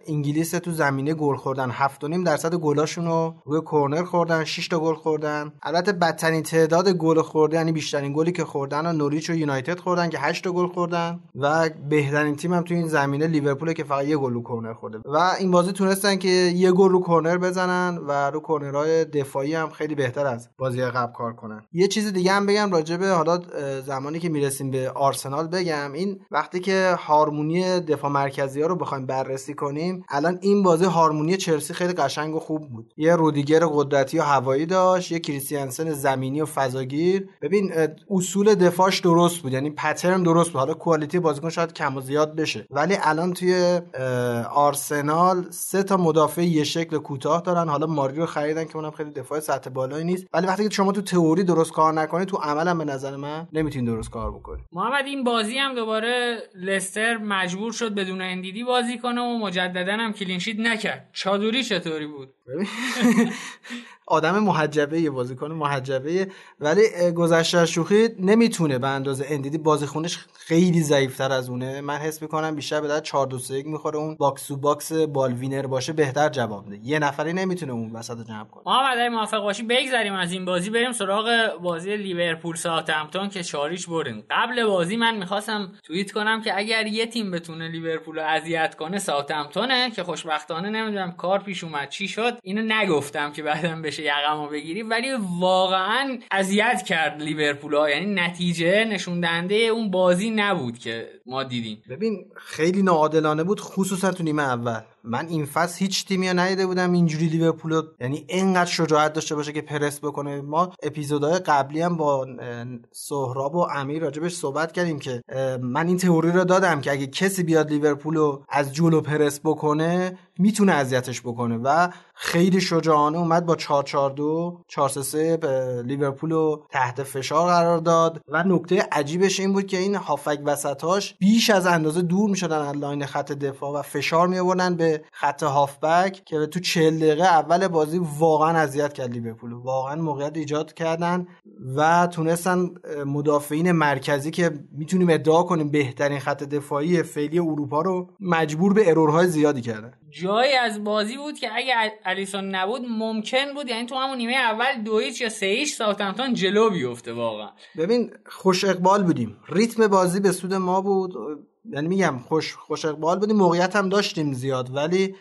انگلیس تو زمینه گل خوردن. 7.5 درصد گلاشون رو روی کرنر خوردن 6 تا گل خوردن. البته بدترین تعداد گل خورده یعنی بیشترین گلی که خوردن و نوریچ و یونایتد خوردن که 8 تا گل خوردن و بهترین تیم هم تو این زمینه لیورپول که فقط یه گل رو کرنر خورده. و این بازی تونستن که یه گل رو کرنر بزنن و رو کرنرهای دفاعی هم خیلی بهتر از بازی قبل کار کنن. یه چیز دیگه هم بگم راجع به حالا زمانی که می‌رسیم به آرسنال بگم. این وقتی که هارمونی دفاع مرکزی ها رو بخوایم بررسی کنیم الان این بازی هارمونی چلسی خیلی قشنگ و خوب بود. یه رودیگر قدرتی و هوایی داشت یه کریستیانسن زمینی و فضاگیر. ببین اصول دفاعش درست بود یعنی پترن درست بود. حالا کوالیتی بازیکن شاید کم و زیاد بشه. ولی الان توی آرسنال سه تا مدافع یه شکل کوتاه دارن. حالا ماری رو خریدن که اونم خیلی دفاع سطح بالایی نیست. ولی وقتی که شما تو تئوری درست کار نکنید تو عمل به نظر من نمی‌تونید درست کار بکنید محمد این بازی هم دوباره لستر مجبور شد بدون اندیدی بازی کنه و مجددا هم کلینشیت نکرد. چادری چطوری بود؟ آدم محجوبیه بازیکن محجوبیه. ولی گذشته شوخی نمی‌تونه به اندازه اندیدی بازی‌خونیش خیلی ضعیفتر از اونه. من حس می‌کنم بیشتر به در 4 2 3 می‌خوره. اون box to box ball winner باشه بهتر جواب بده یه نفری نمی‌تونه اون وسط جمع کنه. محمد اگه موافق باشی بگذریم از این بازی بریم سراغ بازی لیورپول ساوثهمپتون که چهار هیچ بردیم قبل بازی من می‌خواستم توییت کنم که اگر یه تیم بتونه لیورپول رو اذیت کنه ساوثهمپتونه که خوشبختانه نمی‌دونم کار پیش اومد چی شد؟ اینو نگفتم که بعدم بشه یقمو بگیری ولی واقعا اذیت کرد لیورپول ها یعنی نتیجه نشون دهنده اون بازی نبود که ما دیدیم. ببین خیلی ناعادلانه بود خصوصا تو نیمه اول. من این فصل هیچ تیمی رو ندیده بودم اینجوری لیورپول یعنی اینقدر شجاعت داشته باشه که پرس بکنه. ما اپیزودهای قبلی هم با سهراب و امیر راجبش صحبت کردیم که من این تئوری رو دادم که اگه کسی بیاد لیورپول رو از جلو پرس بکنه می‌تونه اذیتش بکنه و خیلی شجاعانه اومد با 442 433 به لیورپول رو تحت فشار قرار داد و نکته عجیبش این بود که این هافبک وسطاش بیش از اندازه دور می‌شدن از line خط دفاع و فشار می به خط هافبک که تو 40 دقیقه اول بازی واقعا اذیت کرد لیورپول. واقعا موقعیت ایجاد کردن و تونستن مدافعین مرکزی که می‌تونیم ادعا کنیم بهترین خط دفاعی فعلی اروپا رو مجبور به error های زیادی کردن. جایی از بازی بود که اگه الیسون نبود ممکن بود یعنی تو همون نیمه اول دو یا سه ایش ساوثهمپتون جلو بیفته واقعا. ببین خوش اقبال بودیم. ریتم بازی به سود ما بود. یعنی میگم خوش خوش اقبال بودیم موقعیت هم داشتیم زیاد ولی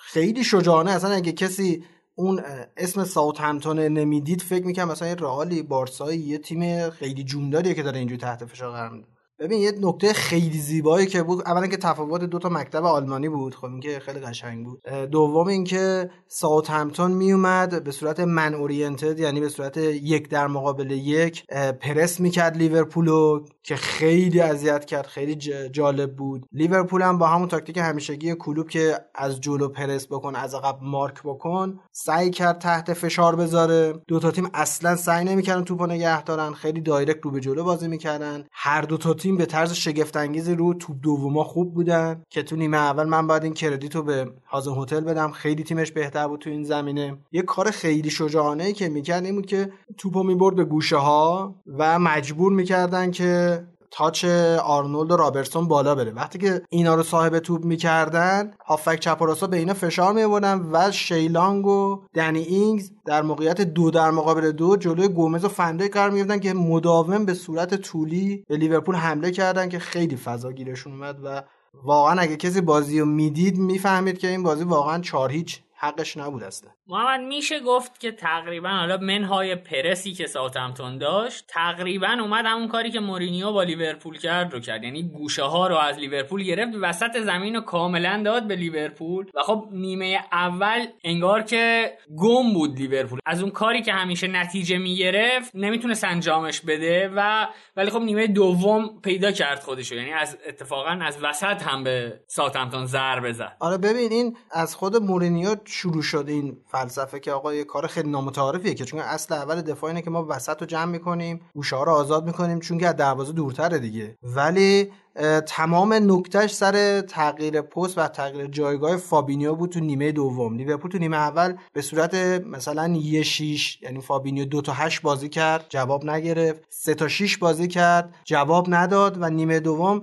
خیلی شجاعانه. اصلا اگه کسی اون اسم ساوت همتون نمی‌دید فکر می‌کنم مثلا یه رئالی بارسایی یه تیم خیلی جونداریه که داره اینجوری تحت فشار قرار ببین یه نکته خیلی زیبایی که بود اولا که تفاوت دو تا مکتب آلمانی بود خب اینکه خیلی قشنگ بود. دوم اینکه ساوثهمپتون می اومد به صورت man oriented یعنی به صورت یک در مقابل یک پرس می‌کرد لیورپولو که خیلی اذیت کرد خیلی جالب بود. لیورپول هم با همون تاکتیک همیشگی کلوپ که از جلو پرس بکن از عقب مارک بکن سعی کرد تحت فشار بذاره. دو تا تیم اصلا سعی نمی‌کردن توپو نگه دارن خیلی direct رو به جلو بازی می‌کردن. هر دو تا تیم به طرز شگفت انگیزی رو توپ دوما خوب بودن که تو نیمه اول من باید این credit رو به هازن هوتل بدم. خیلی تیمش بهتر بود تو این زمینه. یه کار خیلی شجاعانه ای که می‌کرد این بود که توپو می‌برد به گوشه ها و مجبور می‌کردن که تاچ آرنولد و رابرتسون بالا بره. وقتی که اینا رو صاحب توپ می‌کردن هافبک چپ و به اینا فشار میوردن و شین لانگ و دنی اینگز در موقعیت دو در مقابل دو جلوی گومز و فن دایک قرار می‌گرفتن که مداوم به صورت طولی به لیورپول حمله کردن که خیلی فضا گیرشون اومد و واقعا اگه کسی بازی رو می‌دید می‌فهمید که این بازی واقعا چهار هیچ حقش نبود اصلا. محمد میشه گفت که تقریبا حالا منهای پرسی که ساوثهمپتون داشت تقریبا اومد همون کاری که مورینیو با لیورپول کرد رو کرد. یعنی گوشه ها رو از لیورپول گرفت وسط زمین رو کاملا داد به لیورپول. و خب نیمه اول انگار که گم بود لیورپول. از اون کاری که همیشه نتیجه می‌گرفت نمی‌تونه انجامش بده و ولی خب نیمه دوم پیدا کرد خودشو. یعنی از اتفاقا از وسط هم به ساوثهمپتون ضربه زد. آره ببین این از خود مورینیو شروع شد این فلسفه که آقا یه کار خیلی نامتعارفیه که چون اصل اول دفاع اینه که ما وسط رو جمع می‌کنیم گوشه رو آزاد می‌کنیم چون که از دروازه دورتره دیگه. ولی تمام نکتهش سر تغییر پست و تغییر جایگاه فابینیو بود تو نیمه دوم. لیورپول تو نیمه اول به صورت مثلا یه شیش یعنی فابینیو دو تا هشت بازی کرد جواب نگرفت. سه تا شیش بازی کرد جواب نداد و نیمه دوم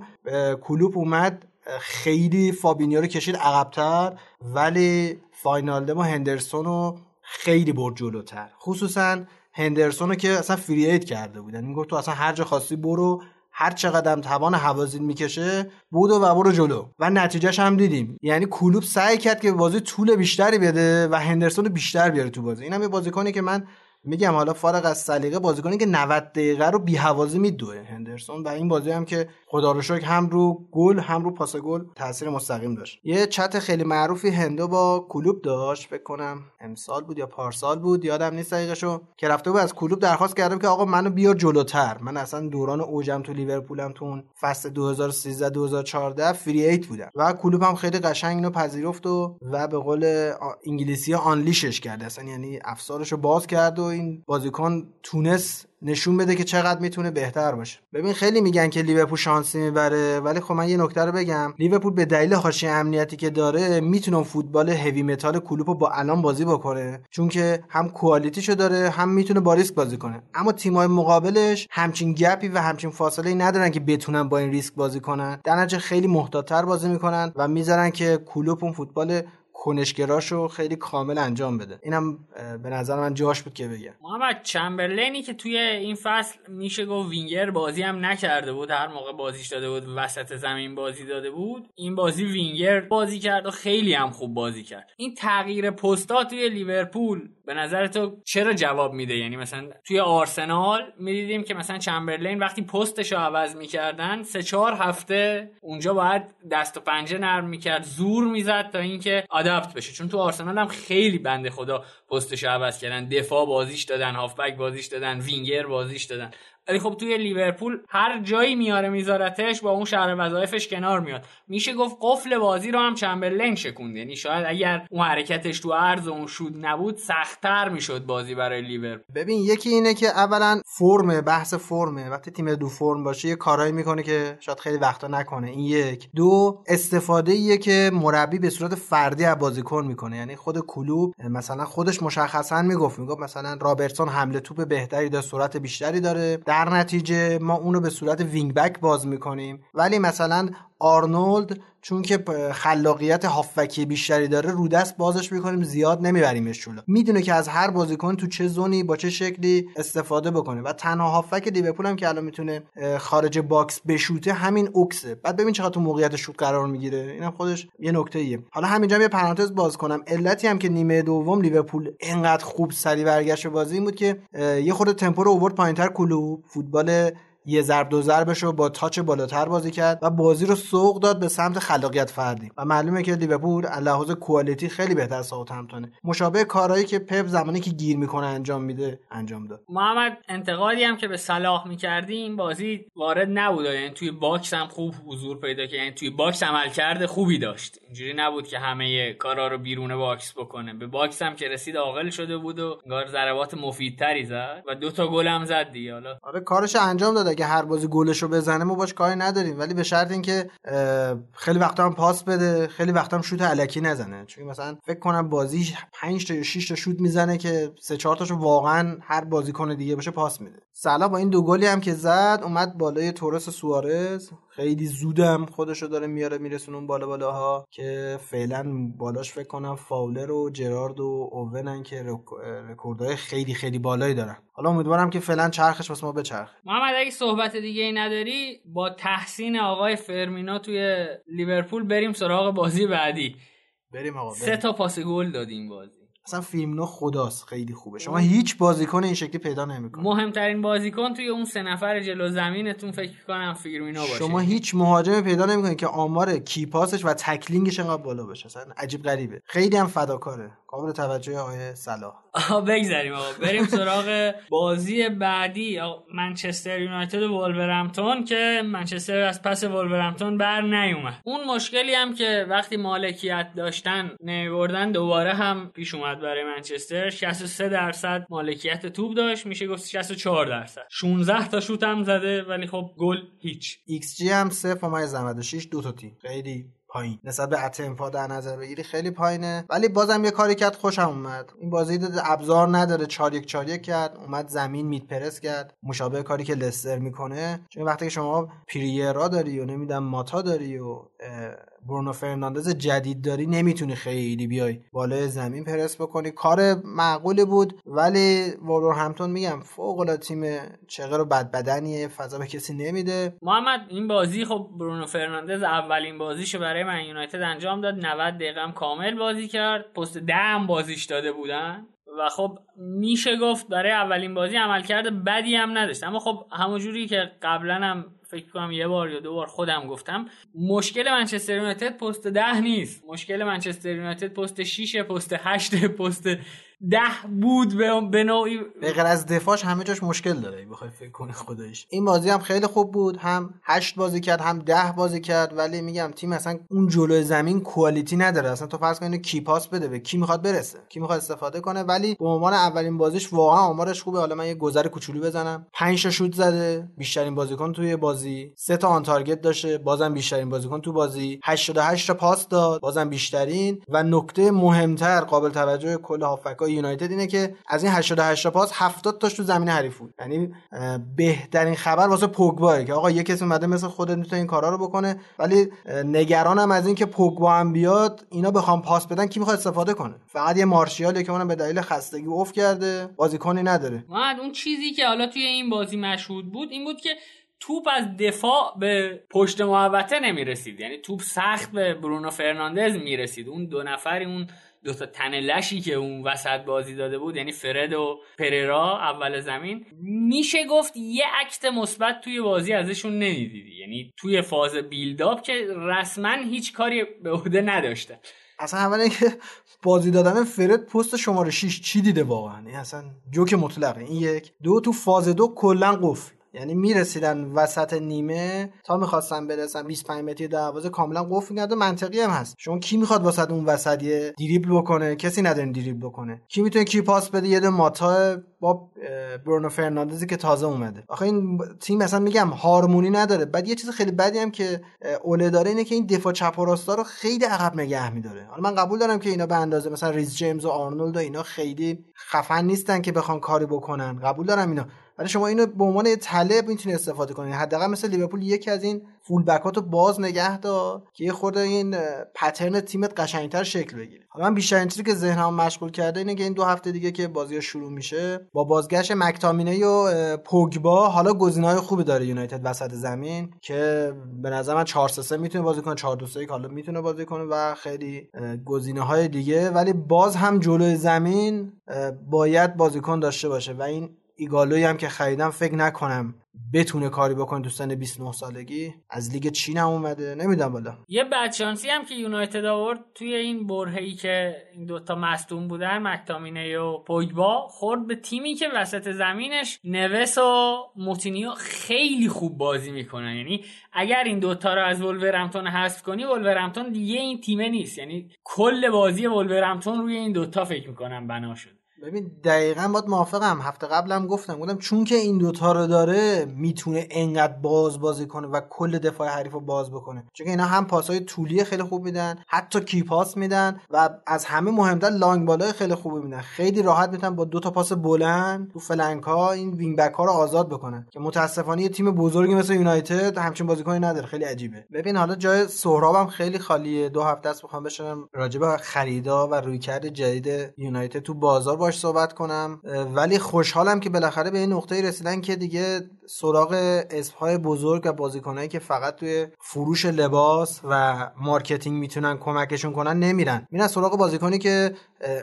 کلوپ اومد خیلی فابینیو رو کشید عقبتر. ولی واینالدوم و هندرسون رو خیلی برد جلوتر. خصوصا هندرسون رو که اصلا free eight کرده بود یعنی گفت تو اصلا هر جا خواستی برو هر چقدر توان هوازیت می‌کشه بدو و برو جلو. و نتیجهش هم دیدیم. یعنی کلوپ سعی کرد که بازی طول بیشتری بده و هندرسون بیشتر بیاره تو بازی. اینم یه بازیکنی که من میگم حالا فارغ از سلیقه بازیکنی که 90 دقیقه رو بی هوازی میدوه هندرسون و این بازی هم که خدا رو شکر هم رو گل هم رو پاس گل تاثیر مستقیم داشت. یه چت خیلی معروفی هندو با کلوپ داشت فکر کنم امسال بود یا پارسال بود یادم نیست دقیقشو که رفته بود از کلوپ درخواست کردم که آقا منو بیار جلوتر. من اصلا دوران اوجم تو لیورپولم تو اون فصل 2013 2014 free eight بودم و کلوپ هم خیلی قشنگ اینو پذیرفت و و به قول انگلیسی unleash ش کرد. اصلا یعنی افسارشو باز کرد و این بازیکن تونست نشون بده که چقدر می‌تونه بهتر باشه. ببین خیلی میگن که لیورپول شانسی می‌بره ولی خب من یه نکته رو بگم. لیورپول به دلیل حاشیه امنیتی که داره می‌تونه فوتبال heavy metal کلوپ با الان بازی بکنه. چون که هم quality شو داره هم می‌تونه با ریسک بازی کنه. اما تیمای مقابلش همچین gap ی و همچین فاصله ای ندارن که بتونن با این ریسک بازی کنن. در خیلی محتاطتر بازی می‌کنن و می‌ذارن که کلوپ اون فوتبال کنشگراشو خیلی کامل انجام بده. اینم به نظر من جاش بود که بگم. محمد چمبرلینی که توی این فصل میشه گفت وینگر بازی هم نکرده بود. هر موقع بازیش داده بود وسط زمین بازی داده بود. این بازی وینگر بازی کرد و خیلی هم خوب بازی کرد. این تغییر پستا توی لیورپول به نظر تو چرا جواب میده؟ یعنی مثلا توی آرسنال می‌دیدیم که مثلا چمبرلین وقتی پستش رو عوض می‌کردن سه چهار هفته اونجا باید دست و پنجه نرم می‌کرد زور می‌زد تا اینکه adapt بشه. چون تو آرسنال هم خیلی بنده خدا پستش عوض کردن. دفاع بازیش دادن هافبک بازیش دادن وینگر بازیش دادن. ولی خب توی لیورپول هر جایی میاره میذارتش با اون شرح وظایفش کنار میاد. میشه گفت قفل بازی رو هم چمبرلین شکوند. یعنی شاید اگر اون حرکتش تو عرض اون شوت نبود سختتر می‌شد بازی برای لیورپول. ببین یکی اینه که اولا فرم بحث فرمه. وقتی تیم رو فرم باشه یه کارایی می‌کنه که شاید خیلی وقتا نکنه. این یک. دو استفاده ایه که مربی به صورت فردی از بازیکن می‌کنه. یعنی خود کلوپ مثلا خودش مشخصا می‌گفت. می‌گفت مثلا رابرتسون حمل توپ بهتری داره سرعت بیشتری داره. در نتیجه ما اونو به صورت wing back باز می‌کنیم. ولی مثلا آرنولد چون که خلاقیت هافبکی بیشتری داره رو دست بازش می‌کنیم زیاد نمیبریمش جلو. می‌دونه که از هر بازیکن تو چه zone ی با چه شکلی استفاده بکنه. و تنها هافبک لیورپول هم که الان می‌تونه خارج box بشوته همین اوکسه. بعد ببین چقدر تو موقعیت شوت قرار می‌گیره. اینم خودش یه نکته ایه حالا همینجا یه پرانتز باز کنم. علتی هم که نیمه دوم لیورپول اینقدر خوب سریع برگشت بازی این بود که یه خورده تمپو رو اوورد پایینتر. کلوپ فوتبال یه ضرب دو ضربش رو با touch بالاتر بازی کرد و بازی رو سوق داد به سمت خلاقیت فردی. و معلومه که لیورپول لحاظ quality خیلی بهتر از ساوثهمپتونه مشابه کارهایی که پپ زمانی که گیر می‌کنه انجام میده انجام داد. محمد انتقادی هم که به صلاح می‌کردی این بازی وارد نبود. یعنی توی box هم خوب حضور پیدا کرد. یعنی توی box عملکرد خوبی داشت. اینجوری نبود که همه کارا رو بیرون box بکنه. به box هم که رسید عاقل شده بود و انگار ضربات مفیدتری زد و دو تا گل هم زد دیگه. حالا آره کارش انجام داد. اگه هر بازی گلشو بزنه ما باش کاری نداریم. ولی به شرط اینکه خیلی وقتا هم پاس بده خیلی وقتا هم شوت الکی نزنه. چون مثلا فکر کنم بازی 5 تا یا 6 تا شوت می‌زنه که سه 4 تاشو واقعا هر بازیکن دیگه باشه پاس میده. سلا با این دو گلی هم که زد اومد بالای تورس سوارز. خیلی زودم خودشو داره میاره میرسونه اون بالا بالاها که فعلا بالاش فکر کنم فاولر و جرارد و اوونن که رکوردهای خیلی خیلی بالایی دارن. حالا امیدوارم که فعلا چرخش واسه ما بچرخه. محمد اگه صحبت دیگه ای نداری با تحسین آقای فیرمینو توی لیورپول بریم سراغ بازی بعدی. بریم آقا سه تا پاس گل دادیم بازی. اصلا فیرمینو خداست خیلی خوبه. شما هیچ بازیکن این شکلی پیدا نمی‌کنید. مهمترین بازیکن توی اون سه نفر جلو زمینتون فکر کنم فیرمینو باشه. شما هیچ مهاجمی پیدا نمی‌کنید که آمار key pass ش و tackling ش انقدر بالا باشه. اصلا عجیب غریبه. خیلی هم فداکاره. قابل توجه آقای صلاح. آها بگذاریم آقا. بریم سراغ بازی بعدی. منچستر یونایتد و ولورهمپتون که منچستر از پس ولورهمپتون بر نیومد. اون مشکلی هم که وقتی مالکیت داشتن نمیبردن دوباره هم پیش اومد برای منچستر. 63 درصد مالکیت توپ داشت. میشه گفت 64 درصد. 16 تا شوت هم زده ولی خب گل هیچ. ایکس جی هم 0.96 دو تا تیم. خیلی پایین. نسبت به attempt ها در نظر بگیری خیلی پایینه. ولی بازم یه کاری کرد خوشم اومد. این بازی ابزار نداره. 4 1 4 کرد. اومد زمین mid press کرد. مشابه کاری که لستر می‌کنه. چون وقتی که شما پریرا داری و نمی‌دونم ماتا داری و برونو فرناندز جدید داری نمی‌تونی خیلی بیای بالای زمین پرس بکنی. کار معقولی بود ولی همتون میگم فوق العاده تیم چقدر بد بدنیه فضا به کسی نمیده. محمد این بازی خب برونو فرناندز اولین بازیشو برای من یونایتد انجام داد. 90 دقیقه هم کامل بازی کرد. پست ده هم بازیش داده بودن. و خب میشه گفت برای اولین بازی عملکرد بدی هم نداشت. اما خب همونجوری که قبلا هم فکر کنم یه بار یا دو بار خودم گفتم. مشکل منچستر یونایتد پست ده نیست. مشکل منچستر یونایتد پست 6 پست 8 پست ده بود به نوعی به غیر از دفاعش همه جاش مشکل داره بخوای فکر کنی خودش. این بازی هم خیلی خوب بود هم هشت بازی کرد هم ده بازی کرد ولی میگم تیم اصلا اون جلوی زمین کوالیتی نداره. اصلا تو فرض کن کی پاس بده به کی می‌خواد برسه کی می‌خواد استفاده کنه ولی به عنوان اولین بازیش واقعا آمارش خوبه. حالا من یه گذر کوچولو بزنم. 5 تا شوت زده بیشترین بازیکن توی بازی. سه تا آن تارگت داشته بازم بیشترین بازیکن تو بازی. 88 تا پاس داد بازم بیشترین. و نکته مهمتر قابل توجه کل هافکای یونایتد اینه که از این 88 پاس 70 تاش تو زمین حریف بود. یعنی بهترین خبر واسه پوگبا که آقا یه کسی اومده مثل خودت می‌تونه این کارا رو بکنه ولی نگرانم از اینکه پوگبا هم بیاد اینا بخوام پاس بدن کی می‌خواد استفاده کنه؟ فقط یه مارشیالی که اونم به دلیل خستگی اوف کرده بازیکنی نداره. بعد اون چیزی که حالا توی این بازی مشهود بود این بود که توپ از دفاع به پشت محوطه نمی‌رسید. یعنی توپ سخت به برونو فرناندز می‌رسید. اون دو نفری اون دو تا تن لشی که اون وسط بازی داده بود یعنی فرد و پررا اول زمین. میشه گفت یه عکت مثبت توی بازی ازشون نمی‌دیدی یعنی توی فاز بیلداپ که رسما هیچ کاری به عهده نداشته. اصلا اول اینکه بازی دادن فرد پست شماره 6 چی دیده واقعا؟ این اصلا جوک مطلقه. این یک. دو تو فاز دو کلا قفل. یعنی می‌رسیدن وسط نیمه تا می‌خواستن برسن 25 متری دروازه کاملا قفل کرده منطقی هم هست. شما کی می‌خواد وسط اون وسط یه دریبل بکنه؟ کسی نداره دریبل بکنه. کی می‌تونه کی پاس بده؟ یه ماتا با برونو فرناندزی که تازه اومده. آخه این تیم مثلا میگم هارمونی نداره. بعد یه چیز خیلی بدی هم که اوله داره اینه که این دفاع چپ و راستا رو خیلی عقب نگه میداره. حالا من قبول دارم که اینا به اندازه مثلا ریز جیمز و آرنولد و اینا خیلی خفن نیستن که بخوان کاری بکنن. قبول دارم اینا. ولی شما اینو به عنوان یه طلب می‌تونی استفاده کنید حداقل مثل لیورپول یکی از این فول بکاتو باز نگه دار که یه خورده این پترن تیمت قشنگتر شکل بگیره. حالا من بیشتر چیزی که ذهنم مشغول کرده اینه که این دو هفته دیگه که بازی شروع میشه با بازگشت مکتامینه و پوگبا حالا گزینه‌های خوبی داره یونایتد وسط زمین که به نظر من 4 3 می‌تونه بازی کنه 4 2 3 حالا می‌تونه بازی کنه و خیلی گزینه‌های دیگه. ولی باز هم جلوی زمین باید بازیکن داشته باشه و این ایگالوی هم که خریدم فکر نکنم بتونه کاری بکنه. تو سن 29 سالگی از لیگ چین هم اومده. نمی‌دونم بالا یه بدشانسی هم که یونایتد آورد توی این برهه‌ای که این دوتا مصدوم بودن مکتامینه و پوگبا خورد به تیمی که وسط زمینش نوس و موتینیو خیلی خوب بازی می‌کنن یعنی اگر این دوتا رو از ولورهمپتون حذف کنی ولورهمپتون دیگه این تیمه نیست. یعنی کل بازی ولورهمپتون روی این دوتا فکر می‌کنم بنا شد ببین دقیقا باید موافقم. هفته قبلم گفتم گفتم چون که این دوتا رو داره می‌تونه انقدر باز بازی کنه و کل دفاع حریف رو باز بکنه. چون اینا هم پاسای طولی خیلی خوب میدن حتی key pass میدن و از همه مهمتر long ball های خیلی خوبی میدن. خیلی راحت می‌تونن با دو تا پاس بلند تو flank ها این wing back ها رو آزاد بکنن. که متاسفانه یه تیم بزرگی مثل یونایتد همچین بازیکنی نداره. خیلی عجیبه. ببین حالا جای سهرابم خیلی خالیه. دو هفته است می‌خوام بشنم راجع به خریدا و رویکرد جدید یونایتد تو بازار. باش صحبت کنم. ولی خوشحالم که بالاخره به این نقطه رسیدن که دیگه سراغ اسمهای بزرگ و بازیکنایی که فقط توی فروش لباس و marketing می‌تونن کمکشون کنن نمیرن. میرن سراغ بازیکنی که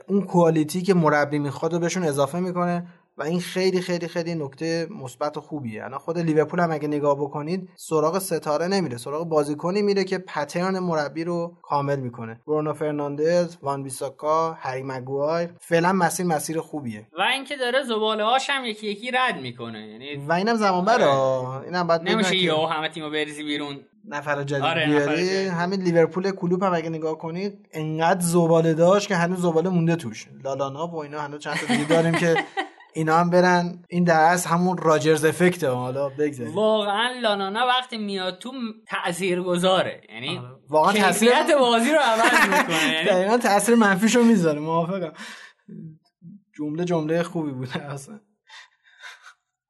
اون quality که مربی می‌خواد و بهشون اضافه می‌کنه و این خیلی خیلی خیلی نکته مثبت و خوبیه. الان خود لیورپول هم اگه نگاه بکنید سراغ ستاره نمیره. سراغ بازیکنی میره که pattern مربی رو کامل می‌کنه. برونو فرناندز وان بیساکا هری مگوایر فعلا مسیر مسیر خوبیه. و اینکه داره زباله هاش هم یکی یکی رد می‌کنه. یعنی و اینم زمان بره. اینم بعد نمیشه یهو همه تیمو بریزی بیرون. نفر جدید آره بیاری. همین لیورپول کلوب هم اگه نگاه کنید انقدر زباله داشت که هنوز زباله مونده توش. لالانا و اینا هنوز چند تا دیگه داریم که اینا هم برن. این در از همون راجرز افکته. حالا بگذاریم. واقعا لانانا وقتی میاد تو تأثیر گذاره یعنی آره. واقعا تاثیر بازی رو عوض می‌کنه. یعنی دقیقا تاثیر منفیشو می‌ذاره. موافقم. جمله جمله خوبی بوده اصلا.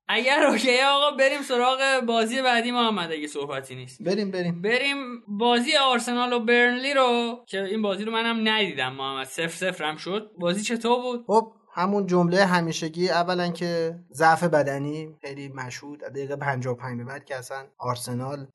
اگر اوکی آقا بریم سراغ بازی بعدی محمد اگه صحبتی نیست. بریم بریم. بریم بازی آرسنال و برنلی رو که این بازی رو منم ندیدم. محمد صفر هم شد. بازی چطور بود؟ خب همون جمله همیشگی اولا که ضعف بدنی خیلی مشهود دقیقه 55 به بعد که اصلا آرسنال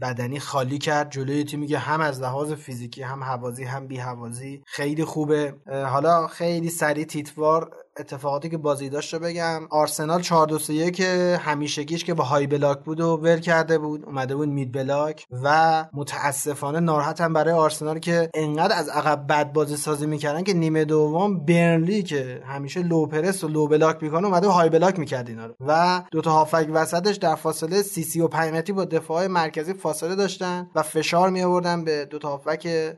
بدنی خالی کرد. جلوی تیمی که هم از لحاظ فیزیکی هم هوازی هم بی هوازی خیلی خوبه. حالا خیلی سریع تیتوار اتفاقاتی که بازی داشت رو بگم. آرسنال 4 2 3 که همیشگیش که با high block بود و ول کرده بود اومده بود mid block و متاسفانه ناراحتم برای آرسنال که انقدر از عقب بد بازی سازی می‌کردن که نیمه دوم برنلی که همیشه low press و low block می‌کنه اومده high block می‌کرد اینا رو. و دو تا هافبک وسطش در فاصله سی سی و 5 متری با دفاع مرکزی فاصله داشتن و فشار می آوردن به دو تا هافبک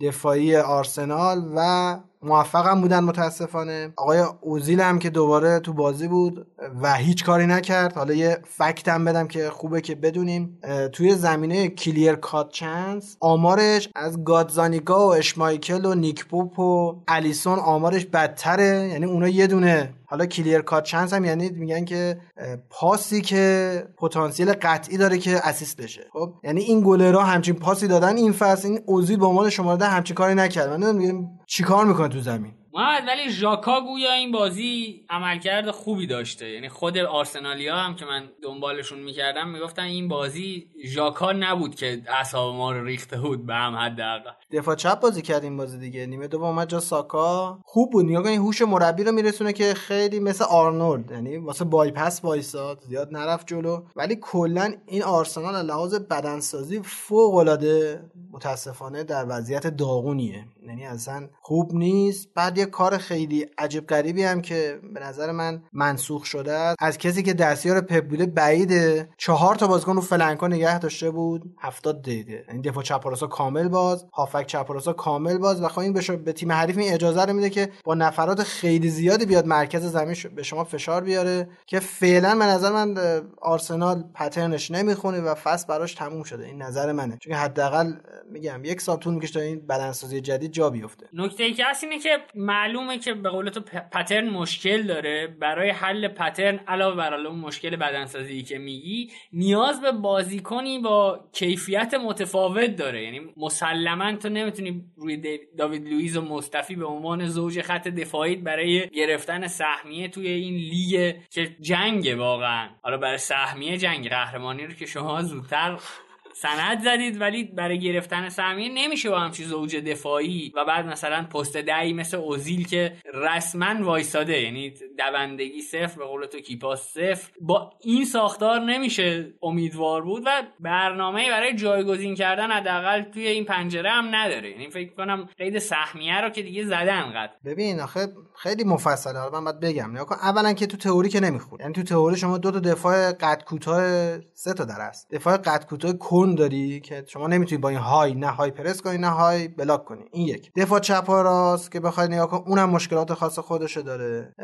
دفاعی آرسنال و موفقم بودن متاسفانه. آقای اوزیل هم که دوباره تو بازی بود و هیچ کاری نکرد. حالا یه فکت هم بدم که خوبه که بدونیم. توی زمینه کلیر کات چانس آمارش از گادزانیگا و اشمایکل و نیکپوپ و الیسون آمارش بدتره. یعنی اونا یه دونه حالا کلیر کات چانس هم یعنی میگن که پاسی که پتانسیل قطعی داره که اسیست بشه. خب یعنی این گلرها همچین پاسی دادن این فصل این اوزیل به عنوان شماره ده همچین کاری نکرد. من چیکار می‌کنه تو زمین. محمد ولی ژاکا گویا این بازی عملکرد خوبی داشته. یعنی خود آرسنالیا هم که من دنبالشون می‌کردم می‌گفتن این بازی ژاکا نبود که اعصاب ما رو ریخته بود به هم حداقل. دفاع چپ بازی کرد این بازی دیگه. نیمه دوم اومد جا ساکا. خوب بود. نگاه این هوش مربی رو میرسونه که خیلی مثل آرنولد. یعنی واسه بایپس وایساد زیاد نرفت جلو. ولی کلا این آرسنال لحاظ بدنسازی فوق العاده متاسفانه در وضعیت داغونیه. یعنی اصلا خوب نیست. بعد یه کار خیلی عجیب غریبی هم که به نظر من منسوخ شده است. از کسی که دستیار پپ بوده بعیده چهار تا بازیکن رو فلنکا نگه داشته بود 70 دقیقه. یعنی دفاع چپ کامل باز هافک چپ کامل باز و خب این به تیم حریف این اجازه رو میده که با نفرات خیلی زیادی بیاد مرکز زمین به شما فشار بیاره که فعلا به نظر من آرسنال پترنش نمی‌خونه و فصل براش تموم شده. این نظر منه. چون حداقل میگم یک سال طول می‌کشه تا این بدنسازی جدید جا بیفته. نکته ای که هست اینه که معلومه که به قول تو پترن مشکل داره. برای حل پترن علاوه بر اون مشکل بدنسازی که میگی نیاز به بازیکنی با کیفیت متفاوت داره. یعنی مسلما تو نمی‌تونی روی داوید لوئیز و مصطفی به عنوان زوج خط دفاعی برای گرفتن سهمیه توی این لیگ که جنگ واقعا. حالا برای سهمیه جنگ قهرمانی رو که شما زودتر سند زدید ولی برای گرفتن سهمیه نمیشه با همچی زوج دفاعی. و بعد مثلا پست دهی مثل اوزیل که رسما وایساده یعنی دوندگی صفر به قول تو کیپاس صفر. با این ساختار نمیشه امیدوار بود و برنامه برای جایگزین کردن حداقل توی این پنجره هم نداره. یعنی فکر کنم قید سهمیه رو که دیگه زدن قد ببین آخه خیلی مفصله. حالا من باید بگم. نگاه اولا که تو تئوری که نمی‌خوره یعنی تو تئوری شما دو تا دفاع قد کوتاه سه تا در است. دفاع قد کوتاه داری که شما نمی‌تونی با این های نه high press کنی نه high block کنی. این یک. دفاع چپ و راست که بخوای نگاه کن اونم مشکلات خاص خودشو داره.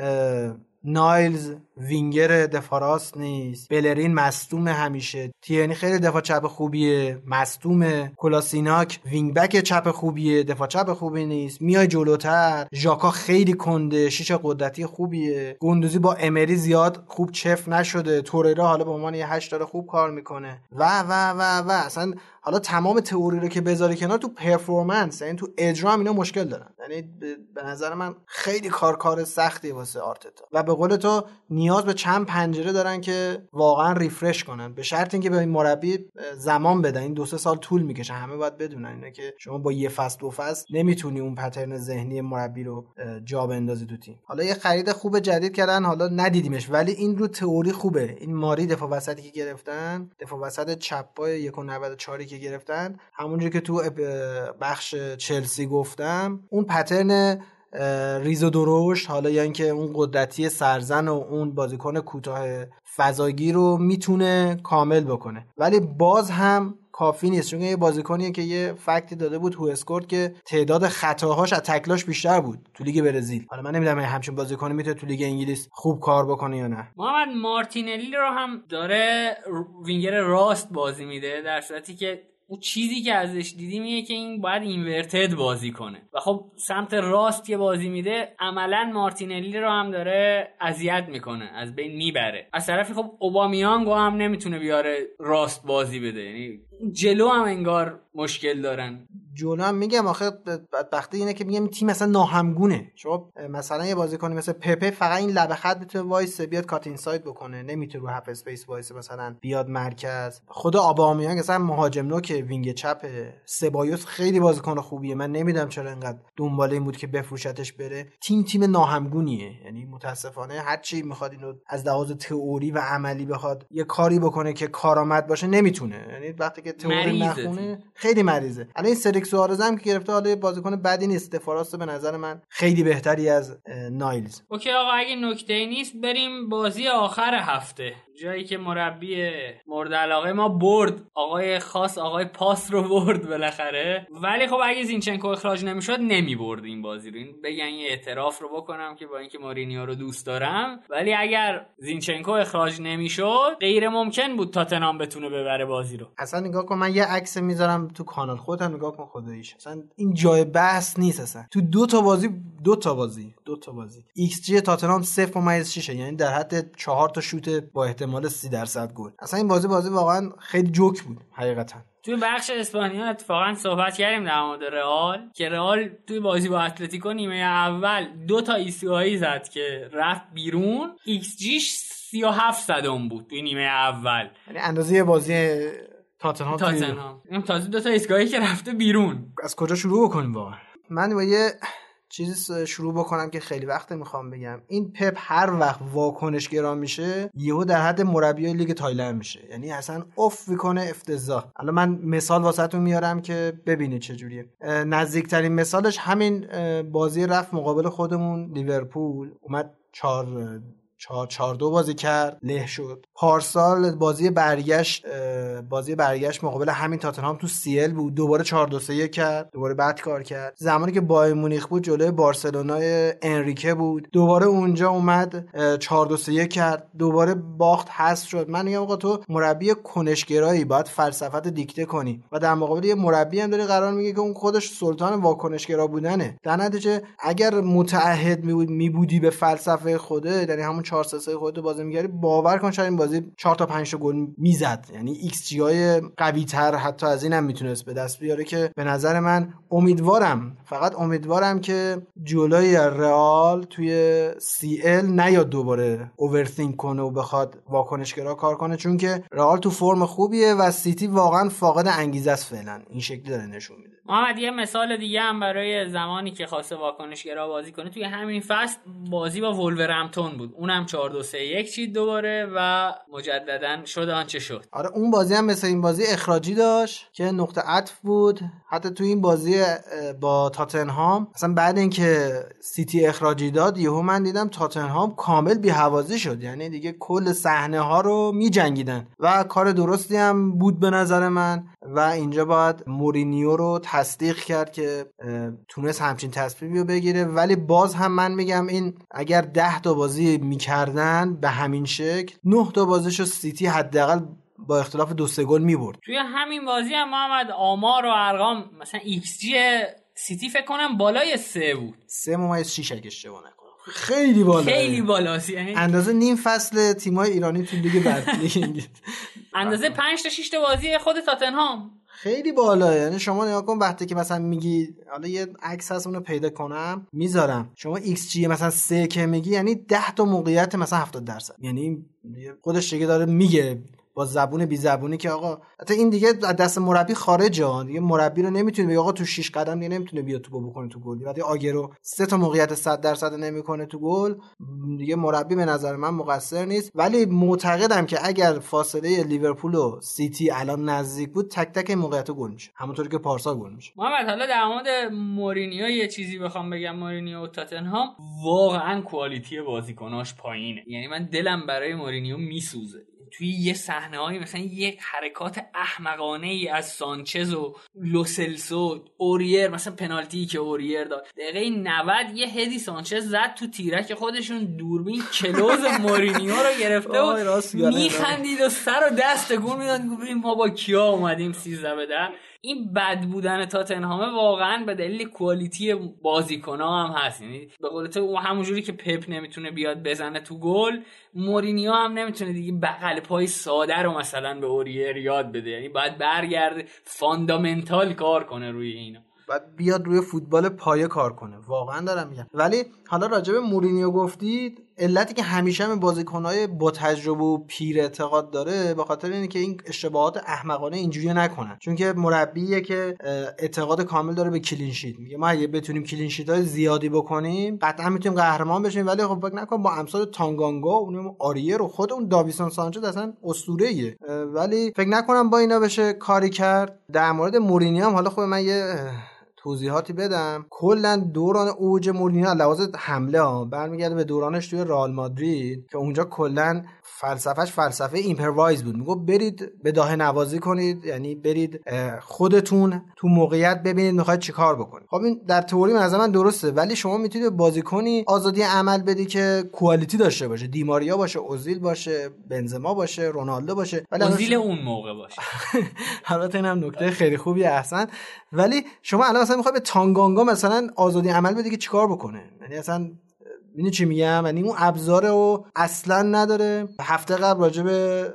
نایلز وینگر دفاع راست نیست. بلرین مصدوم همیشه. تیرنی خیلی دفاع چپ خوبیه. مصدوم کلاسیناک wing back چپ خوبیه. دفاع چپ خوبی نیست. میای جلوتر. ژاکا خیلی کنده. شیش قدرتی خوبیه. گندوزی با امری زیاد خوب چفت نشده. توریرا حالا به عنوان یه هشت داره خوب کار می‌کنه. و و و و. اصلا حالا تمام تئوری رو که بذاری کنار تو پرفورمنس یعنی تو اجرا هم اینا مشکل دارن. یعنی به نظر من خیلی کار کار سختی واسه آرتتا. و به قول تو نیاز به چند پنجره دارن که واقعا ریفرش کنن. به شرط اینکه به این مربی زمان بدن. این دو سه سال طول می‌کشه. همه باید بدونن اینه که شما با یه فصل دو فصل نمی‌تونی اون پترن ذهنی مربی رو جا بندازی تو تیم. حالا یه خرید خوب جدید کردن حالا ندیدیمش. ولی این رو تئوری خوبه. این ماری دفاع وسطی که گرفتن دفاع وسط چپای 1.94 که گرفتن همونجوری که تو بخش چلسی گفتم اون pattern ریز و درشت حالا یا اینکه اون قدرتی سرزن و اون بازیکن کوتاه فضاگی رو می‌تونه کامل بکنه. ولی باز هم کافی نیست چون یه بازیکنیه که یه fact ی داده بود WhoScored که تعداد خطاهاش از تکلاش بیشتر بود تو لیگ برزیل. حالا من نمی‌دونم همچین بازیکنی می‌تونه تو لیگ انگلیس خوب کار بکنه یا نه. محمد مارتینلی رو هم داره وینگر راست بازی میده در صورتی که اون چیزی که ازش دیدیم اینه که این باید inverted بازی کنه. و خب سمت راست که بازی میده عملا مارتینلی رو هم داره اذیت می‌کنه از بین می‌بره. از طرفی خب اوبامیانگو هم نمی‌تونه بیاره راست بازی بده. یعنی جلو هم انگار مشکل دارن. جلو هم میگم آخه بدبختی اینه که میگم تیم مثلا ناهمگونه. شما مثلا یه بازیکنی مثل پپه فقط این لبه خط می‌تونه وایس بیاد cut inside بکنه. نمی‌تونه رو half space وایس مثلا بیاد مرکز. خود آبامیانگ مثلا مهاجم نوک که وینگ چپ سبایوس خیلی بازیکن خوبیه. من نمی‌دونم چرا انقدر دنبال این بود که بفروشتش بره. تیم تیم ناهمگونیه. یعنی متاسفانه هر چی می‌خواد اینو از لحاظ تئوری و عملی بخواد یه کاری بکنه که کارآمد باشه نمی‌تونه. یعنی وقتی که تئوری نخونه خیلی مریضه. الان این سریک سوارز هم که گرفته حالا بازیکن بدی نیست. دفاراست به نظر من خیلی بهتری از نایلز. اوکی آقا اگه نکته نیست بریم بازی آخر هفته. جایی که مربی مورد علاقه ما برد. آقای خاص آقای پاس رو برد بالاخره. ولی خب اگه زینچنکو اخراج نمی‌شد نمی‌برد این بازی رو. این بگن یه اعتراف رو بکنم که با اینکه مارینیو رو دوست دارم. ولی اگر زینچنکو اخراج نمی‌شد غیر ممکن بود تاتنام بتونه ببره بازی رو. اصلا نگاه کن من یه عکس می‌ذارم تو کانال خودم نگاه کن خداییش. اصلا این جای بحث نیست اصلا. تو دو تا بازی دو تا بازی. دو تا بازی. ایکس جی تاتنهام 0.6 یعنی در حد 4 تا شوت با احتمال 30 درصد گل. اصلا این بازی بازی واقعا خیلی جوک بود حقیقتا. توی بخش اسپانیا اتفاقا صحبت کردیم در مورد رئال که رئال توی بازی با اتلتیکو نیمه اول دو تا ایسیایی زد که رفت بیرون. ایکس جیش 37 صدم بود توی نیمه اول. یعنی اندازه بازی تاتنهام تاتنهام. تازه دو تا ایستگاهی که رفته بیرون. از کجا شروع بکنیم واقعا؟ من با یه چیزی شروع بکنم که خیلی وقت می‌خوام بگم. این پپ هر وقت واکنش گرا میشه یهو در حد مربی لیگ تایلند میشه. یعنی اصلا اوف می‌کنه افتضاح. الان من مثال واسهتون میارم که ببینید چجوریه نزدیکترین مثالش همین بازی رفت مقابل خودمون لیورپول. اومد چهار چهار چهار دو بازی کرد. له شد. پارسال بازی برگشت بازی برگشت مقابل همین تاتنهام تو سیل بود. دوباره 4 2 3 کرد. دوباره بد کار کرد. زمانی که بایر مونیخ بود جلوی بارسلونا انریکه بود. دوباره اونجا اومد 4 2 3 کرد. دوباره باخت حذف شد. من میگم آقا تو مربی کنشگرایی باید فلسفت دیکته کنی. و در مقابل یه مربی هم داری قرار میگه که اون خودش سلطان واکنشگرا بودنه. در نتیجه اگر متعهد می بودی به فلسفه خوده یعنی همون 4 3 3 خودت بازی میگری باور کن شاید این بازی 4 تا 5 تا گل می‌زد. یعنی ایکس جی های قوی تر حتی از این هم می‌تونست به دست بیاره که به نظر من امیدوارم فقط امیدوارم که جلوی رئال توی CL نیاد دوباره overthink کنه و بخواد واکنشگرا کار کنه. چون که رئال تو فرم خوبیه و سیتی واقعا فاقد انگیزه است فعلا. این شکلی داره نشون میده. محمد یه مثال دیگه هم برای زمانی که خواسته واکنشگرا بازی کنه. توی همین فصل بازی با ولورهمپتون بود. اونم 4 2 3 1 چید دوباره و مجددا شد آنچه شد. آره اون بازی هم مثل این بازی اخراجی داشت که نقطه عطف بود. حتی تو این بازی با تاتنهام اصلا بعد اینکه سیتی اخراجی داد یهو من دیدم تاتنهام کامل بی حوازی شد. یعنی دیگه کل صحنه ها رو می جنگیدن و کار درستی هم بود به نظر من. و اینجا باید مورینیو رو تصدیق کرد که تونست همچین تصمیمی رو بگیره. ولی باز هم من میگم این اگر ده تا بازی می‌کردن به همین شکل نه تا بازیشو سیتی حداقل با اختلاف دو سه گل می‌برد. توی همین بازی هم محمد آمار و ارقام مثلا ایکس جی سیتی فکر کنم بالای سه بود. سه ممیز شیش اگه اشتباه خیلی بالا خیلی بالاست. یعنی اندازه نیم فصل تیمای ایرانی تو لیگ بعد. اندازه 5 تا 6 تا بازی خود تاتنهام. خیلی بالا یعنی شما نگاه کن وقتی که مثلا میگی حالا یه عکس هست اونو پیدا کنم می‌ذارم. شما ایکس جی مثلا سه که میگی یعنی 10 تا موقعیت مثلا 70 درصد. یعنی خودش دیگه داره میگه با زبون بی زبونی که آقا حتی این دیگه از دست مربی خارجه دیگه مربی رو نمی‌تونه بگه آقا تو 6 قدم دیگه نمی‌تونه بیاد تو بکنه تو گل. وقتی آگرو سه تا موقعیت 100 درصد نمی‌کنه تو گل دیگه مربی به نظر من مقصر نیست. ولی معتقدم که اگر فاصله لیورپول و سیتی الان نزدیک بود تک تک موقعیت گل میشه. همونطوری که پارسال گل میشه. محمد حالا در مورد مورینیو یه چیزی بخوام بگم. مورینیو و تاتنهام واقعا quality بازیکناش پایینه. یعنی من دلم برای مورینیو میسوزه. توی یه صحنه های مثلا یک حرکات احمقانه ای از سانچز و لوسلسو اوریر مثلا پنالتی که اوریر داد. دقیقه 90 یه هدی سانچز زد تو تیرک خودشون دوربین close مورینیو رو گرفته و میخندید و سر و دست تکون می‌داد. ما با کیا اومدیم 13 بدر این بد بودن تاتنهامه واقعا به دلیل quality بازیکنها هم هست. یعنی به قول تو همونجوری که پپ نمی‌تونه بیاد بزنه تو گل مورینیو هم نمی‌تونه دیگه بغل پای ساده رو مثلا به اوریر یاد بده. یعنی باید برگرده fundamental کار کنه روی اینا. باید بیاد روی فوتبال پایه کار کنه. واقعا دارم میگم. ولی حالا راجع به مورینیو گفتید علتی که همیشه هم بازیکنهای با تجربه و پیر اعتقاد داره به خاطر اینه که این اشتباهات احمقانه اینجوری نکنن چون که مربیه که اعتقاد کامل داره به clean sheet. میگه ما اگه بتونیم clean sheet های زیادی بکنیم قطعا می‌تونیم قهرمان بشیم. ولی خب فکر نکنم با امثال تانگانگا اونم آریه و خود اون داویسون سانچز اصلا اسطوره ولی فکر نکنم با اینا بشه کاری کرد. در مورد مورینیو حالا خب من یه توضیحاتی بدم. کلا دوران اوج مورینیو لحاظ حمله ها برمیگرده به دورانش توی رئال مادرید که اونجا کلا فلسفهش فلسفه improvise بود. میگه برید بداهه نوازی کنید یعنی برید خودتون تو موقعیت ببینید می‌خواید چیکار بکنید. خب این در تئوری از من درسته ولی شما می‌تونید بازیکنی آزادی عمل بدی که کوالیتی داشته باشه. دیماریا باشه اوزیل باشه بنزما باشه رونالدو باشه. ولی اوزیل اون موقع باشه. البته اینم نکته خیلی خوبی احسن. ولی شما الان مثلا می‌خوای به تانگانگا مثلا آزادی عمل بدی که چیکار بکنه؟ یعنی اصلا ببینی چی میگم؟ یعنی اون ابزار رو اصلا نداره. هفته قبل راجع به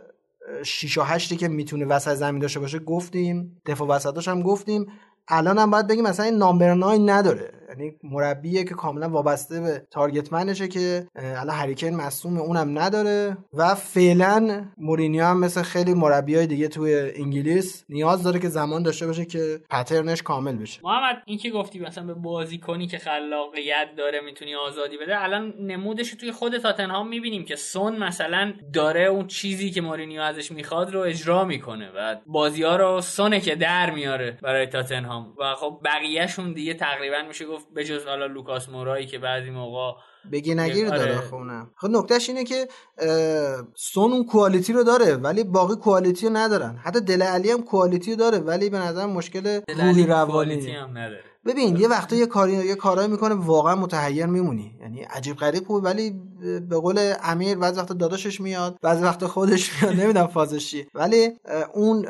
6 و 8 که می‌تونه وسط زمین داشته باشه گفتیم. دفاع وسطاش هم گفتیم. الان هم باید بگیم مثلا این number 9 نداره. یعنی مربیه که کاملا وابسته به target man شه که الان هریکین مصدوم اونم نداره و فعلا مورینیو هم مثل خیلی مربیای دیگه توی انگلیس نیاز داره که زمان داشته باشه که pattern ش کامل بشه. محمد این که گفتی مثلا به بازیکنی که خلاقیت داره می‌تونی آزادی بده الان نمودش توی خود تاتنهام می‌بینیم که سون مثلا داره اون چیزی که مورینیو ازش می‌خواد رو اجرا می‌کنه و بازی ها رو سونه که در میاره برای تاتنهام و خب بقیهشون دیگه تقریبا میشه گفت به جز حالا لوکاس مورایی که بعضی موقع بگی نگیر داره خونم خب نکتهش اینه که سون اون کوالیتی رو داره ولی باقی کوالیتی رو ندارن. حتی دل علی هم کوالیتی رو داره ولی به نظر مشکل روحی روانی. هم نداره. ببین یه وقتا یه کاری یه کارایی می‌کنه واقعا متحیر میمونی. یعنی عجیب غریب خوبه ولی به قول امیر بعضی وقتا داداشش میاد بعضی وقتا خودش میاد نمی‌دونم فازش چیه. ولی اون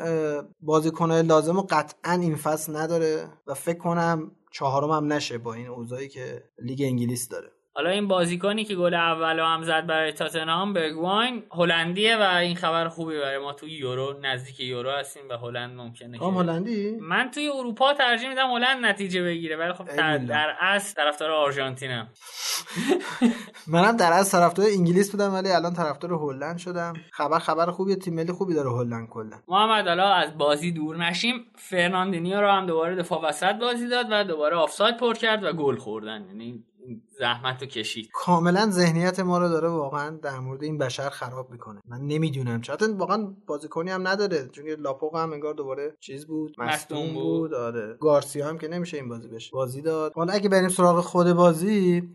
بازیکنای لازم قطعا این فصل نداره و فکر کنم چهارم هم نشه با این اوضاعی که لیگ انگلیس داره. حالا این بازیکنی که گل اول هم زد برای تاتنهام برگواین هلندیه و این خبر خوبی برای ما توی یورو نزدیک یورو هستیم و هلند ممکنه که هلندی؟ من توی اروپا ترجیح میدم هلند نتیجه بگیره ولی خب در, اصل طرفدار آرژانتینم. منم در اصل طرفدار انگلیس بودم ولی الان طرفدار هلند شدم. خبر خبر خوبی تیم ملی خوبی داره هلند کلا. محمد حالا از بازی دور نشیم. فرناندینیو رو هم دوباره دفاع وسط بازی داد و دوباره آفساید پر کرد و گل خوردن. یعنی زحمت رو کشید. کاملا ذهنیت ما رو داره واقعا در مورد این بشر خراب می‌کنه. من نمی‌دونم. چرا؟ واقعا بازیکنی هم نداره. چون لاپوق هم انگار دوباره چیز بود. مصدوم بود. آره. گارسیا هم که نمیشه این بازی بشه. بازی داد. حالا اگه بریم سراغ خود بازی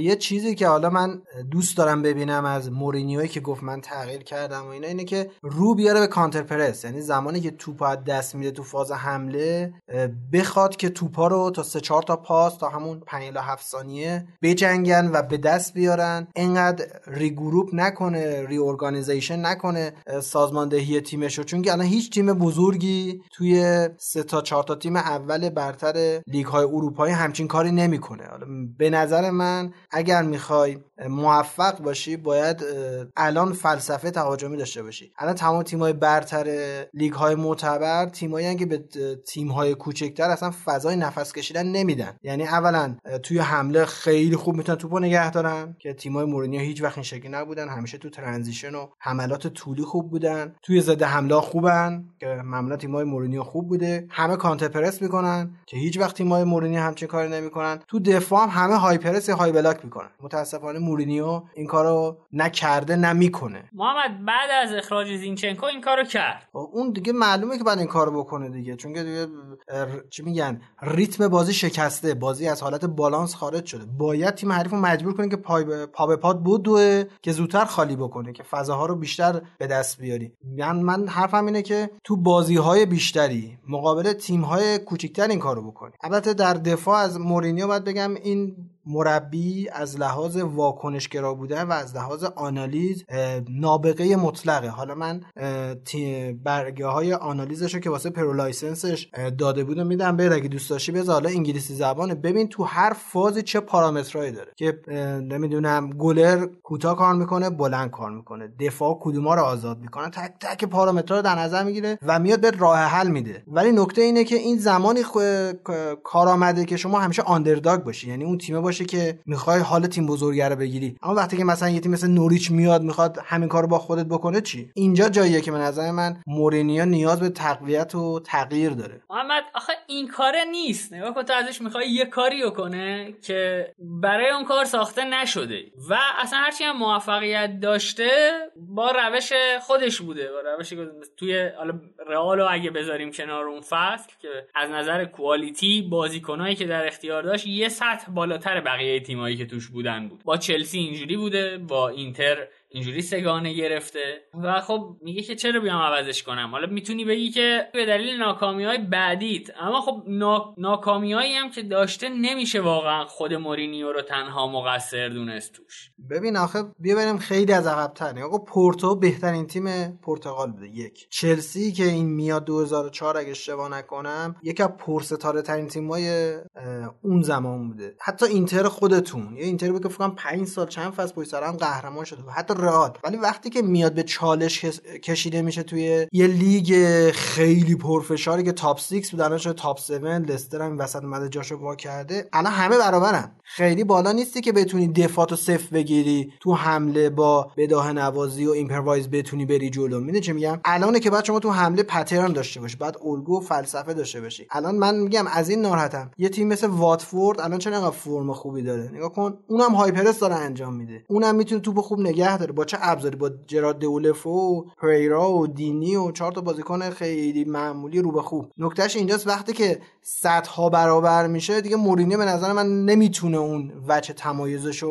یه چیزی که حالا من دوست دارم ببینم از مورینیوی که گفت من تغییر کردم و اینا اینه که رو بیاره به کانتر پرس. یعنی زمانی که توپ از دست میده تو فاز حمله بخواد که توپا رو تا سه چهار تا پاس تا همون 5 الی 7 ثانیه بجنگن و به دست بیارن. انقدر regroup نکنه reorganization نکنه سازماندهی تیمشو. چون که الان هیچ تیم بزرگی توی سه تا چهار تا تیم اول برتر لیگ های اروپایی همچین کاری نمی‌کنه. حالا به نظر من اگر می‌خوای موفق باشی باید الان فلسفه تهاجمی داشته باشی. الان تمام تیم‌های برتر لیگ های معتبر تیمایی که به تیم های کوچکتر اصلا فضای نفس کشیدن نمیدن. یعنی اولا توی حمله خیلی خوب می‌تونن توپو نگه دارن که تیمای مورینیو هیچ وقت این شکلی نبودن. همیشه تو transition و حملات طولی خوب بودن. توی ضد حمله خوبن که معمولا تیمای مورینیو خوب بوده. همه counter press می‌کنن که هیچ وقت تیمای مورینیو همچین کاری نمی‌کنن. تو دفاع هم همه high press high block می‌کنن. متاسفانه مورینیو این کارو نکرده نمی‌کنه محمد بعد از اخراج زینچنکو این کارو کرد. خب، اون دیگه معلومه که بعد این کارو بکنه دیگه چون که دیگه چی میگن ریتم بازی شکسته بازی از حالت بالانس خارج شده. باید تیم حریف مجبور کنه که پای به پا به پاد بدوه که زودتر خالی بکنه که فضاها رو بیشتر به دست بیاری. من من حرفم اینه که تو بازی های بیشتری مقابل تیم های کوچیکتر این کارو بکنی. البته در دفاع از مورینیو باید بگم این مربی از لحاظ واکنشگرا بودن و از لحاظ آنالیز نابغه مطلقه. حالا من برگه های آنالیزش رو که واسه pro license ش داده بودم میدم به اگه دوست داشتی بذار حالا انگلیسی زبانه. ببین تو هر فازی چه پارامترایی داره. که نمی‌دونم گلر کوتاه کار می‌کنه بلند کار می‌کنه. دفاع کدوما رو آزاد می‌کنه. تک تک پارامترها رو در نظر می‌گیره و میاد یه راه حل میده. ولی نکته اینه که این زمانی کار آمده که شما همیشه آندرداگ باشی. یعنی اون تیم باشه که می‌خوای حال تیم بزرگه رو بگیری. اما وقتی که مثلا یه تیم مثل نوریچ میاد می‌خواد همین کارو با خودت بکنه چی؟ اینجا جاییه که به نظر من مورینیو نیاز به تقویت و تغییر داره. محمد آخه این کاره نیست. نگاه کن تو ازش می‌خوای یه کاری کنه که برای اون کار ساخته نشده. و اصلا هرچی هم موفقیت داشته با روش خودش بوده. با روش توی حالا رئال اگه بذاریم کنار اون فصل که از نظر کوالیتی بازیکنایی که در اختیار داشت یه سطح بالاتر بقیه تیمایی که توش بودن بود. با چلسی اینجوری بوده با اینتر اینجوری سگانه گرفته. و خب میگه که چرا بیام عوضش کنم؟ حالا می‌تونی بگی که به دلیل ناکامی های بعدیت. اما خب نا... ناکامی هم که داشته نمیشه واقعا خود مورینیو رو تنها مقصر دونست توش. ببین آخه بیا بریم خیلی از عقب آقا پورتو بهترین تیم پرتغال بوده. یک. چلسی که این میاد 2004 اگه اشتباه نکنم یکی از پرستاره ترین تیمای اون زمان بوده. حتی اینتر خودتون. یه اینتر بود که فکر 5 سال چند فصل پشت هم قهرمان شده. حتی رئال. ولی وقتی که میاد به چالش کشیده میشه توی یه لیگ خیلی پرفشاری که top 6 بود الان شده top 7 لستر هم وسط اومده جاشو وا کرده الان همه برابرن. خیلی بالا نیستی که بتونی دفاعتو صفر بگیری تو حمله با بداهه نوازی و improvise بتونی بری جلو. می‌دونی چه میگم؟ الانه که باید شما تو حمله pattern داشته باشی باید الگو فلسفه داشته باشی. الان من میگم از این ناراحتم. یه تیم مثل واتفورد الان چه فرم خوبی داره. نگاه کن اونم high press داره انجام میده. اونم می‌تونه توپ خوب نگه داره. با چه ابزاری؟ با جرارد دولوفئو و پریرا و دینی و چهار تا بازیکن خیلی معمولی رو به خوب نکتهش اینجاست وقتی که ها برابر میشه دیگه مورینیو به نظر من نمی‌تونه اون وجه تمایزش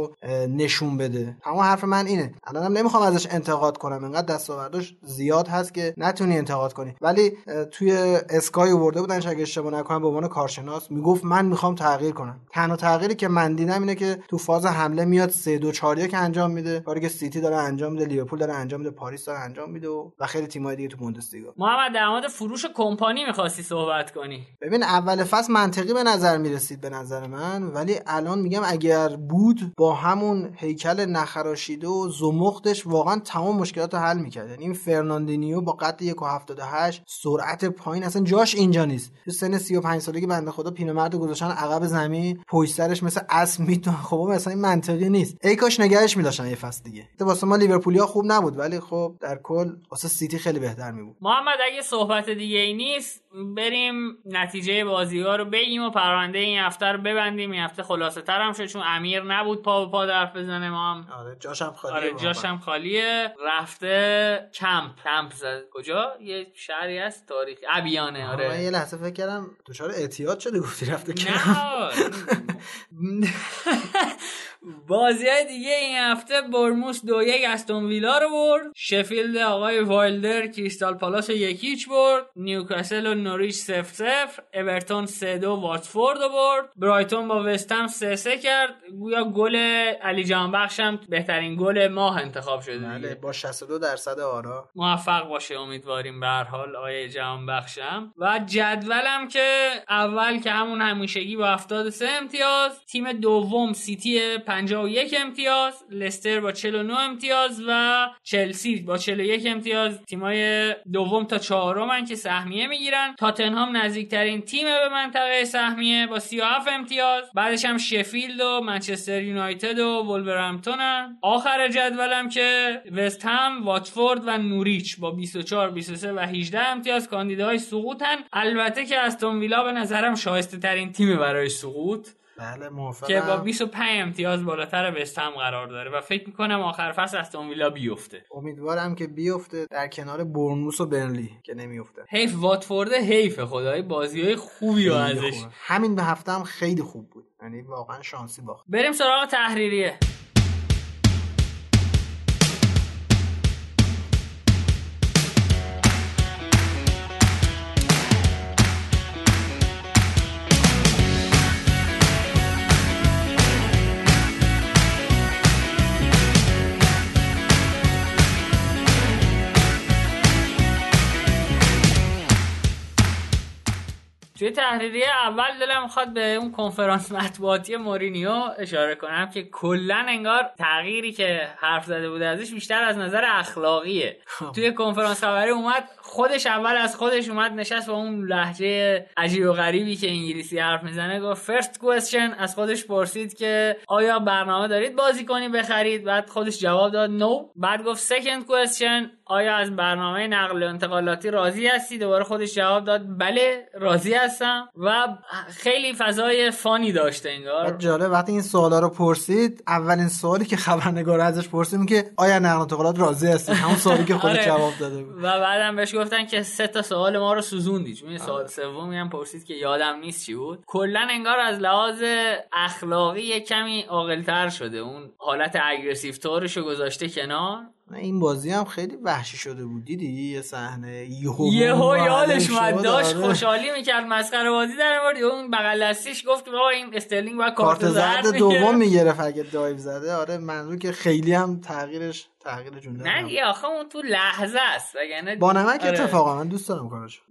نشون بده. اما حرف من اینه. الانم نمی‌خوام ازش انتقاد کنم. انقدر دستاوردش زیاد هست که نتونی انتقاد کنی. ولی توی اسکای آورده بودن اگه اشتباه نکنم به عنوان کارشناس می‌گفت من می‌خوام تغییر کنم. تنها تغییری که من دیدم اینه که تو فاز حمله میاد 3 2 4 که انجام میده. کاری که سیتی داره انجام میده لیورپول داره انجام میده پاریس داره انجام میده و, خیلی تیم‌های دیگه تو بوندسلیگا. محمد در مورد فروش کمپانی می‌خواستی صحبت کنی. ببین اول فصل منطقی به نظر می‌رسید به نظر من ولی الان میگم اگر بود با همون هیکل نخراشیده و زمختش واقعا تمام مشکلات رو حل می‌کرد. یعنی این فرناندینیو با قد 1.78 سرعت پایین اصلا جاش اینجا نیست. تو سن 35 سالگی بنده خدا پیرمرد گذاشتن عقب زمین پشت سرش مثل اسب می‌تونه خب مثلا این منطقی نیست. ای کاش نگهش میداشتن یه فصل دیگه. واسه ما لیورپولیا خوب نبود ولی خب در کل واسه سیتی خیلی بهتر می بود محمد اگه صحبت دیگه ای نیست بریم نتیجه بازی ها رو بگیم و پرونده این هفته رو ببندیم. این هفته خلاصه تر هم شد چون امیر نبود پا به پا حرف بزنه ما هم. آره جاشم خالیه آره جاشم خالیه. رفته کمپ. کمپ زد. کجا؟ یه شهری هست تاریخ ابیانه آره. من یه لحظه فکر کردم دچار اعتیاد شده گفتی رفته کمپ. بازی های دیگه این هفته بورنموث دو یک استون ویلا رو برد. شفیلد آقای وایلدر کریستال پالاس یک هیچ برد. نیوکاسل و نوریچ 0 0 اورتون 3 2 واتفورد برد. برایتون با وستهم 3 3 کرد. گویا گل علی جانبخش هم بهترین گل ماه انتخاب شده بله. با 62 درصد آرا. موفق باشه امیدواریم به هر حال آقای جهان بخشم و جدولم که اول که همون همیشگی با 73 امتیاز تیم دوم سیتی 51 امتیاز لستر با 49 امتیاز و چلسی با 41 امتیاز. تیمای دوم تا چهارمن که سهمیه می‌گیرن. تاتنهام نزدیکترین تیم به منطقه سهمیه با 37 امتیاز. بعدش هم شفیلد و منچستر یونایتد و ولورهمپتونن آخر جدولم که وست هم واتفورد و نوریچ با 24 23 و 18 امتیاز. کاندیداهای سقوطن. البته که استون ویلا به نظرم شایسته ترین تیم برای سقوط. بله موافقم. که با 25 امتیاز بالاتر وست هم قرار داره و فکر می‌کنم آخر فصل استون ویلا بیفته. امیدوارم که بیفته در کنار برنموس و برنلی که نمیفته حیف واتفورد حیف خدای بازی های خوبی و ازش. خوبه. همین به هفته هم خیلی خوب بود. یعنی واقعا شانسی باخت. بریم سراغ تحریریه. توی تحریریه اول دلم می‌خواد به اون کنفرانس مطبوعاتی مورینیو اشاره کنم که کلا انگار تغییری که حرف زده بوده ازش بیشتر از نظر اخلاقیه. توی کنفرانس خبری اومد خودش اول از خودش اومد نشست با اون لحجه عجیب و غریبی که انگلیسی حرف می‌زنه گفت فرست کوشن از خودش پرسید که آیا برنامه دارید بازی کنی بخرید؟ بعد خودش جواب داد نو بعد گفت سکند کوشن آیا از برنامه نقل و انتقالاتی راضی هستی؟ دوباره خودش جواب داد بله راضی هستم. و خیلی فضای فانی داشته انگار. بعد جالب وقتی این سوالا رو پرسید اولین سوالی که خبرنگار ازش پرسید که آیا نقل و انتقالات راضی هستی؟ همون سوالی که خودش آره. جواب داده بود. و بعدم بهش گفتن که سه تا سوال ما رو سوزوندی. چون سوال سومی هم پرسید که یادم نیست چی بود. کلا انگار از لحاظ اخلاقی یه کمی عاقل‌تر شده. اون حالت اگریسیو طورش رو گذاشته کنار. این بازی هم خیلی وحشی شده بود. دیدی؟ یه صحنه یهو یهو یادش. اومد. داشت آره. خوشحالی می‌کرد. مسخره بازی در آورد. اون بغل دستیش گفت بابا این استرلینگ باید کارت زرد دوم می‌گیره می‌گرفت اگه dive زده. آره منظور که خیلی هم تغییرش تغییر جوندار نه دیگه آخه اون تو لحظه است. وگرنه با نمک آره. اتفاقا من دوست دارم کارش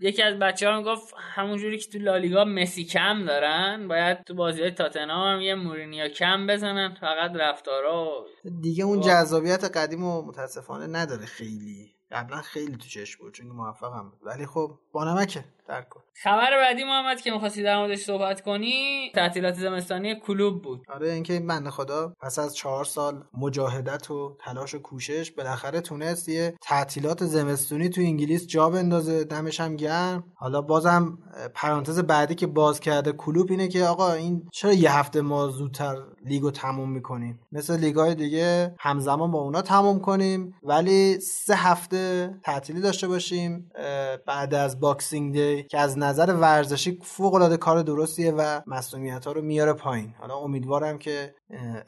یکی از بچه ها می‌گفت همونجوری که تو لالیگا مسی کم دارن باید تو بازی های تاتنهام هم یه مورینیو کم بزنن. فقط رفتارا و دیگه اون. جذابیت قدیمو متاسفانه نداره خیلی. قبلا خیلی تو چشم بود چون موفقم بود. ولی خب با نمکه. درک کن. خبر بعدی محمد که می‌خواستی در موردش صحبت کنی تعطیلات زمستانی کلوب بود. آره اینکه این بنده خدا پس از چهار سال مجاهدت و تلاش و کوشش بالاخره تونست یه تعطیلات زمستونی تو انگلیس جا بندازه دمش هم گرم. حالا بازم پرانتز بعدی که باز کرده کلوب اینه که آقا این چرا یه هفته ما زودتر لیگو تموم می‌کنیم؟ مثل لیگای دیگه همزمان با اونا تموم کنیم ولی سه هفته تعطیلی داشته باشیم بعد از Boxing Day که از نظر ورزشی فوق العاده کار درستیه و مصدومیت ها رو میاره پایین. حالا امیدوارم که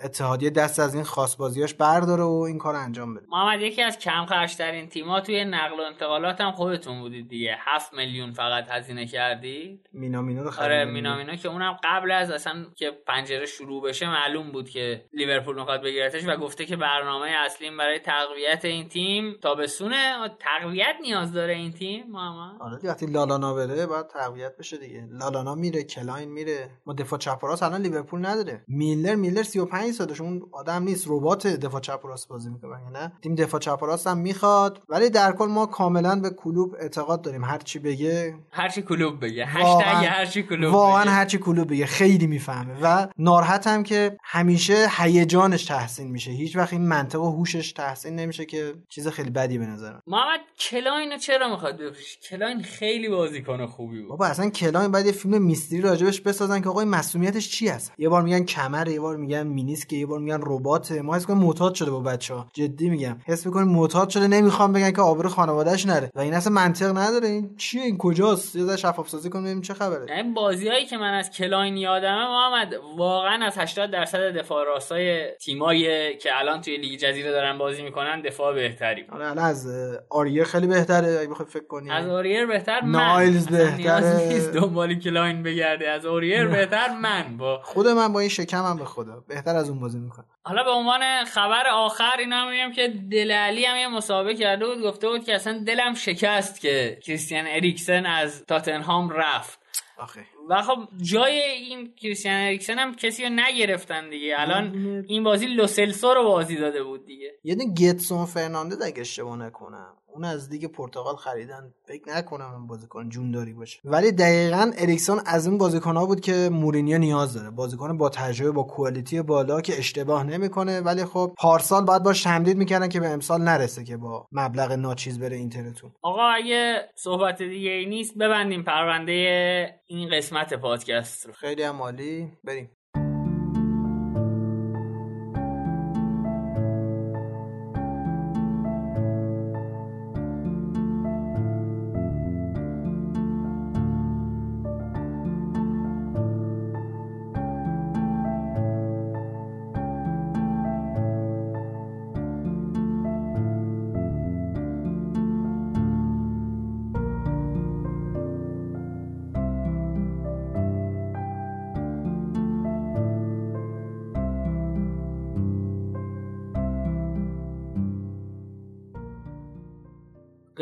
اتحادیه دست از این خاص بازیاش برداره و این کار انجام بده. محمد یکی از کم خرجترین تیما توی نقل و انتقالات هم خودتون بودید دیگه. 7 میلیون فقط هزینه کردید. مینامینو رو آره. مینامینو که اونم قبل از اصلا که پنجره شروع بشه معلوم بود که لیورپول می‌خواد بگیرتش و گفته که برنامه اصلیم برای تقویت این تیم تابستونه. تقویت نیاز داره این تیم محمد؟ آره دیگه وقتی لالانا بره باید تقویت بشه دیگه. لالانا میره کلاین میره. ما دفاع چپ الان لیورپول نداره. میلنر میلنر 35 سالش اون آدم نیست. ربات دفاع چپ و راست بازی می‌کنه نه تیم دفاع چپ و راست هم می‌خواد. ولی در کل ما کاملا به کلوپ اعتقاد داریم. هر چی بگه هرچی کلوپ بگه. هشتگ هرچی کلوپ واقعا بگه. هرچی کلوپ بگه. خیلی می‌فهمه. و ناراحتم که همیشه هیجانش تحسین میشه. هیچ وقت این منطق و هوشش تحسین نمیشه که چیز خیلی بدی به نظرم. محمد کلاین چرا می‌خواد بفروشه کلاین خیلی بازیکن خوبی بود. بابا اصلا کلاین باید یه فیلم mystery راجبش بسازن که آقای مصدومیتش چی هست؟ یه بار میگن کمره یه بار میگن میگن مینیسک یه بار میگن رباط. ما حس کنیم معتاد شده با بچه ها. جدی میگم. حس می‌کنیم معتاد شده نمی‌خوام بگن که آبرو خانوادهش نره. و این اصلا منطق نداره. این چیه؟ این کجاست؟ یه ذره شفاف سازی کنیم ببینیم چه خبره. این بازیایی که من از کلاین یادمه محمد واقعا از 80 درصد دفاع راستای تیمایی که الان توی لیگ جزیره دارن بازی می‌کنن دفاع بهتری. آره از آریه خیلی بهتره اگه بخوای فکر کنی. از اوریر بهتر من. نایلز بهتره. نیاز نیست دنبال کلاین بگرده. از اوریر بهتر من با خود من با این شکمم به خدا. بهتر از اون بازی می‌کنم حالا به عنوان خبر آخر اینا میگم که دله الی هم یه مسابقه کرده بود گفته بود که اصلا دلم شکست که کریستیان اریکسن از تاتنهام رفت. آخه. و خب جای این کریستیان اریکسن هم کسی رو نگرفتن دیگه. الان این بازی لوسلسو رو بازی داده بود دیگه. یه دونه جدسون فرناندز اگه اشتباه نکنم. اون از دیگه پرتغال خریدن. فکر نکنم این بازیکن جونداری باشه. ولی دقیقا اریکسون از اون بازیکن‌ها بود که مورینیو نیاز داره. بازیکن با تجربه با quality بالا که اشتباه نمی‌کنه. ولی خب پارسال باید باش تمدید می‌کردن که به امسال نرسه که با مبلغ ناچیز بره اینترتون. آقا اگه صحبت دیگه ای نیست ببندیم پرونده این قسمت پادکست رو. خیلی عالی. بریم.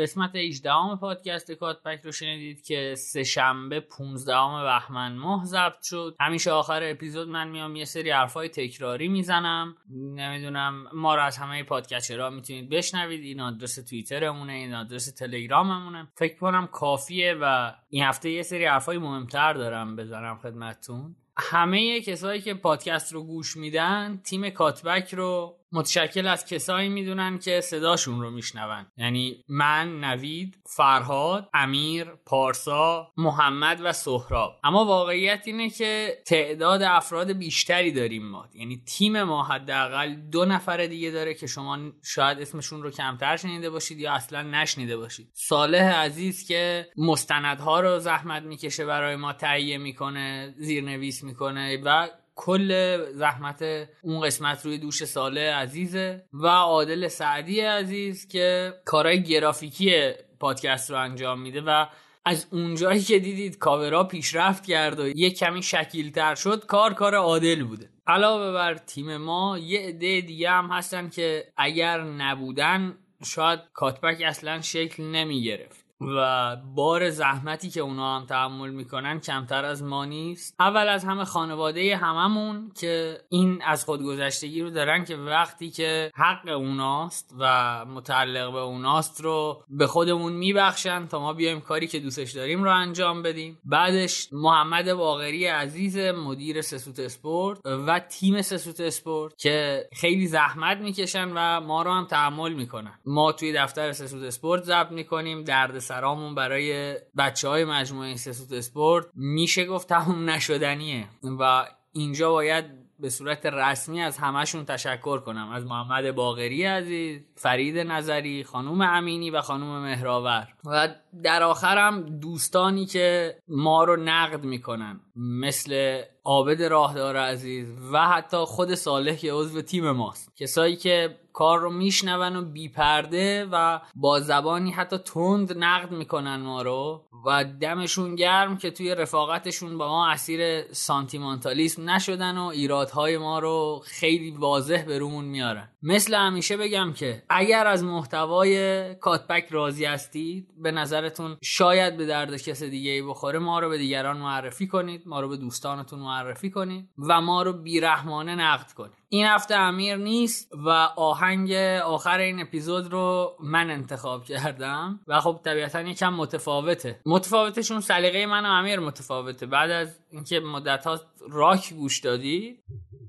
قسمت 18 پادکست کاتپک رو شنیدید که سه شنبه 15 بهمن ماه ضبط شد. همیشه آخر اپیزود من میام یه سری حرفای تکراری می‌زنم. نمی‌دونم ما رو از همه پادکسترها می‌تونید بشنوید. این آدرس توییترمونه این آدرس تلگراممونه. فکر کنم کافیه و این هفته یه سری حرفای مهمتر دارم بزنم خدمتتون. همه کسایی که پادکست رو گوش میدن تیم کاتبک رو متشکل از کسایی می‌دونن که صداشون رو میشنون. یعنی من نوید فرهاد امیر پارسا محمد و سهراب. اما واقعیت اینه که تعداد افراد بیشتری داریم ما. یعنی تیم ما حداقل دو نفر دیگه داره که شما شاید اسمشون رو کمتر شنیده باشید یا اصلا نشنیده باشید. صالح عزیز که مستندها رو زحمت می‌کشه برای ما تهیه می‌کنه زیرنویس می‌کنه و کل زحمت اون قسمت روی دوش ساله عزیزه و عادل سعدی عزیز که کارهای گرافیکی پادکست رو انجام میده و از اونجایی که دیدید کاورا پیشرفت کرد و یه کمی شکیلتر شد کار کار عادل بوده. علاوه بر تیم ما یه عده دیگه هم هستن که اگر نبودن شاید کاتبک اصلا شکل نمی‌گرفت. و بار زحمتی که اونا هم تحمل می‌کنن کمتر از ما نیست. اول از همه خانواده هممون که این از خودگذشتگی رو دارن که وقتی که حق اوناست و متعلق به اوناست رو به خودمون میبخشن تا ما بیایم کاری که دوستش داریم رو انجام بدیم. بعدش محمد باقری عزیز مدیر سسوت اسپورت و تیم سسوت اسپورت که خیلی زحمت می‌کشن و ما رو هم تحمل می‌کنن. ما توی دفتر سسوت اسپورت ضبط می‌کنیم درد سرامون برای بچه های مجموعه سسوت اسپورت میشه گفت تموم نشدنیه. و اینجا باید به صورت رسمی از همشون تشکر کنم. از محمد باقری عزیز فرید نظری خانوم امینی و خانوم مهراور و در آخرم دوستانی که ما رو نقد می‌کنن مثل عابد راهدار عزیز و حتی خود صالح که عضو تیم ماست. کسایی که کار رو میشنون و بیپرده و با زبانی حتی تند نقد می‌کنن ما رو و دمشون گرم که توی رفاقتشون با ما اسیر سانتیمانتالیسم نشدن و ایرادهای ما رو خیلی واضح به رومون میارن. مثل همیشه بگم که اگر از محتوای کاتبک راضی هستید به نظرتون شاید به درد کس دیگه ای بخوره ما رو به دیگران معرفی کنید ما رو به دوستانتون معرفی کنید و ما رو بیرحمانه نقد کنید. این هفته امیر نیست و آهنگ آخر این اپیزود رو من انتخاب کردم و خب طبیعتا یکم متفاوته. متفاوته چون سلیقه من و امیر متفاوته. بعد از اینکه مدت ها راک گوش دادید.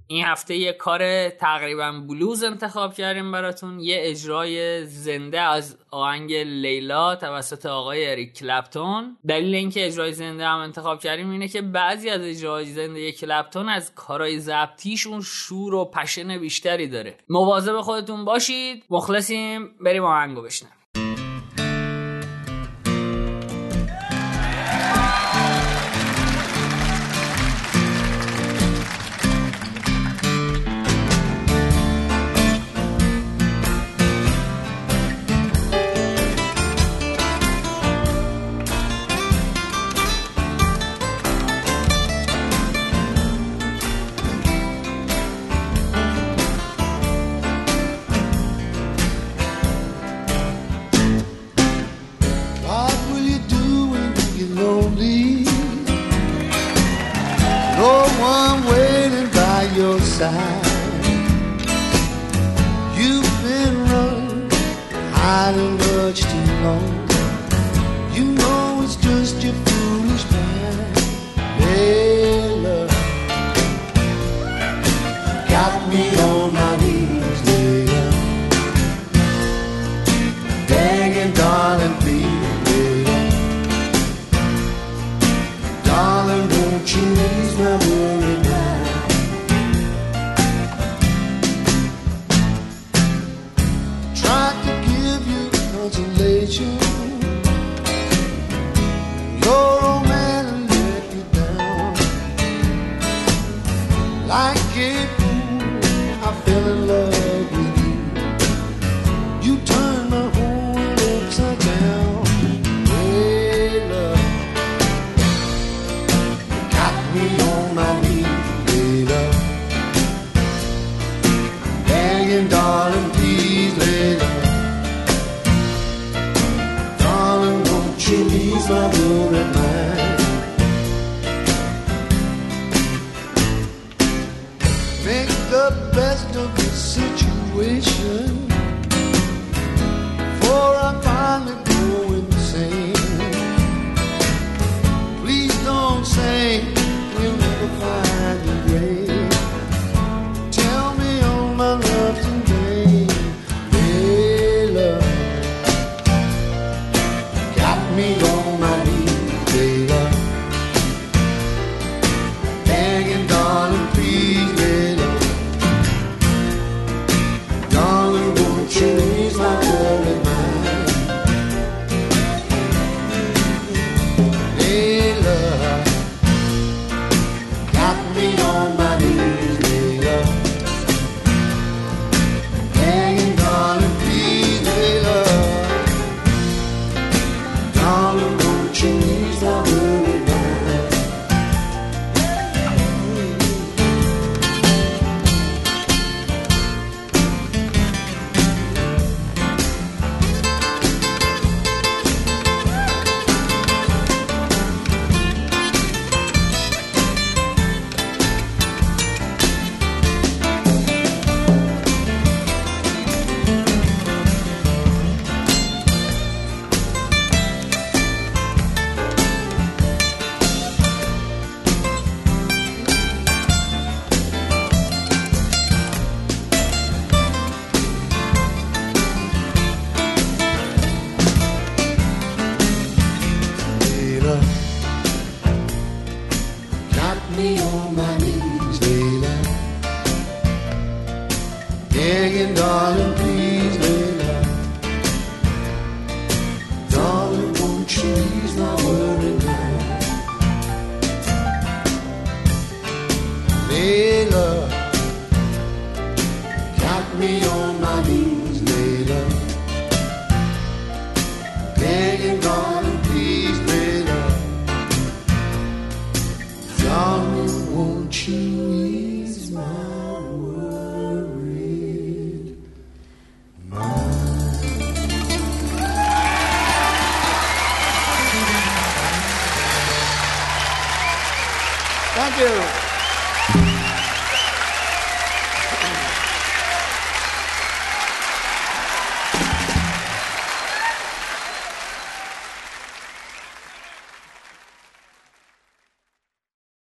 این هفته یه کار تقریبا بلوز انتخاب کردیم براتون. یه اجرای زنده از آهنگ لیلا توسط آقای اریک کلپتون. دلیل اینکه اجرای زنده هم انتخاب کردیم اینه که بعضی از اجرای زنده کلپتون از کارهای ضبطیشون شور و passion بیشتری داره. مواظب خودتون باشید. مخلصیم. بریم آهنگو بشنویم.